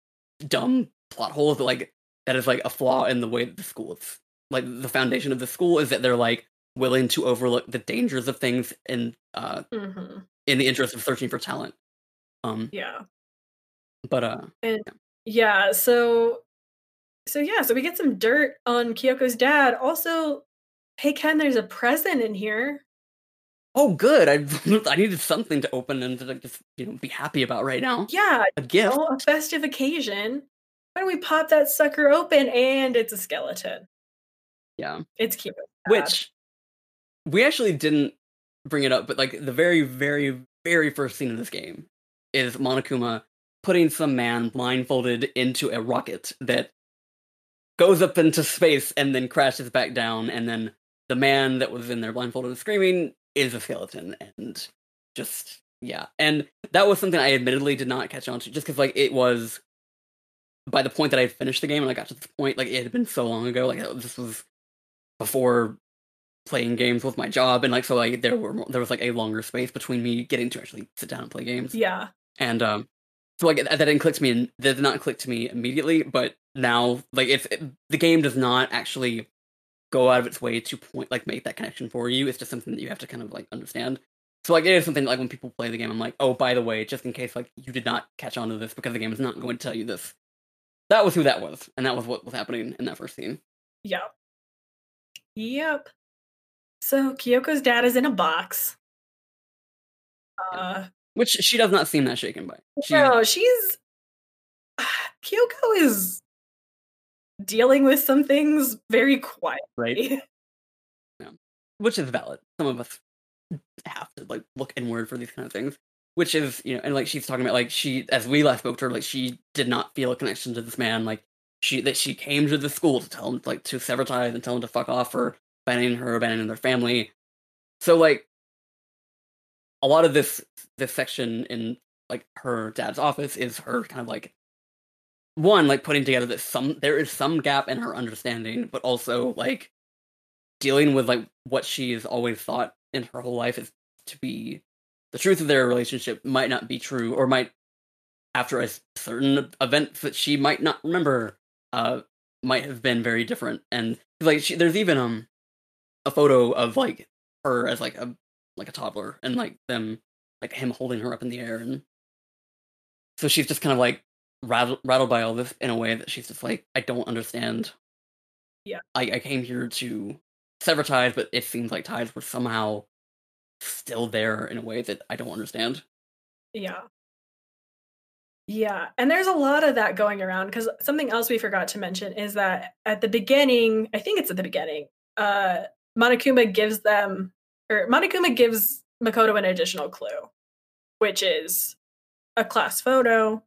dumb plot holes, but like that is like a flaw in the way that the school is like the foundation of the school is that they're like willing to overlook the dangers of things in uh mhm, in the interest of searching for talent. Um yeah. but uh Yeah, so so yeah, so we get some dirt on Kyoko's dad. Also, hey Ken, there's a present in here. oh good. I I needed something to open and to like, just you know be happy about right now. Yeah, A gift. oh, a festive occasion. Why don't we pop that sucker open? And it's a skeleton. Yeah. It's cute. Which we actually didn't bring it up, but like the very, very, very first scene of this game is Monokuma putting some man blindfolded into a rocket that goes up into space and then crashes back down, and then the man that was in there blindfolded and screaming is a skeleton, and just yeah, and that was something I admittedly did not catch on to, just because like it was by the point that I had finished the game and I got to this point, like it had been so long ago, like this was before playing games with my job and like so like there were there was like a longer space between me getting to actually sit down and play games Yeah. and um so like that didn't click to me and that did not click to me immediately but now like if it, the game does not actually go out of its way to point like make that connection for you it's just something that you have to kind of like understand so like it is something like when people play the game i'm like oh by the way just in case like you did not catch on to this because the game is not going to tell you this that was who that was and that was what was happening in that first scene Yep. Yep. So Kyoko's dad is in a box. Uh which she does not seem that shaken by she no, she's Kyoko is dealing with some things very quietly. right which is valid. Some of us have to like look inward for these kind of things, which is you know, and like she's talking about like she, as we last spoke to her, like she did not feel a connection to this man. Like she that she came to the school to tell him like to sever ties and tell him to fuck off for abandoning her, abandoning their family. So like a lot of this this section in like her dad's office is her kind of like one like putting together that some there is some gap in her understanding, but also like dealing with like what she's always thought in her whole life is to be the truth of their relationship might not be true or might after a certain event that she might not remember uh might have been very different. And like she, there's even um a photo of like her as like a like a toddler and like them like him holding her up in the air and so she's just kind of like rattled, rattled by all this in a way that she's just like i don't understand Yeah. I, I came here to sever ties but it seems like ties were somehow still there in a way that i don't understand Yeah. Yeah. And there's a lot of that going around because something else we forgot to mention is that at the beginning, I think it's at the beginning, uh, Monokuma gives them, or Monokuma gives Makoto an additional clue, which is a class photo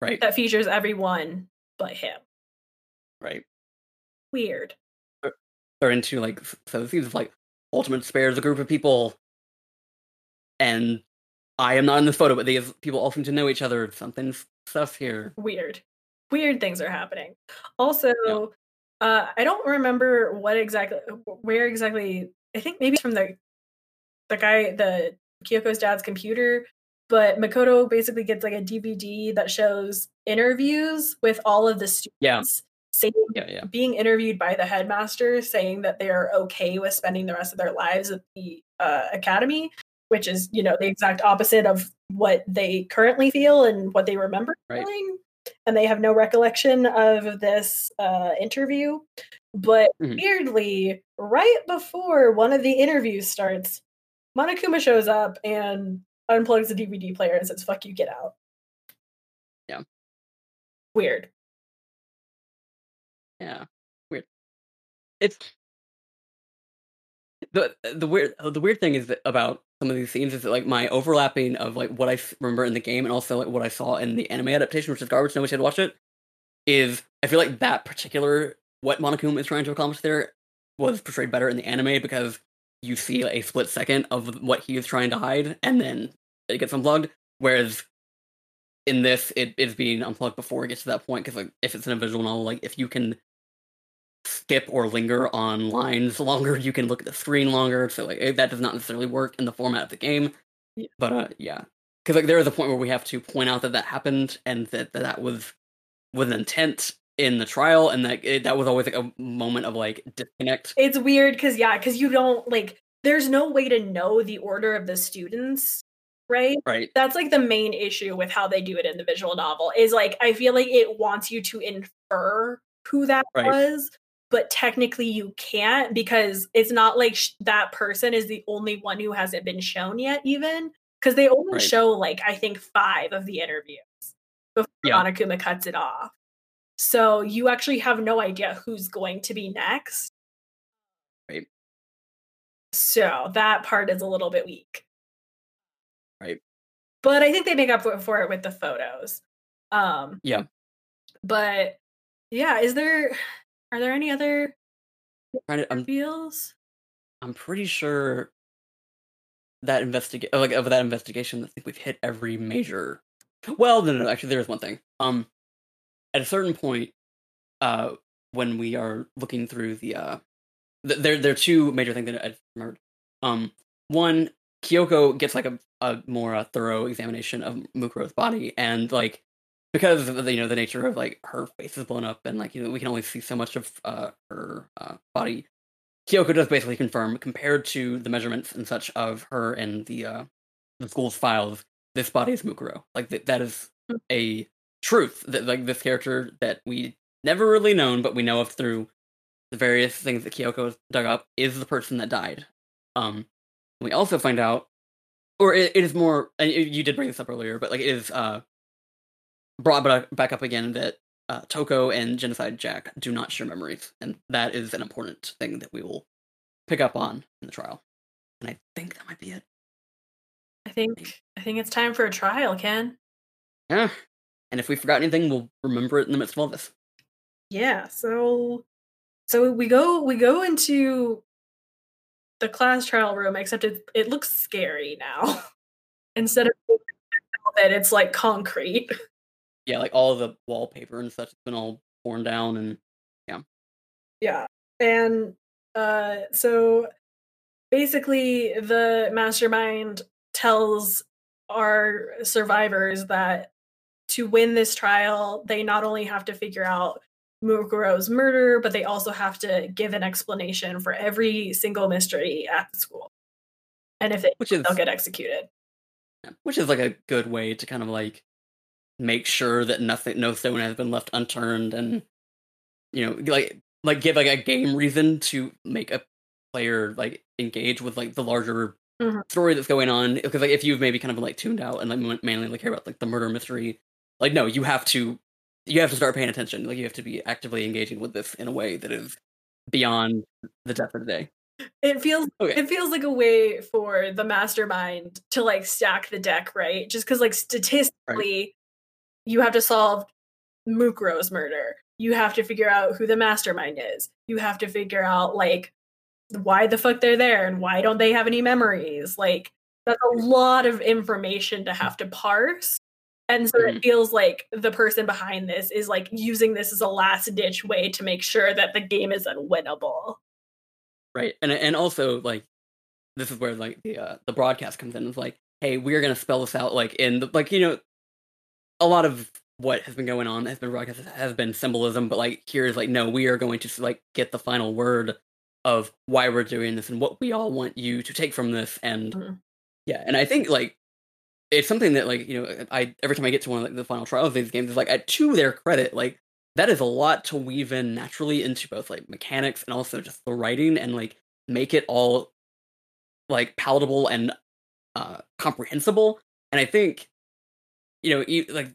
right that features everyone but him. right Weird. they're into like so it seems like ultimate despair's a group of people and i am not in this photo but these people all seem to know each other something's stuff here Weird. Weird things are happening. Also, uh, I don't remember what exactly, where exactly. I think maybe from the the guy, the Kyoko's dad's computer. But Makoto basically gets like a DVD that shows interviews with all of the students Yeah. saying yeah yeah being interviewed by the headmaster saying that they are okay with spending the rest of their lives at the uh, academy which is you know the exact opposite of what they currently feel and what they remember Right. feeling and they have no recollection of this uh, interview but Mhm. weirdly right before one of the interviews starts monokuma shows up and unplugs the dvd player and says fuck you get out Yeah. weird Yeah, weird. It's the the weird oh, the weird thing is that about some of these scenes is that like my overlapping of like what I remember in the game and also like what I saw in the anime adaptation, which is garbage. Nobody should watch it. Is I feel like that particular what Monokuma is trying to accomplish there was portrayed better in the anime because you see a split second of what he is trying to hide and then it gets unplugged. Whereas in this, it is being unplugged before it gets to that point because like if it's in a visual novel, like if you can skip or linger on lines longer, you can look at the screen longer. So like that does not necessarily work in the format of the game. Yeah. But uh, yeah, because like there is a point where we have to point out that that happened and that that, that was with intent in the trial, and that it, that was always like a moment of like disconnect. it's weird because yeah because you don't like there's no way to know the order of the students right Right. that's like the main issue with how they do it in the visual novel is like i feel like it wants you to infer who that Right. was but technically you can't because it's not like sh- that person is the only one who hasn't been shown yet even because they only Right. show like i think five of the interviews before Yeah. monokuma cuts it off so you actually have no idea who's going to be next Right. so that part is a little bit weak Right. but i think they make up for- it with the photos um Yeah. but yeah is there are there any other to, I'm reveals I'm pretty sure that investigate like of that investigation. I think we've hit every major. Well, no, no, no, actually, there is one thing. Um, at a certain point, uh, when we are looking through the uh, th- there there are two major things that I remembered. Um, one, Kyoko gets like a a more uh, thorough examination of Mukuro's body, and like because of the, you know the nature of like her face is blown up, and like you know we can only see so much of uh her uh, body. Kyoko does basically confirm, compared to the measurements and such of her and the uh, the school's files, this body is Mukuro. Like th- that is a truth that like this character that we never really known, but we know of through the various things that Kyoko has dug up is the person that died. Um, we also find out, or it, it is more. And you you did bring this up earlier, but like it is uh brought back back up again that uh, Toko and Genocide Jack do not share memories, and that is an important thing that we will pick up on in the trial. And I think that might be it. i think i think it's time for a trial ken Yeah. And if we forgot anything, we'll remember it in the midst of all this. yeah so so we go we go into the class trial room except it it looks scary now instead of that it's like concrete Yeah, like all the wallpaper and such has been all torn down, and yeah Yeah. and uh so basically the mastermind tells our survivors that to win this trial they not only have to figure out Mukuro's murder but they also have to give an explanation for every single mystery at the school. And if they which is they'll get executed. Which is like a good way to kind of like make sure that nothing no stone has been left unturned and you know like like give like a game reason to make a player like engage with like the larger Mhm. story that's going on. Because like if you've maybe kind of like tuned out and like mainly like care about like the murder mystery like no you have to you have to start paying attention. Like you have to be actively engaging with this in a way that is beyond the depth of the day. It feels okay. it feels like a way for the mastermind to like stack the deck right? Just because like statistically you have to solve Mukuro's murder. You have to figure out who the mastermind is. You have to figure out like why the fuck they're there and why don't they have any memories? Like that's a lot of information to have to parse and so it Mhm. feels like the person behind this is like using this as a last ditch way to make sure that the game is unwinnable right and and also like this is where like the uh, the broadcast comes in it's like hey we're gonna spell this out like in the like you know a lot of what has been going on has been broadcast has been symbolism but like here is like no we are going to like get the final word of why we're doing this and what we all want you to take from this and Mhm. Yeah, and I think like it's something that like you know I every time I get to one of like, the final trials of these games is like at, to their credit like that is a lot to weave in naturally into both like mechanics and also just the writing and like make it all like palatable and uh comprehensible. And I think you know e- like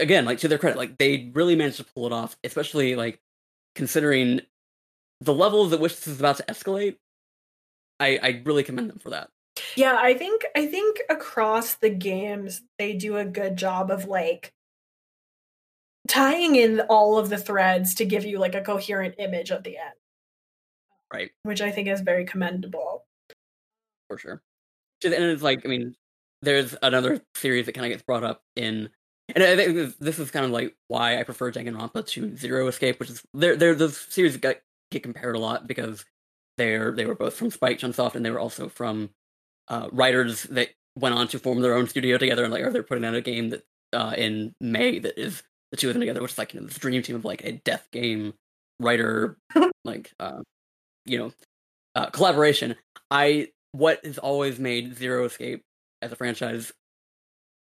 again like to their credit like they really managed to pull it off especially like considering the levels at which this is about to escalate I I really commend them for that Yeah, I think I think across the games they do a good job of like tying in all of the threads to give you like a coherent image of the end, right which I think is very commendable. for sure. And it's like, I mean, there's another series that kind of gets brought up in, and I think this- is kind of like why I prefer Danganronpa to Zero Escape, which is they're they're the series get, get compared a lot because they're they were both from Spike Chunsoft and they were also from uh, writers that went on to form their own studio together and like or they're putting out a game that uh, in May that is the two of them together, which is like you know this dream team of like a death game writer like uh, you know uh, collaboration. I what has always made Zero Escape as a franchise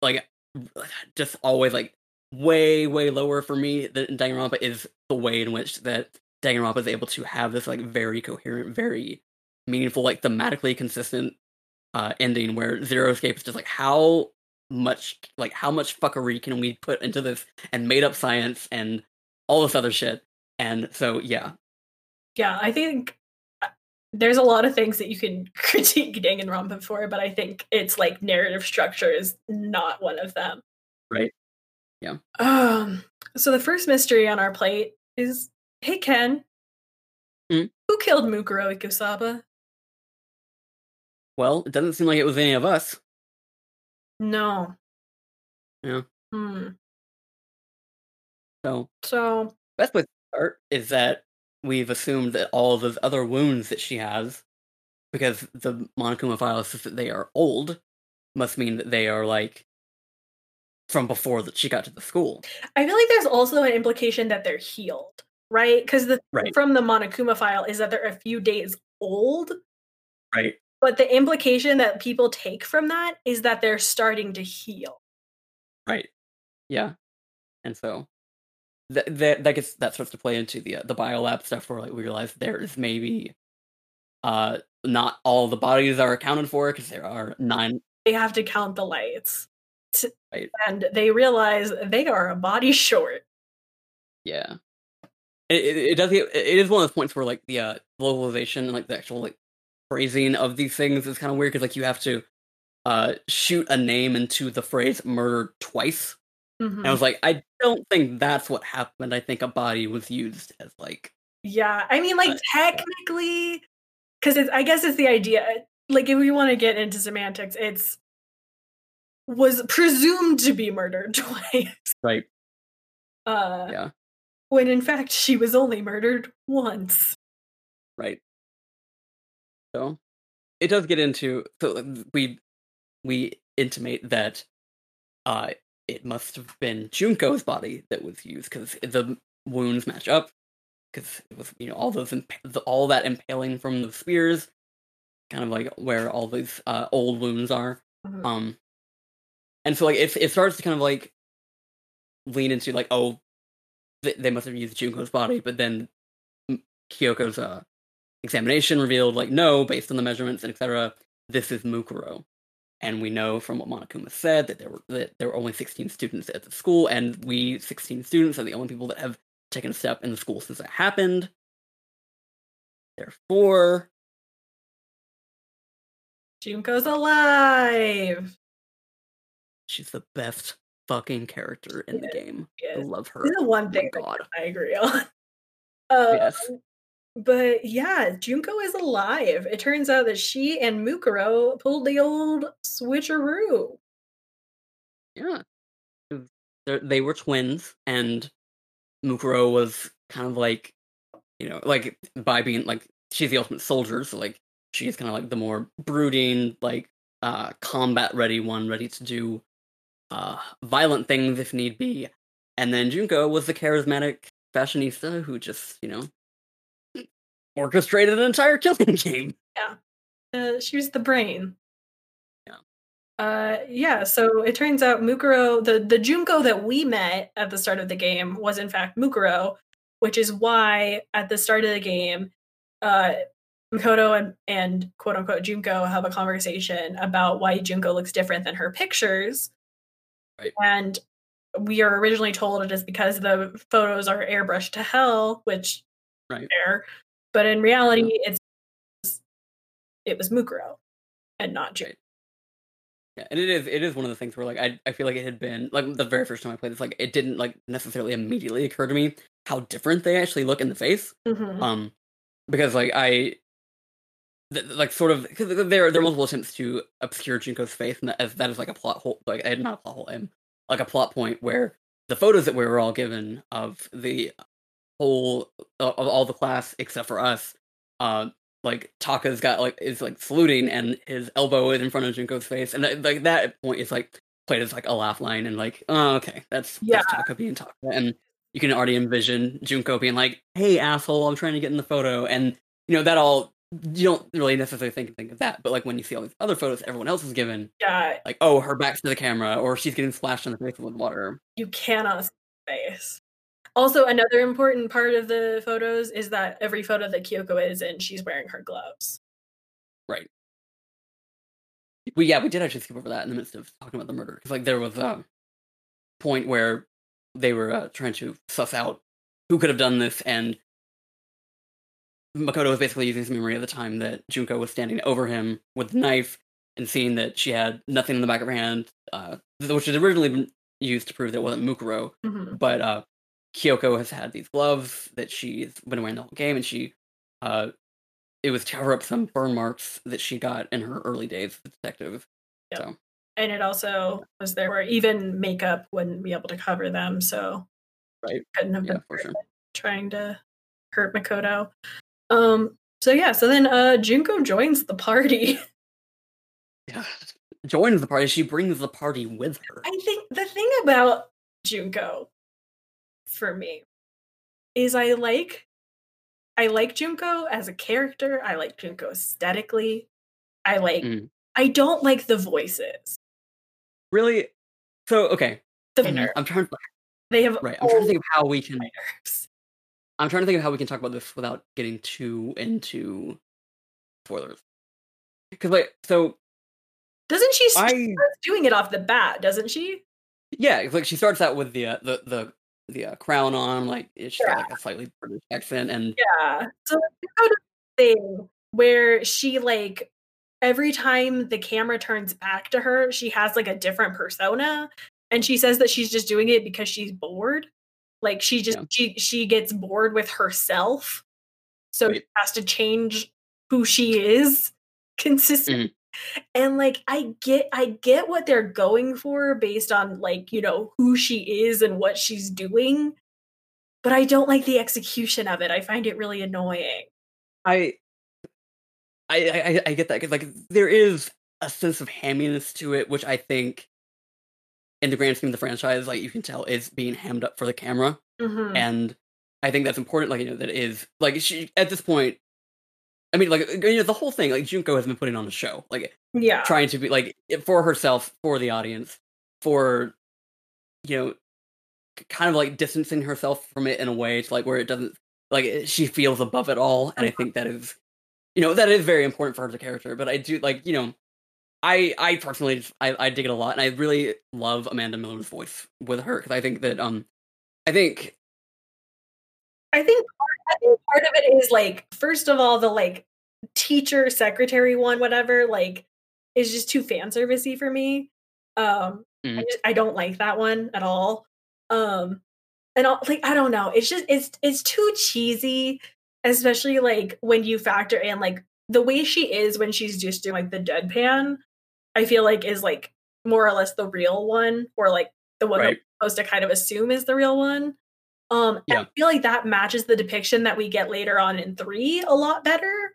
like just always like way way lower for me than Danganronpa is the way in which that Danganronpa is able to have this like very coherent, very meaningful, like thematically consistent uh ending where Zero Escape is just like how much like how much fuckery can we put into this and made up science and all this other shit. And so yeah, Yeah, I think uh, there's a lot of things that you can critique Danganronpa for, but I think its like narrative structure is not one of them. right? Yeah. Um. So the first mystery on our plate is, hey Ken, Hmm? who killed Mukuro Ikusaba? Well, it doesn't seem like it was any of us. No. Yeah. Hmm. So So best place to start is that we've assumed that all of those other wounds that she has, because the Monokuma file says that they are old, must mean that they are like from before that she got to the school. I feel like there's also an implication that they're healed, right? Because the Right. from the Monokuma file is that they're a few days old, Right. But the implication that people take from that is that they're starting to heal. Right. Yeah. And so that that that gets that starts to play into the uh, the biolab stuff where like we realize there is maybe uh not all the bodies are accounted for because there are nine They have to count the lights. T- Right. And they realize they are a body short. Yeah. It, it, it does get, it is one of those points where like the uh localization and like the actual like phrasing of these things is kind of weird because like you have to uh shoot a name into the phrase murder twice. Mhm. And I was like, I don't think that's what happened. I think a body was used as like Yeah, I mean, like Uh, technically, because it's. I guess it's the idea. Like, if we want to get into semantics, it's was presumed to be murdered twice. right. Uh, Yeah. When in fact she was only murdered once. Right. So it does get into so we we intimate that uh it must have been Junko's body that was used because the wounds match up because it was you know all those imp- the, all that impaling from the spears kind of like where all these uh old wounds are Mhm. um and so like it it starts to kind of like lean into like oh th- they must have used Junko's body but then Kyoko's uh examination revealed like no based on the measurements and etc this is Mukuro and we know from what Monokuma said that there were that there were only 16 students at the school and we 16 students are the only people that have taken a step in the school since it happened therefore Junko's alive. she's the best fucking character in the game I love her This is the one Oh thing God. I agree on. Um, yes But yeah, Junko is alive. It turns out that she and Mukuro pulled the old switcheroo. Yeah. they're- They were twins, and Mukuro was kind of like, you know, like by being like she's the ultimate soldier, so like she's kind of like the more brooding, like uh combat ready one, ready to do uh violent things if need be. And then Junko was the charismatic fashionista who just, you know, orchestrated an entire killing game. Yeah. Uh, she was the brain. Uh, yeah. So it turns out Mukuro, the the Junko that we met at the start of the game, was in fact Mukuro, which is why at the start of the game, uh, Makoto and, and quote unquote Junko have a conversation about why Junko looks different than her pictures. Right. And we are originally told it is because the photos are airbrushed to hell, which Right. fair. But in reality, it's it was Mukuro and not. Right. Yeah, and it is it is one of the things where like I I feel like it had been like the very first time I played this, like it didn't like necessarily immediately occur to me how different they actually look in the face. Mhm. Um, because like I, th- like sort of because there there are multiple attempts to obscure Junko's face, and that, as that is like a plot hole, like not a plot hole, like a plot point where the photos that we were all given of the whole of all the class except for us, uh, like Taka's got like is like saluting and his elbow is in front of Junko's face, and that, like that point is like played as like a laugh line, and like oh okay, that's Yeah. that's Taka being Taka, and you can already envision Junko being like, "Hey asshole, I'm trying to get in the photo," and you know that all you don't really necessarily think think of that, but like when you see all these other photos everyone else is given, Yeah, like oh her back's to the camera or she's getting splashed in the face with water. you cannot see the face. Also, another important part of the photos is that every photo that Kyoko is in, she's wearing her gloves. Right. We yeah we did actually skip over that in the midst of talking about the murder because like there was a point where they were uh, trying to suss out who could have done this and. Makoto was basically using his memory of the time that Junko was standing over him with the knife and seeing that she had nothing in the back of her hand, uh, which had originally been used to prove that it wasn't Mukuro, Mhm. but uh Kyoko has had these gloves that she's been wearing the whole game, and she uh it was to cover up some burn marks that she got in her early days as a detective. Yep. So And it also was there where even makeup wouldn't be able to cover them, so Right. couldn't have been for sure. trying to hurt Makoto. Um. So yeah. So then, uh, Junko joins the party. Yeah. Joins the party. She brings the party with her. I think the thing about Junko for me is I like I like Junko as a character. I like Junko aesthetically. I like Mm. I don't like the voices. Really? So okay. The Mhm, I'm trying. they have Right. I'm trying to think of how we can. I'm trying to think of how we can talk about this without getting too into spoilers. Because like, so Doesn't she start I doing it off the bat, doesn't she? yeah, like she starts out with the uh, the the the uh, crown on, like she's got like a slightly British accent, and Yeah. So thing where she like every time the camera turns back to her, she has like a different persona. And she says that she's just doing it because she's bored. Like she just Yeah. she she gets bored with herself. So Right. she has to change who she is consistently. And like I get I get what they're going for based on like, you know, who she is and what she's doing. But I don't like the execution of it. I find it really annoying. I I I, I get that because like there is a sense of hamminess to it, which I think in the grand scheme of the franchise, like you can tell is being hammed up for the camera. Mhm. and I think that's important. Like you know, that is like she at this point. I mean, like you know, the whole thing. Like Junko has been putting on a show, like Yeah. trying to be like for herself, for the audience, for you know, kind of like distancing herself from it in a way to like where it doesn't like she feels above it all. And I think that is, you know, that is very important for her as a character. But I do like you know. I I personally just- I, I dig it a lot, and I really love Amanda Miller's voice with her because I think that um I think I think I think part of it is like first of all the like teacher secretary one whatever like is just too fan servicey for me. Um I, Mhm. just, I don't like that one at all. Um and I'll, like I don't know, it's just it's it's too cheesy especially like when you factor in like the way she is when she's just doing like the deadpan I feel like is like more or less the real one or like the one that Right. we're supposed to kind of assume is the real one. Um, Yeah. I feel like that matches the depiction that we get later on in three a lot better.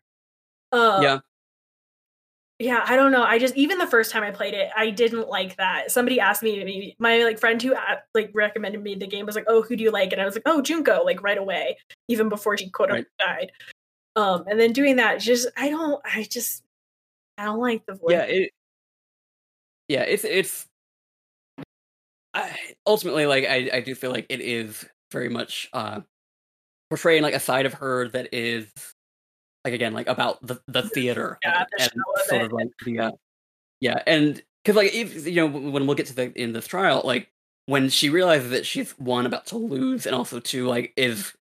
Uh, Yeah. yeah, I don't know. I just even the first time I played it, I didn't like that. Somebody asked me, maybe my like friend who uh, like recommended me the game was like, "Oh, who do you like?" And I was like, "Oh, Junko!" Like right away, even before she quote unquote died. Um, and then doing that, just I don't, I just, I don't like the voice. yeah it yeah, it's it's I, ultimately like I I do feel like it is very much uh portraying like a side of her that is like again like about the the theater Yeah, the and show sort it. of like the uh, yeah and because like if you know when we'll get to the in this trial like when she realizes that she's one about to lose and also two like is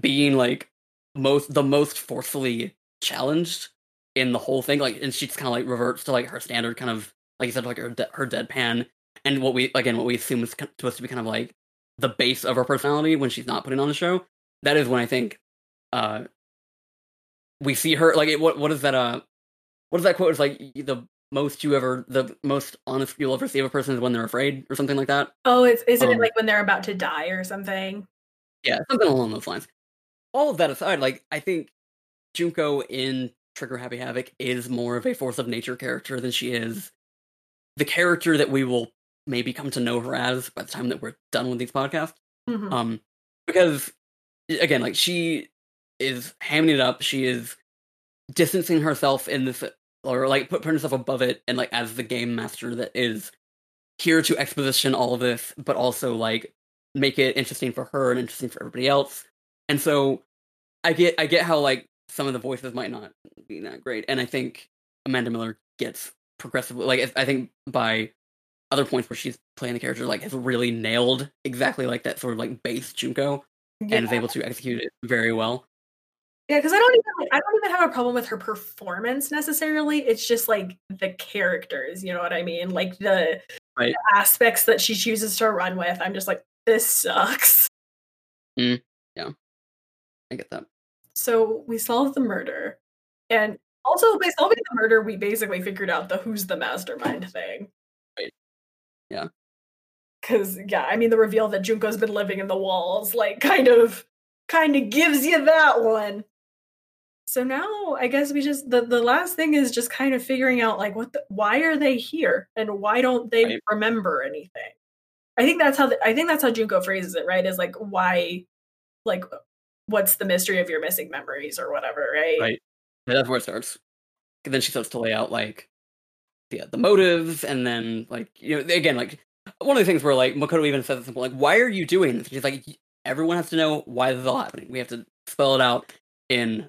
being like most the most forcefully challenged in the whole thing like and she just kind of like reverts to like her standard kind of like you said like her de- her deadpan and what we again what we assume is supposed to be kind of like the base of her personality when she's not putting on the show that is when i think uh we see her like it, what what is that uh what is that quote? It's like the most you ever the most honest you'll ever see of a person is when they're afraid or something like that. Oh, it's isn't it Um, like when they're about to die or something? yeah something along those lines. All of that aside like i think junko in trigger happy havoc is more of a force of nature character than she is the character that we will maybe come to know her as by the time that we're done with these podcasts. Mhm. um because again like she is hamming it up. She is distancing herself in this or like put, putting herself above it and like as the game master that is here to exposition all of this but also like make it interesting for her and interesting for everybody else. And so i get i get how like some of the voices might not be that great. And i think amanda miller gets progressively like i think by other points where she's playing the character like has really nailed exactly like that sort of like base junko yeah. and is able to execute it very well Yeah, because I don't even like, I don't even have a problem with her performance necessarily. It's just like the characters, you know what I mean? Like the, Right. the aspects that she chooses to run with. I'm just like, this sucks. Mm, yeah, I get that So we solved the murder, and also by solving the murder, we basically figured out the who's the mastermind thing. Yeah. Because yeah, I mean the reveal that Junko's been living in the walls, like kind of, kind of gives you that one. So now I guess we just the the last thing is just kind of figuring out like what the, why are they here and why don't they Right. remember anything. I think that's how the, I think that's how Junko phrases it, right? Is like why, like what's the mystery of your missing memories or whatever, right? Right. That's where it starts. And then she starts to lay out like the the motives, and then like you know again like one of the things where like Makoto even says simple like why are you doing this? She's like everyone has to know why this is all happening. We have to spell it out in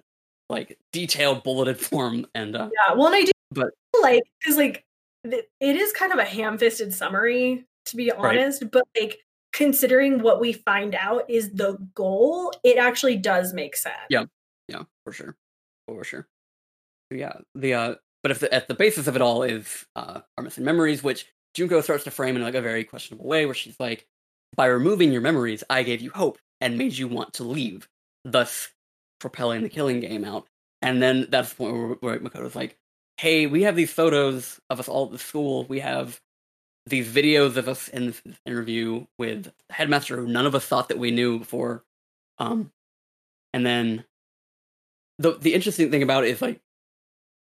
like detailed bulleted form, and uh, Yeah, well, and I do But- like because like it is kind of a ham-fisted summary to be Right. honest, but like considering what we find out is the goal, it actually does make sense. Yeah. yeah, for sure, for sure. Yeah, the uh, but if the, at the basis of it all is uh, our missing memories, which Junko starts to frame in like a very questionable way, where she's like, by removing your memories, I gave you hope and made you want to leave, thus propelling the killing game out. And then that's the point where, where Makoto's like, hey, we have these photos of us all at the school. We have these videos of us in this interview with the headmaster who none of us thought that we knew before. Um, and then the the interesting thing about it is like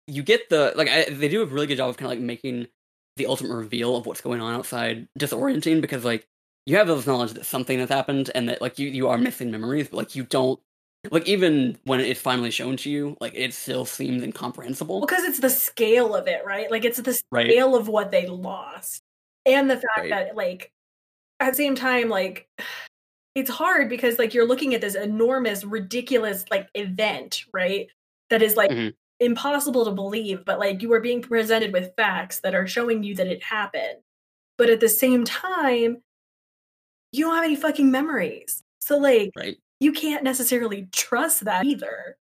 you get the like I, they do a really good job of kind of like making the ultimate reveal of what's going on outside disorienting because like you have this knowledge that something has happened and that like you you are missing memories but like you don't like even when it's finally shown to you like it still seems incomprehensible because it's the scale of it, right? Like it's the Right. scale of what they lost, and the fact Right. that like at the same time, like it's hard because like you're looking at this enormous, ridiculous like event, right? That is like Mhm. Impossible to believe, but like you are being presented with facts that are showing you that it happened, but at the same time, you don't have any fucking memories, so like right. you can't necessarily trust that either.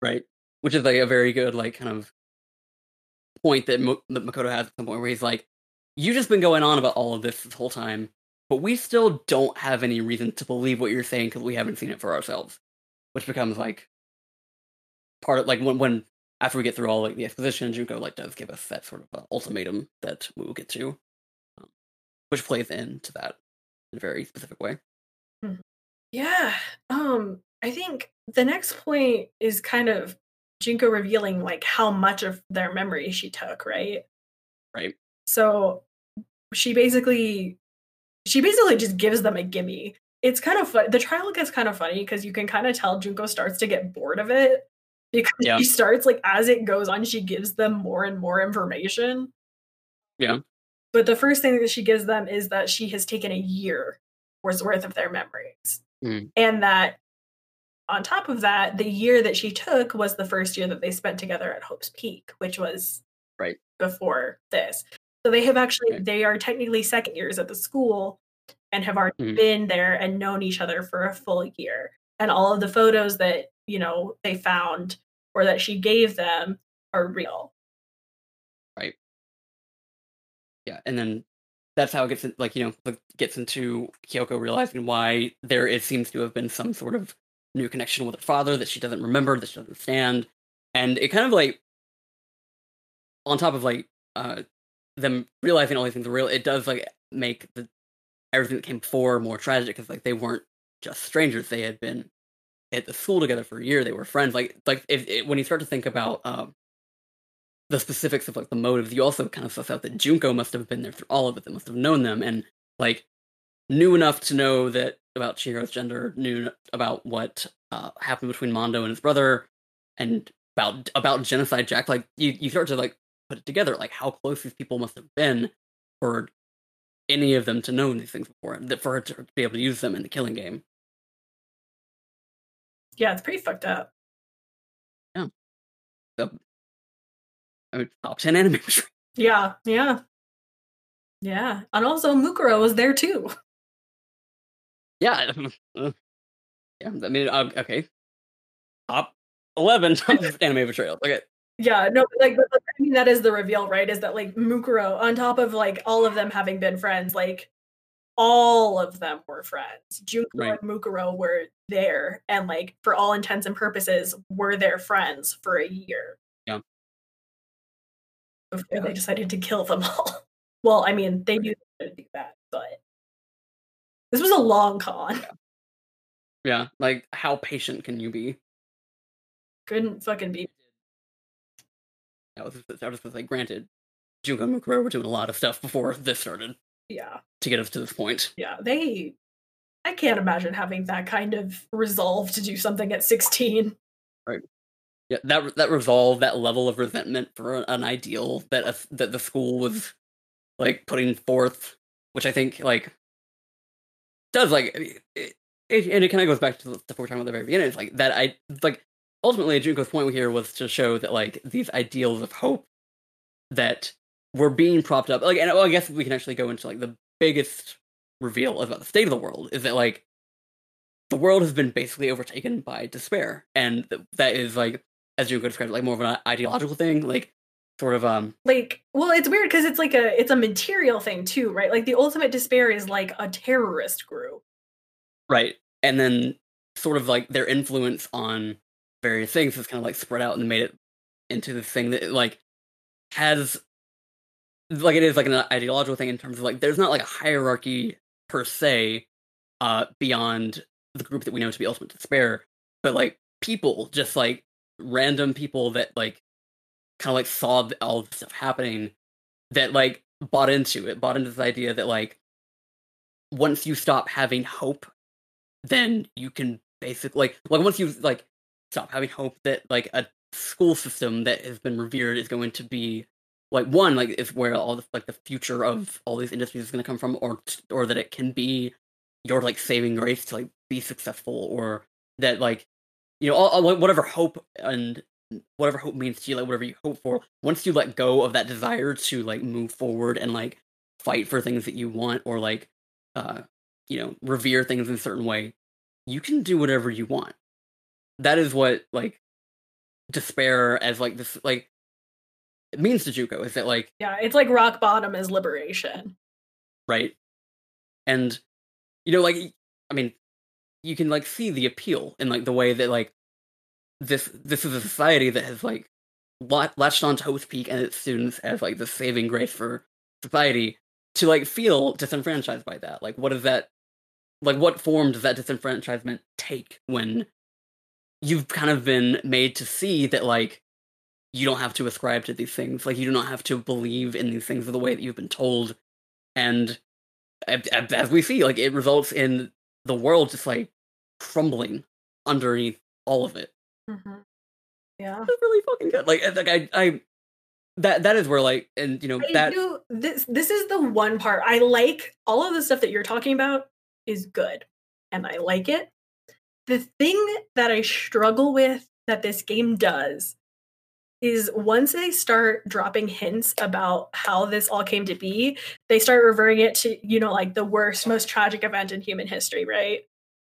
right. Which is like a very good like kind of point that, Mo- that makoto has at some point where he's like you just been going on about all of this this whole time but we still don't have any reason to believe what you're saying because we haven't seen it for ourselves. Which becomes like part of like when, when after we get through all like the exposition junko like does give us that sort of uh, ultimatum that we will get to um, which plays into that in a very specific way Yeah. Um, I think the next point is kind of Junko revealing like how much of their memory she took, right? Right. So she basically she basically just gives them a gimme. It's kind of fun. The trial gets kind of funny because you can kind of tell Junko starts to get bored of it because Yeah. she starts like as it goes on, she gives them more and more information. Yeah. but the first thing that she gives them is that she has taken a year worth of their memories. Mm. And that on top of that, the year that she took was the first year that they spent together at Hope's Peak, which was right before this. So they have actually okay. they are technically second years at the school and have already mm. been there and known each other for a full year. And all of the photos that, you know, they found or that she gave them are real. Right. Yeah, and then that's how it gets in, like you know gets into Kyoko realizing why there it seems to have been some sort of new connection with her father that she doesn't remember, that she doesn't understand, and it kind of like on top of like uh them realizing all these things are real, it does like make the everything that came before more tragic because like they weren't just strangers; they had been at the school together for a year. They were friends. Like like if, if when you start to think about um, the specifics of like the motives, you also kind of suss out that Junko must have been there through all of it. They must have known them and like knew enough to know that about Chihiro's gender, knew about what uh, happened between Mondo and his brother, and about about genocide. Jack, like you, you start to like put it together, like how close these people must have been for any of them to know these things before, that for her to be able to use them in the killing game. Yeah, it's pretty fucked up. Yeah. So, I mean, top 10 anime. yeah, yeah. Yeah. And also, Mukuro was there too. Yeah. Uh, yeah, I mean, uh, okay. Top 11 anime betrayal. Okay. Yeah, no, like, but, I mean, that is the reveal, right? Is that like Mukuro, on top of like all of them having been friends, like all of them were friends. Junko right. and Mukuro were there, and like for all intents and purposes, were their friends for a year. Yeah. Before yeah. they decided to kill them all. Well, I mean, they knew they to do that, but this was a long con. Yeah. yeah, like how patient can you be? Couldn't fucking be. That was that was like granted, Junko and Mukuro were doing a lot of stuff before this started. Yeah. To get us to this point. Yeah, they I can't imagine having that kind of resolve to do something at 16. Right. Yeah, that that resolve, that level of resentment for an ideal that a, that the school was like putting forth, which I think like does like it, it, and it kind of goes back to the stuff we are talking about at the very beginning. It's like that I like ultimately Junko's point here was to show that like these ideals of hope that were being propped up. Like, and well, I guess we can actually go into like the biggest reveal about the state of the world is that like the world has been basically overtaken by despair, and th- that is like as Junko described, like more of an ideological thing, like sort of um like well it's weird because it's like a it's a material thing too right like the ultimate despair is like a terrorist group right and then sort of like their influence on various things has kind of like spread out and made it into this thing that like has like it is like an ideological thing in terms of like there's not like a hierarchy per se uh beyond the group that we know to be ultimate despair but like people just like random people that like kind of like saw all the stuff happening that like bought into it bought into this idea that like once you stop having hope then you can basically like like once you like stop having hope that like a school system that has been revered is going to be like one like is where all the like the future of all these industries is going to come from or or that it can be your like saving grace to like be successful or that like you know all, all, whatever hope and whatever hope means to you like whatever you hope for once you let go of that desire to like move forward and like fight for things that you want or like uh you know revere things in a certain way you can do whatever you want. That is what like despair as like this like it means to Junko is that like yeah, it's like rock bottom is liberation, right? And you know, like I mean, you can like see the appeal in like the way that like this this is a society that has like latched on to Hope's Peak and its students as like the saving grace for society to like feel disenfranchised by that. Like, what is that? Like, what form does that disenfranchisement take when you've kind of been made to see that like you don't have to ascribe to these things. Like you do not have to believe in these things the way that you've been told. And as we see, like it results in the world just like crumbling underneath all of it. Mm-hmm. Yeah, it's really fucking good. Like, like I, I, that that is where like and you know I that do this this is the one part I like all of the stuff that you're talking about is good and I like it. The thing that I struggle with that this game does is once they start dropping hints about how this all came to be, they start reverting it to, you know, like the worst, most tragic event in human history, right?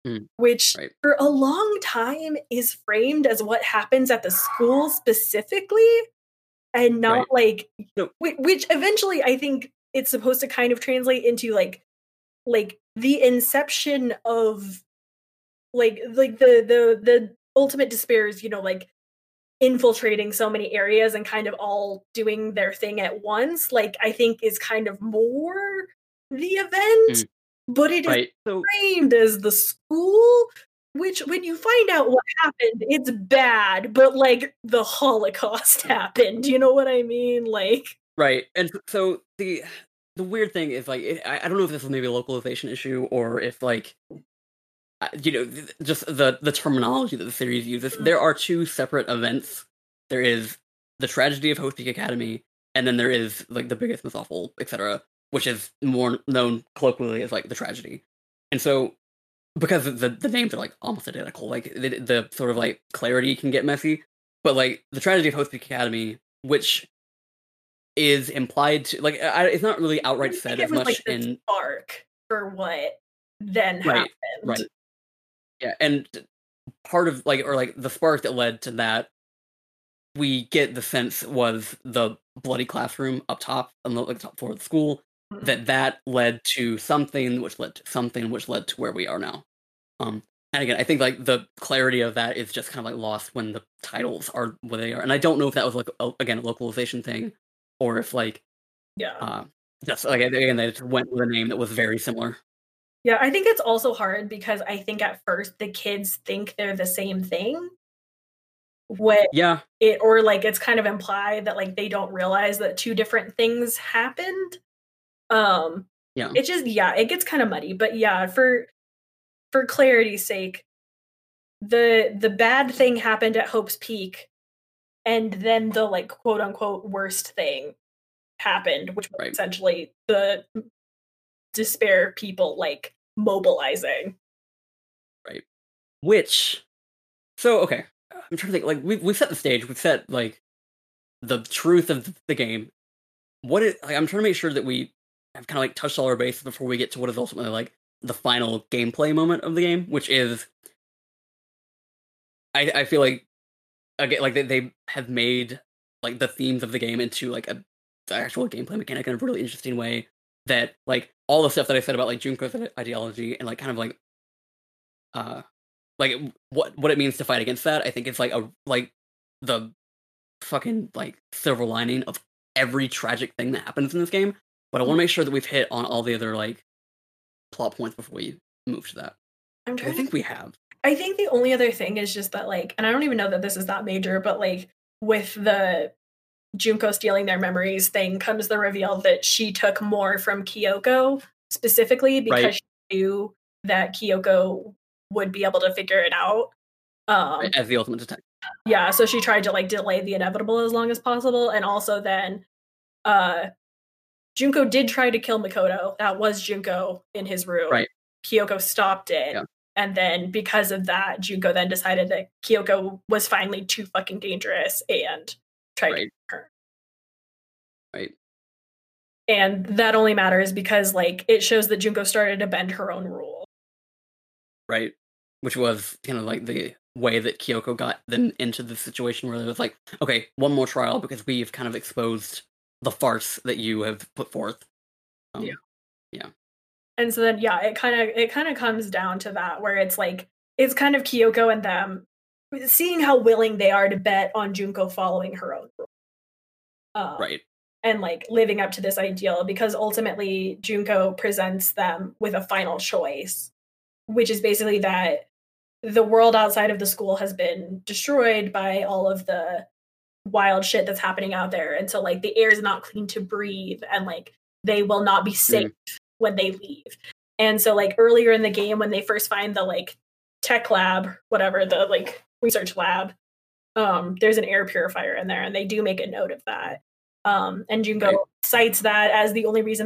Mm, Which right. for a long time is framed as what happens at the school specifically and not Right. like No. which eventually I think it's supposed to kind of translate into like like the inception of like like the the the ultimate despair is you know like infiltrating so many areas and kind of all doing their thing at once like i think is kind of more the event Mm. but it is right so framed as the school which when you find out what happened it's bad but like the holocaust happened you know what i mean like Right, and so the the weird thing is like it, I, I don't know if this is maybe a localization issue or if like you know th- just the the terminology that the series uses. Mhm. There are two separate events. There is the tragedy of Hope's Peak Academy, and then there is like the biggest, awful, etc., which is more known colloquially as like the tragedy. And so because the the names are like almost identical, like the, the sort of like clarity can get messy. But like the tragedy of Hope's Peak Academy, which is implied to like I, it's not really outright said as much like the in spark for what then Right, happened right. Yeah and part of like or like the spark that led to that we get the sense was the bloody classroom up top on the like top floor of the school Mhm. that that led to something which led to something which led to where we are now. Um and again i think like the clarity of that is just kind of like lost when the titles are where they are and i don't know if that was like a, again a localization thing or if like yeah. uh just like again they just went with a name that was very similar Yeah, I think it's also hard because I think at first the kids think they're the same thing. What yeah it or like it's kind of implied that like they don't realize that two different things happened. Um Yeah. it just yeah, it gets kind of muddy. But yeah, for for clarity's sake, the the bad thing happened at Hope's Peak, and then the like quote unquote worst thing happened, which was Right. essentially the despair people like mobilizing. Right. Which so okay i'm trying to think like we've, we've set the stage we've set like the truth of the game what is like i'm trying to make sure that we have kind of like touched all our bases before we get to what is ultimately like the final gameplay moment of the game which is i i feel like again like they, they have made like the themes of the game into like a the actual gameplay mechanic in a really interesting way that like all the stuff that i said about like junko's ideology and like kind of like uh like what what it means to fight against that i think it's like a like the fucking like silver lining of every tragic thing that happens in this game but i want to make sure that we've hit on all the other like plot points before we move to that I'm i trying to think we have. I think the only other thing is just that like, and I don't even know that this is that major, but like with the Junko stealing their memories thing comes the reveal that she took more from Kyoko specifically because Right. she knew that Kyoko would be able to figure it out. Um, right, as the ultimate detective yeah, so she tried to like delay the inevitable as long as possible, and also then, uh, Junko did try to kill Makoto. That was Junko in his room. Right. Kyoko stopped it. Yeah. And then because of that, Junko then decided that Kyoko was finally too fucking dangerous and tried to Right. Right And that only matters because like it shows that Junko started to bend her own rule. right which was kind of like the way that kyoko got them into the situation where it was like okay one more trial because we've kind of exposed the farce that you have put forth um, Yeah. And so then yeah, it kind of it kind of comes down to that where it's like it's kind of Kyoko and them seeing how willing they are to bet on Junko following her own rule. Um, right and like living up to this ideal because ultimately Junko presents them with a final choice, which is basically that the world outside of the school has been destroyed by all of the wild shit that's happening out there. And so like the air is not clean to breathe and like they will not be safe when they leave. And so like earlier in the game when they first find the like tech lab, whatever, the like research lab, um, there's an air purifier in there and they do make a note of that Um, and Junko Right. cites that as the only reason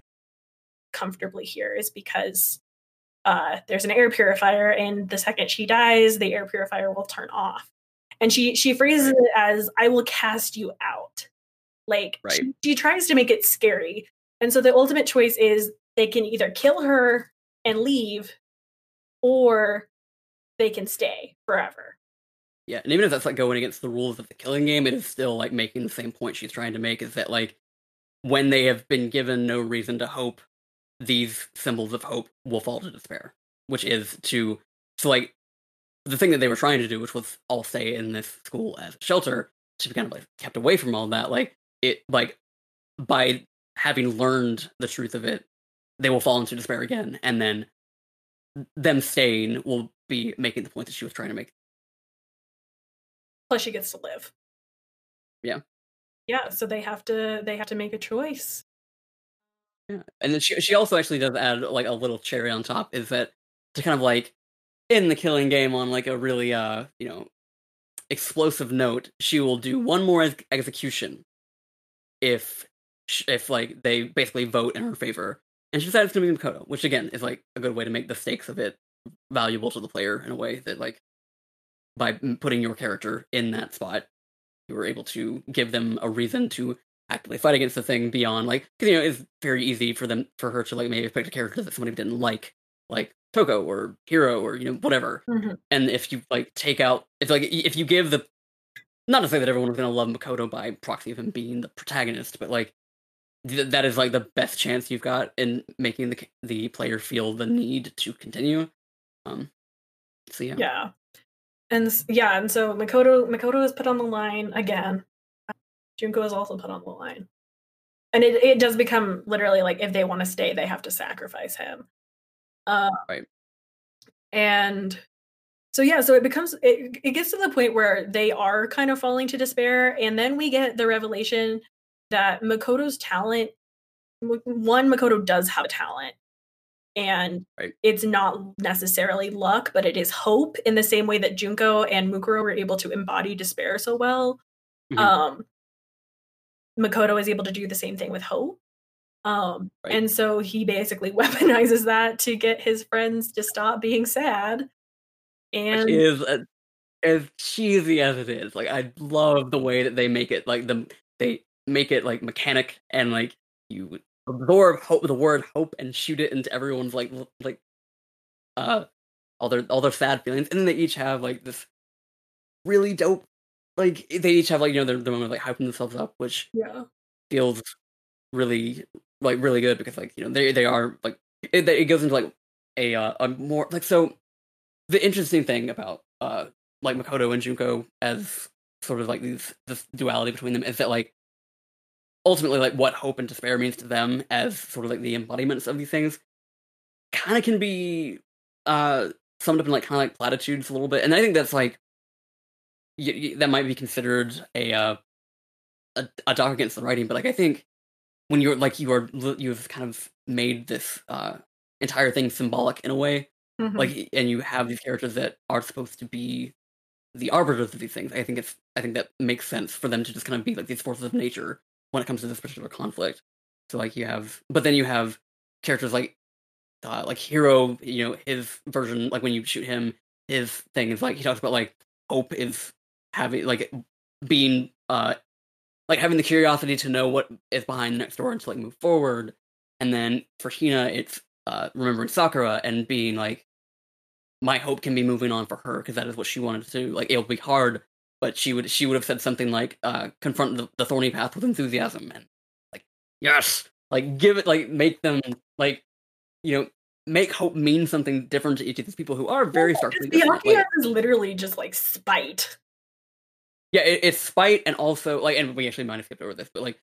comfortably here is because uh, there's an air purifier, and the second she dies, the air purifier will turn off. And she she phrases Right. it as "I will cast you out." Like Right. she, she tries to make it scary, and so the ultimate choice is they can either kill her and leave, or they can stay forever. Yeah, and even if that's like going against the rules of the killing game, it is still like making the same point she's trying to make is that like when they have been given no reason to hope, these symbols of hope will fall to despair, which is to so like the thing that they were trying to do, which was all stay in this school as a shelter, to be kind of like kept away from all that. Like it, like by having learned the truth of it, they will fall into despair again, and then them staying will be making the point that she was trying to make. Plus, she gets to live. Yeah. Yeah. So they have to they have to make a choice. Yeah, and then she she also actually does add like a little cherry on top is that to kind of like in the killing game on like a really uh you know explosive note, she will do one more ex- execution if if like they basically vote in her favor, and she decides to be Makoto, which again is like a good way to make the stakes of it valuable to the player in a way that like by putting your character in that spot, you were able to give them a reason to actively fight against the thing beyond like because you know it's very easy for them for her to like maybe pick a character that somebody didn't like like Toko or Hiro or you know whatever Mhm. and if you like take out if like if you give the not to say that everyone was going to love Makoto by proxy of him being the protagonist but like th- that is like the best chance you've got in making the the player feel the need to continue um so yeah Yeah. And yeah, and so Makoto Makoto is put on the line again. Junko is also put on the line. And it, it does become literally like if they want to stay, they have to sacrifice him. Uh, Right. And so yeah, so it becomes it, it gets to the point where they are kind of falling to despair, and then we get the revelation that Makoto's talent one Makoto does have a talent and Right. it's not necessarily luck, but it is hope in the same way that Junko and Mukuro were able to embody despair so well. Mhm. Um, Makoto is able to do the same thing with hope. Um, Right. and so he basically weaponizes that to get his friends to stop being sad. And which is uh as cheesy as it is like i love the way that they make it like the they make it like mechanic and like you absorb hope the word hope and shoot it into everyone's like like uh all their all their sad feelings and then they each have like this really dope like they each have like you know their, their moment of like hyping themselves up which yeah, feels really like really good because like you know they they are like it, it goes into like a uh, a more like so the interesting thing about uh like Makoto and Junko as sort of like these this duality between them is that like ultimately like what hope and despair means to them as sort of like the embodiments of these things kind of can be uh summed up in like kind of like platitudes a little bit and I think that's like y- y- that might be considered a uh a, a dog against the writing but like I think when you're like you are you've kind of made this uh entire thing symbolic in a way Mhm. like and you have these characters that are supposed to be the arbiters of these things i think it's i think that makes sense for them to just kind of be like these forces of nature when it comes to this particular conflict. So like you have but then you have characters like uh, like Hiro you know his version like when you shoot him his thing is like he talks about like hope is having like being uh like having the curiosity to know what is behind the next door and to like move forward. And then for hina it's uh remembering sakura and being like my hope can be moving on for her because that is what she wanted to do. Like it'll be hard but she would she would have said something like uh confront the, the thorny path with enthusiasm and like yes like give it like make them like you know make hope mean something different to each of these people who are very starkly different Byakuya like, is literally just like spite. yeah it, it's spite and also like and we actually might have skipped over this but like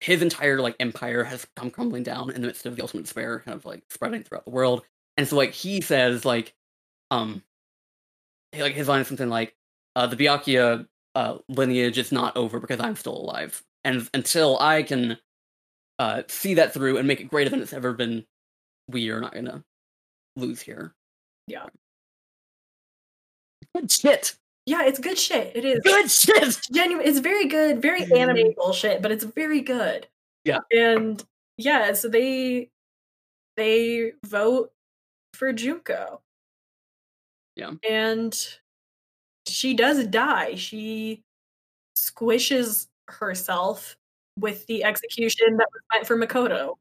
his entire like empire has come crumbling down in the midst of the ultimate despair kind of like spreading throughout the world and so like he says like um like his line is something like uh the byakuya uh lineage is not over because i'm still alive and until i can uh see that through and make it greater than it's ever been we are not gonna lose here Yeah. good shit Yeah, it's good shit. It is good shit. genuine. It's very good, very anime bullshit, but it's very good. Yeah. And yeah, so they they vote for Junko. Yeah. And she does die. She squishes herself with the execution that was meant for Makoto.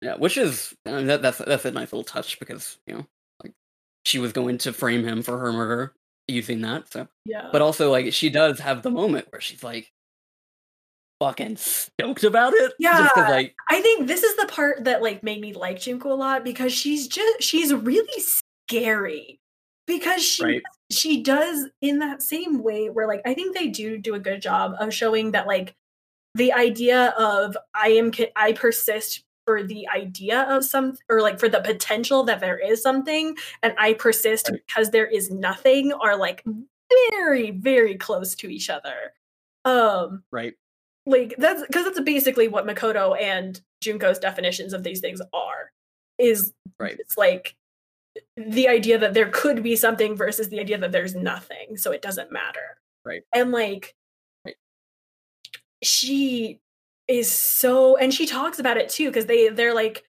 Yeah, which is I mean, that, that's that's a nice little touch because you know, like she was going to frame him for her murder using that. So, Yeah. but also like she does have the moment where she's like fucking stoked about it. 'cause, like I think this is the part that like made me like Junko a lot because she's just she's really scary because she right, she does in that same way where like I think they do do a good job of showing that like the idea of I am I persist for the idea of some or like for the potential that there is something and I persist Right. because there is nothing are like very very close to each other. Um right, like that's because that's basically what Makoto and Junko's definitions of these things are. Is Right. It's like the idea that there could be something versus the idea that there's nothing, so it doesn't matter. Right. And like, Right. she is so, and she talks about it too because they they're like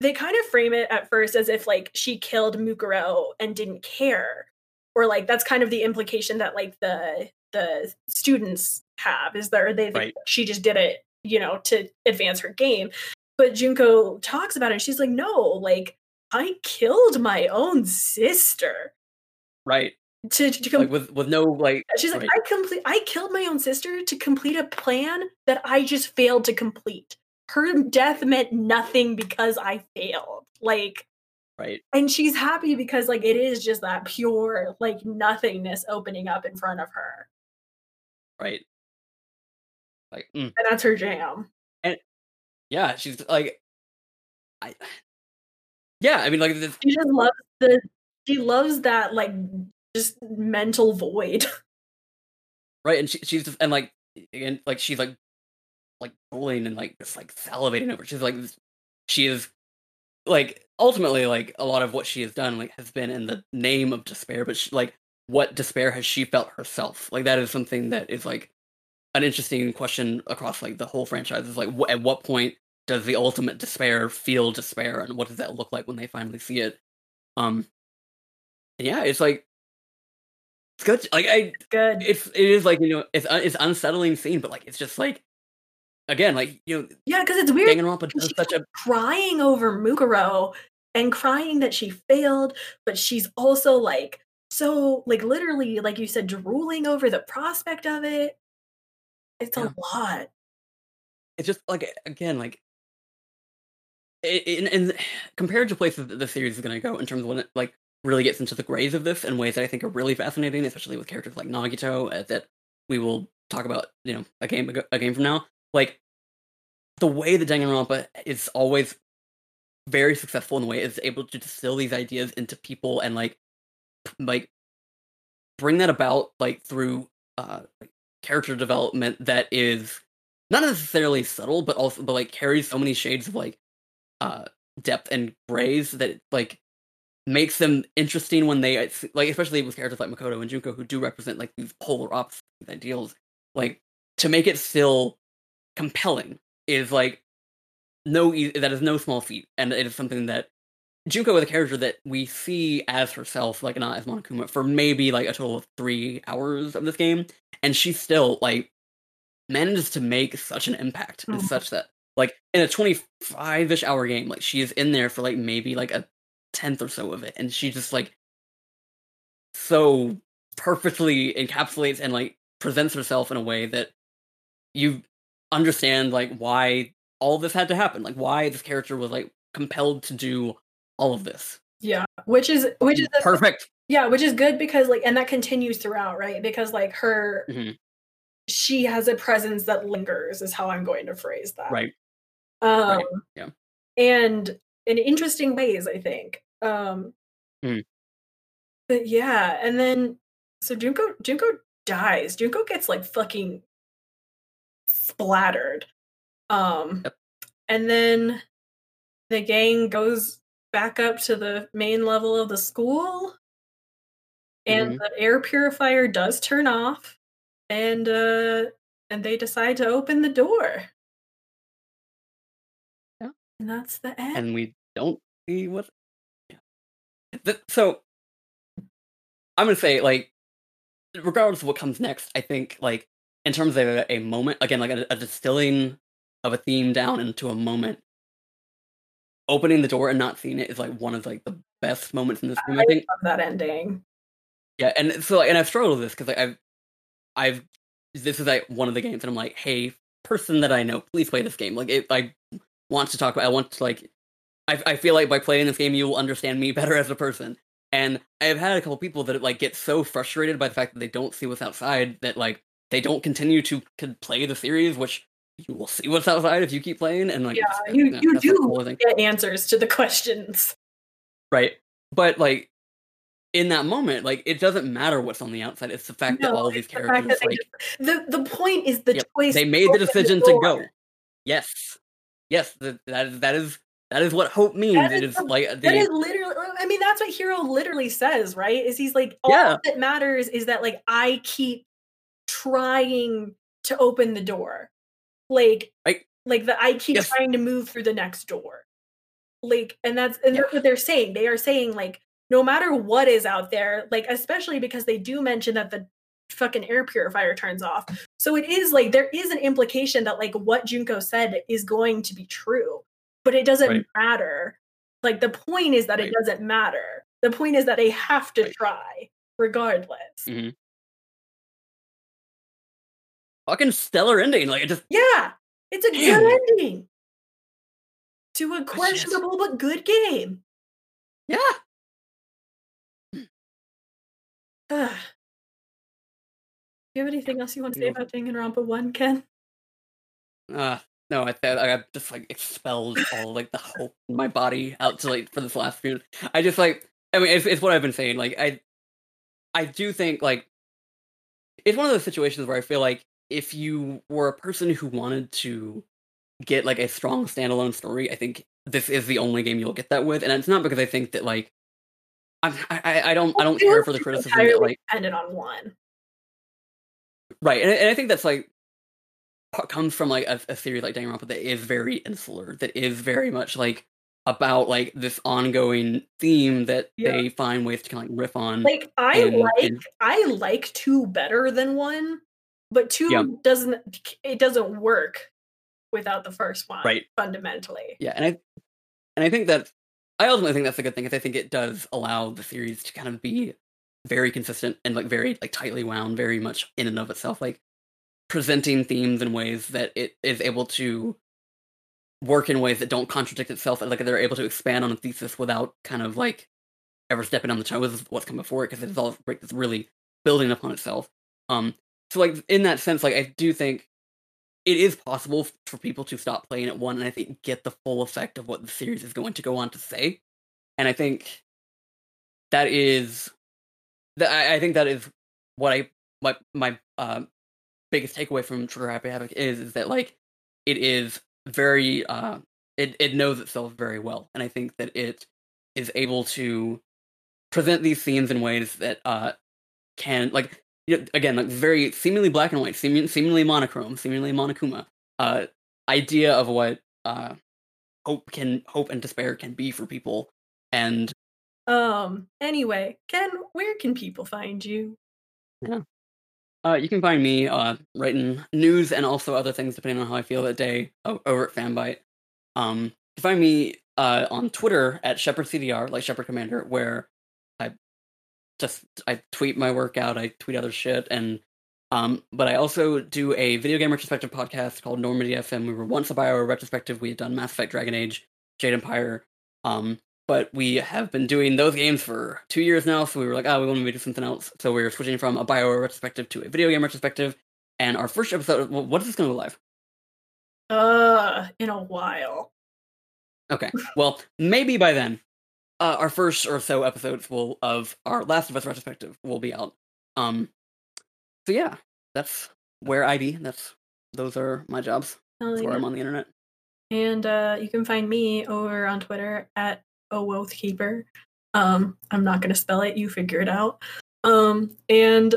they kind of frame it at first as if like she killed Mukuro and didn't care, or like that's kind of the implication that like the the students have is that they think Right. she just did it, you know, to advance her game. But Junko talks about it. And she's like, no, like I killed my own sister right. to, to com- Like with with no like She's like, right. I complete. I killed my own sister to complete a plan that I just failed to complete. Her death meant nothing because I failed. Like, right, and she's happy because like it is just that pure like nothingness opening up in front of her, right. Like mm. and that's her jam. And yeah, she's like, I. Yeah, I mean, like this, She just loves the. She loves that like just mental void. right, and she, she's just, and like again, like she's like, like drooling and like just like salivating over. She's like, she is, like ultimately, like a lot of what she has done, like has been in the name of despair. But she, like, what despair has she felt herself? Like that is something that is like an interesting question across like the whole franchise. Is like, at what point does the ultimate despair feel despair, and what does that look like when they finally see it? Um, yeah, it's like it's good. Like I, Good. it's it is like you know it's un- it's unsettling scene, but like it's just like again like you know yeah, because it's weird. Danganronpa does such a crying over Mukuro and crying that she failed, but she's also like so like literally like you said drooling over the prospect of it. It's Yeah. a lot. it's just like again like in compared to places that the series is going to go in terms of when it like really gets into the grays of this in ways that I think are really fascinating, especially with characters like Nagito uh, that we will talk about you know a game a game from now. Like the way that Danganronpa is always very successful in the way it's able to distill these ideas into people and like like bring that about like through uh character development that is not necessarily subtle but also but like carries so many shades of like uh depth and grays that like makes them interesting when they like especially with characters like Makoto and Junko who do represent like these polar opposite ideals like to make it still compelling is like no e- that is no small feat. And it is something that Junko is a character that we see as herself like not as Monokuma for maybe like a total of 3 hours of this game. And she still like manages to make such an impact. And Mhm. such that like in a 25ish hour game like she is in there for like maybe like a tenth or so of it and she just like so perfectly encapsulates and like presents herself in a way that you understand like why all this had to happen like why this character was like compelled to do all of this Yeah. Which is which is perfect yeah, which is good because like and that continues throughout, right? Because like her Mhm. she has a presence that lingers is how I'm going to phrase that. right Um, Right, yeah. And in interesting ways, I think. Um, Mm. But yeah, and then so Junko Junko dies. Junko gets like fucking splattered. Um, Yep. and then the gang goes back up to the main level of the school. and Mhm. the air purifier does turn off, and uh, and they decide to open the door. And that's the end. and we don't see what. Yeah. So I'm gonna say like, regardless of what comes next, I think like in terms of a, a moment again, like a, a distilling of a theme down into a moment. Opening the door and not seeing it is like one of like the best moments in this. I I think love that ending. Yeah, and so and I've struggled with this because like, I've I've this is like one of the games and I'm like, hey, person that I know, please play this game. Like, it, I want to talk about. I want to like. I I feel like by playing this game, you will understand me better as a person. And I have had a couple people that like get so frustrated by the fact that they don't see what's outside that like they don't continue to c- play the series, which you will see what's outside if you keep playing. And like, Yeah, you you that's a whole do thing. get answers to the questions. right? But like. In that moment, like it doesn't matter what's on the outside. It's the fact that No, all these it's the characters like The the point is the Yep, choice. they made the decision to go. Yes, yes, th- that is that is that is what hope means. That It is is like That the is literally. I mean, that's what Hiro literally says, right? Is he's like, all Yeah. that matters is that like I keep trying to open the door, like, Right. like that I keep Yes. trying to move through the next door, like, and that's and Yeah. that's what they're saying. They are saying like, no matter what is out there, like, especially because they do mention that the fucking air purifier turns off. So it is like there is an implication that like what Junko said is going to be true, but it doesn't Right. matter. Like the point is that Right. it doesn't matter. The point is that they have to Right. try regardless. Mhm. fucking stellar ending. Like it just Yeah, it's a Damn. good ending to a questionable but good game. yeah. Do you have anything else you want to say about Danganronpa 1, Ken? Uh, no, I th- I got just like expelled all like the hope in my body out to like for this last few. I just like I mean it's it's what I've been saying. Like I I do think like it's one of those situations where I feel like if you were a person who wanted to get like a strong standalone story, I think this is the only game you'll get that with. And it's not because I think that like I'm, I I I don't I don't care for the criticism that like dependent on one. Right, and, and I think that's like co- comes from like a, a series like Danganronpa that is very insular, that is very much like about like this ongoing theme that Yeah. they find ways to kind of like riff on. Like I and- like and- I like two better than one, but two Yeah. doesn't it doesn't work without the first one. Right. Fundamentally. yeah, and I and I think that I ultimately think that's a good thing because I think it does allow the series to kind of be very consistent and like very like tightly wound, very much in and of itself, like presenting themes in ways that it is able to work in ways that don't contradict itself like they're able to expand on a thesis without kind of like ever stepping on the toes of what's come before it because it's all it's really building upon itself. Um so like in that sense like i do think it is possible for people to stop playing at one and i think get the full effect of what the series is going to go on to say. And i think that is I, I think that is what i my my um biggest takeaway from Trigger Happy Havoc is is that like it is very uh it, it knows itself very well and i think that it is able to present these themes in ways that uh can like you know, again like very seemingly black and white seemingly, seemingly monochrome seemingly monokuma uh idea of what uh hope can hope and despair can be for people and Um anyway, Ken, where can people find you? Uh, you can find me uh, writing news and also other things depending on how I feel that day over at Fanbyte. Um, you can find me uh, on Twitter at ShepardCDR, like Shepherd Commander, where I just I tweet my workout, I tweet other shit, and um, but I also do a video game retrospective podcast called Normandy FM. We were once a bio retrospective. We had done Mass Effect, Dragon Age, Jade Empire, um, but we have been doing those games for two years now. So we were like, oh, we want to do something else. So we are switching from a bio retrospective to a video game retrospective. And our first episode, well, what is this going to go live? Uh in a while. Okay, well, maybe by then, uh, our first or so episodes will of our Last of Us retrospective will be out. Um, so yeah, that's where I be. That's those are my jobs. Hell That's where. I'm on the internet. And uh, you can find me over on Twitter at Oathkeeper. Um, I'm not going to spell it. You figure it out. Um, and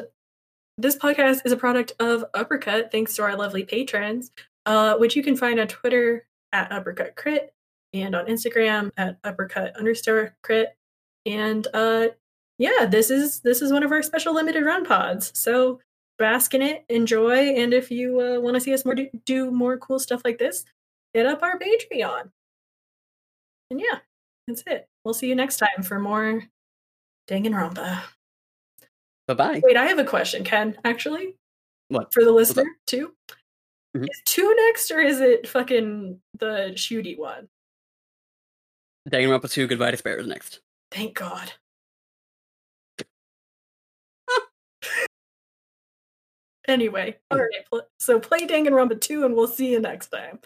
this podcast is a product of Uppercut, thanks to our lovely patrons, uh, which you can find on Twitter at Uppercut Crit and on Instagram at Uppercut underscore Crit. And uh, yeah, this is this is one of our special limited run pods. So bask in it, enjoy, and if you uh, want to see us more do, do more cool stuff like this, hit up our Patreon. And yeah, that's it. We'll see you next time for more Danganronpa. Bye bye. Wait, I have a question, Ken. Actually, What? for the listener too. Mhm. Is two next, or is it fucking the shooty one? Danganronpa 2, Goodbye Despair is next. Thank God. anyway, all right. So play Danganronpa 2, and we'll see you next time.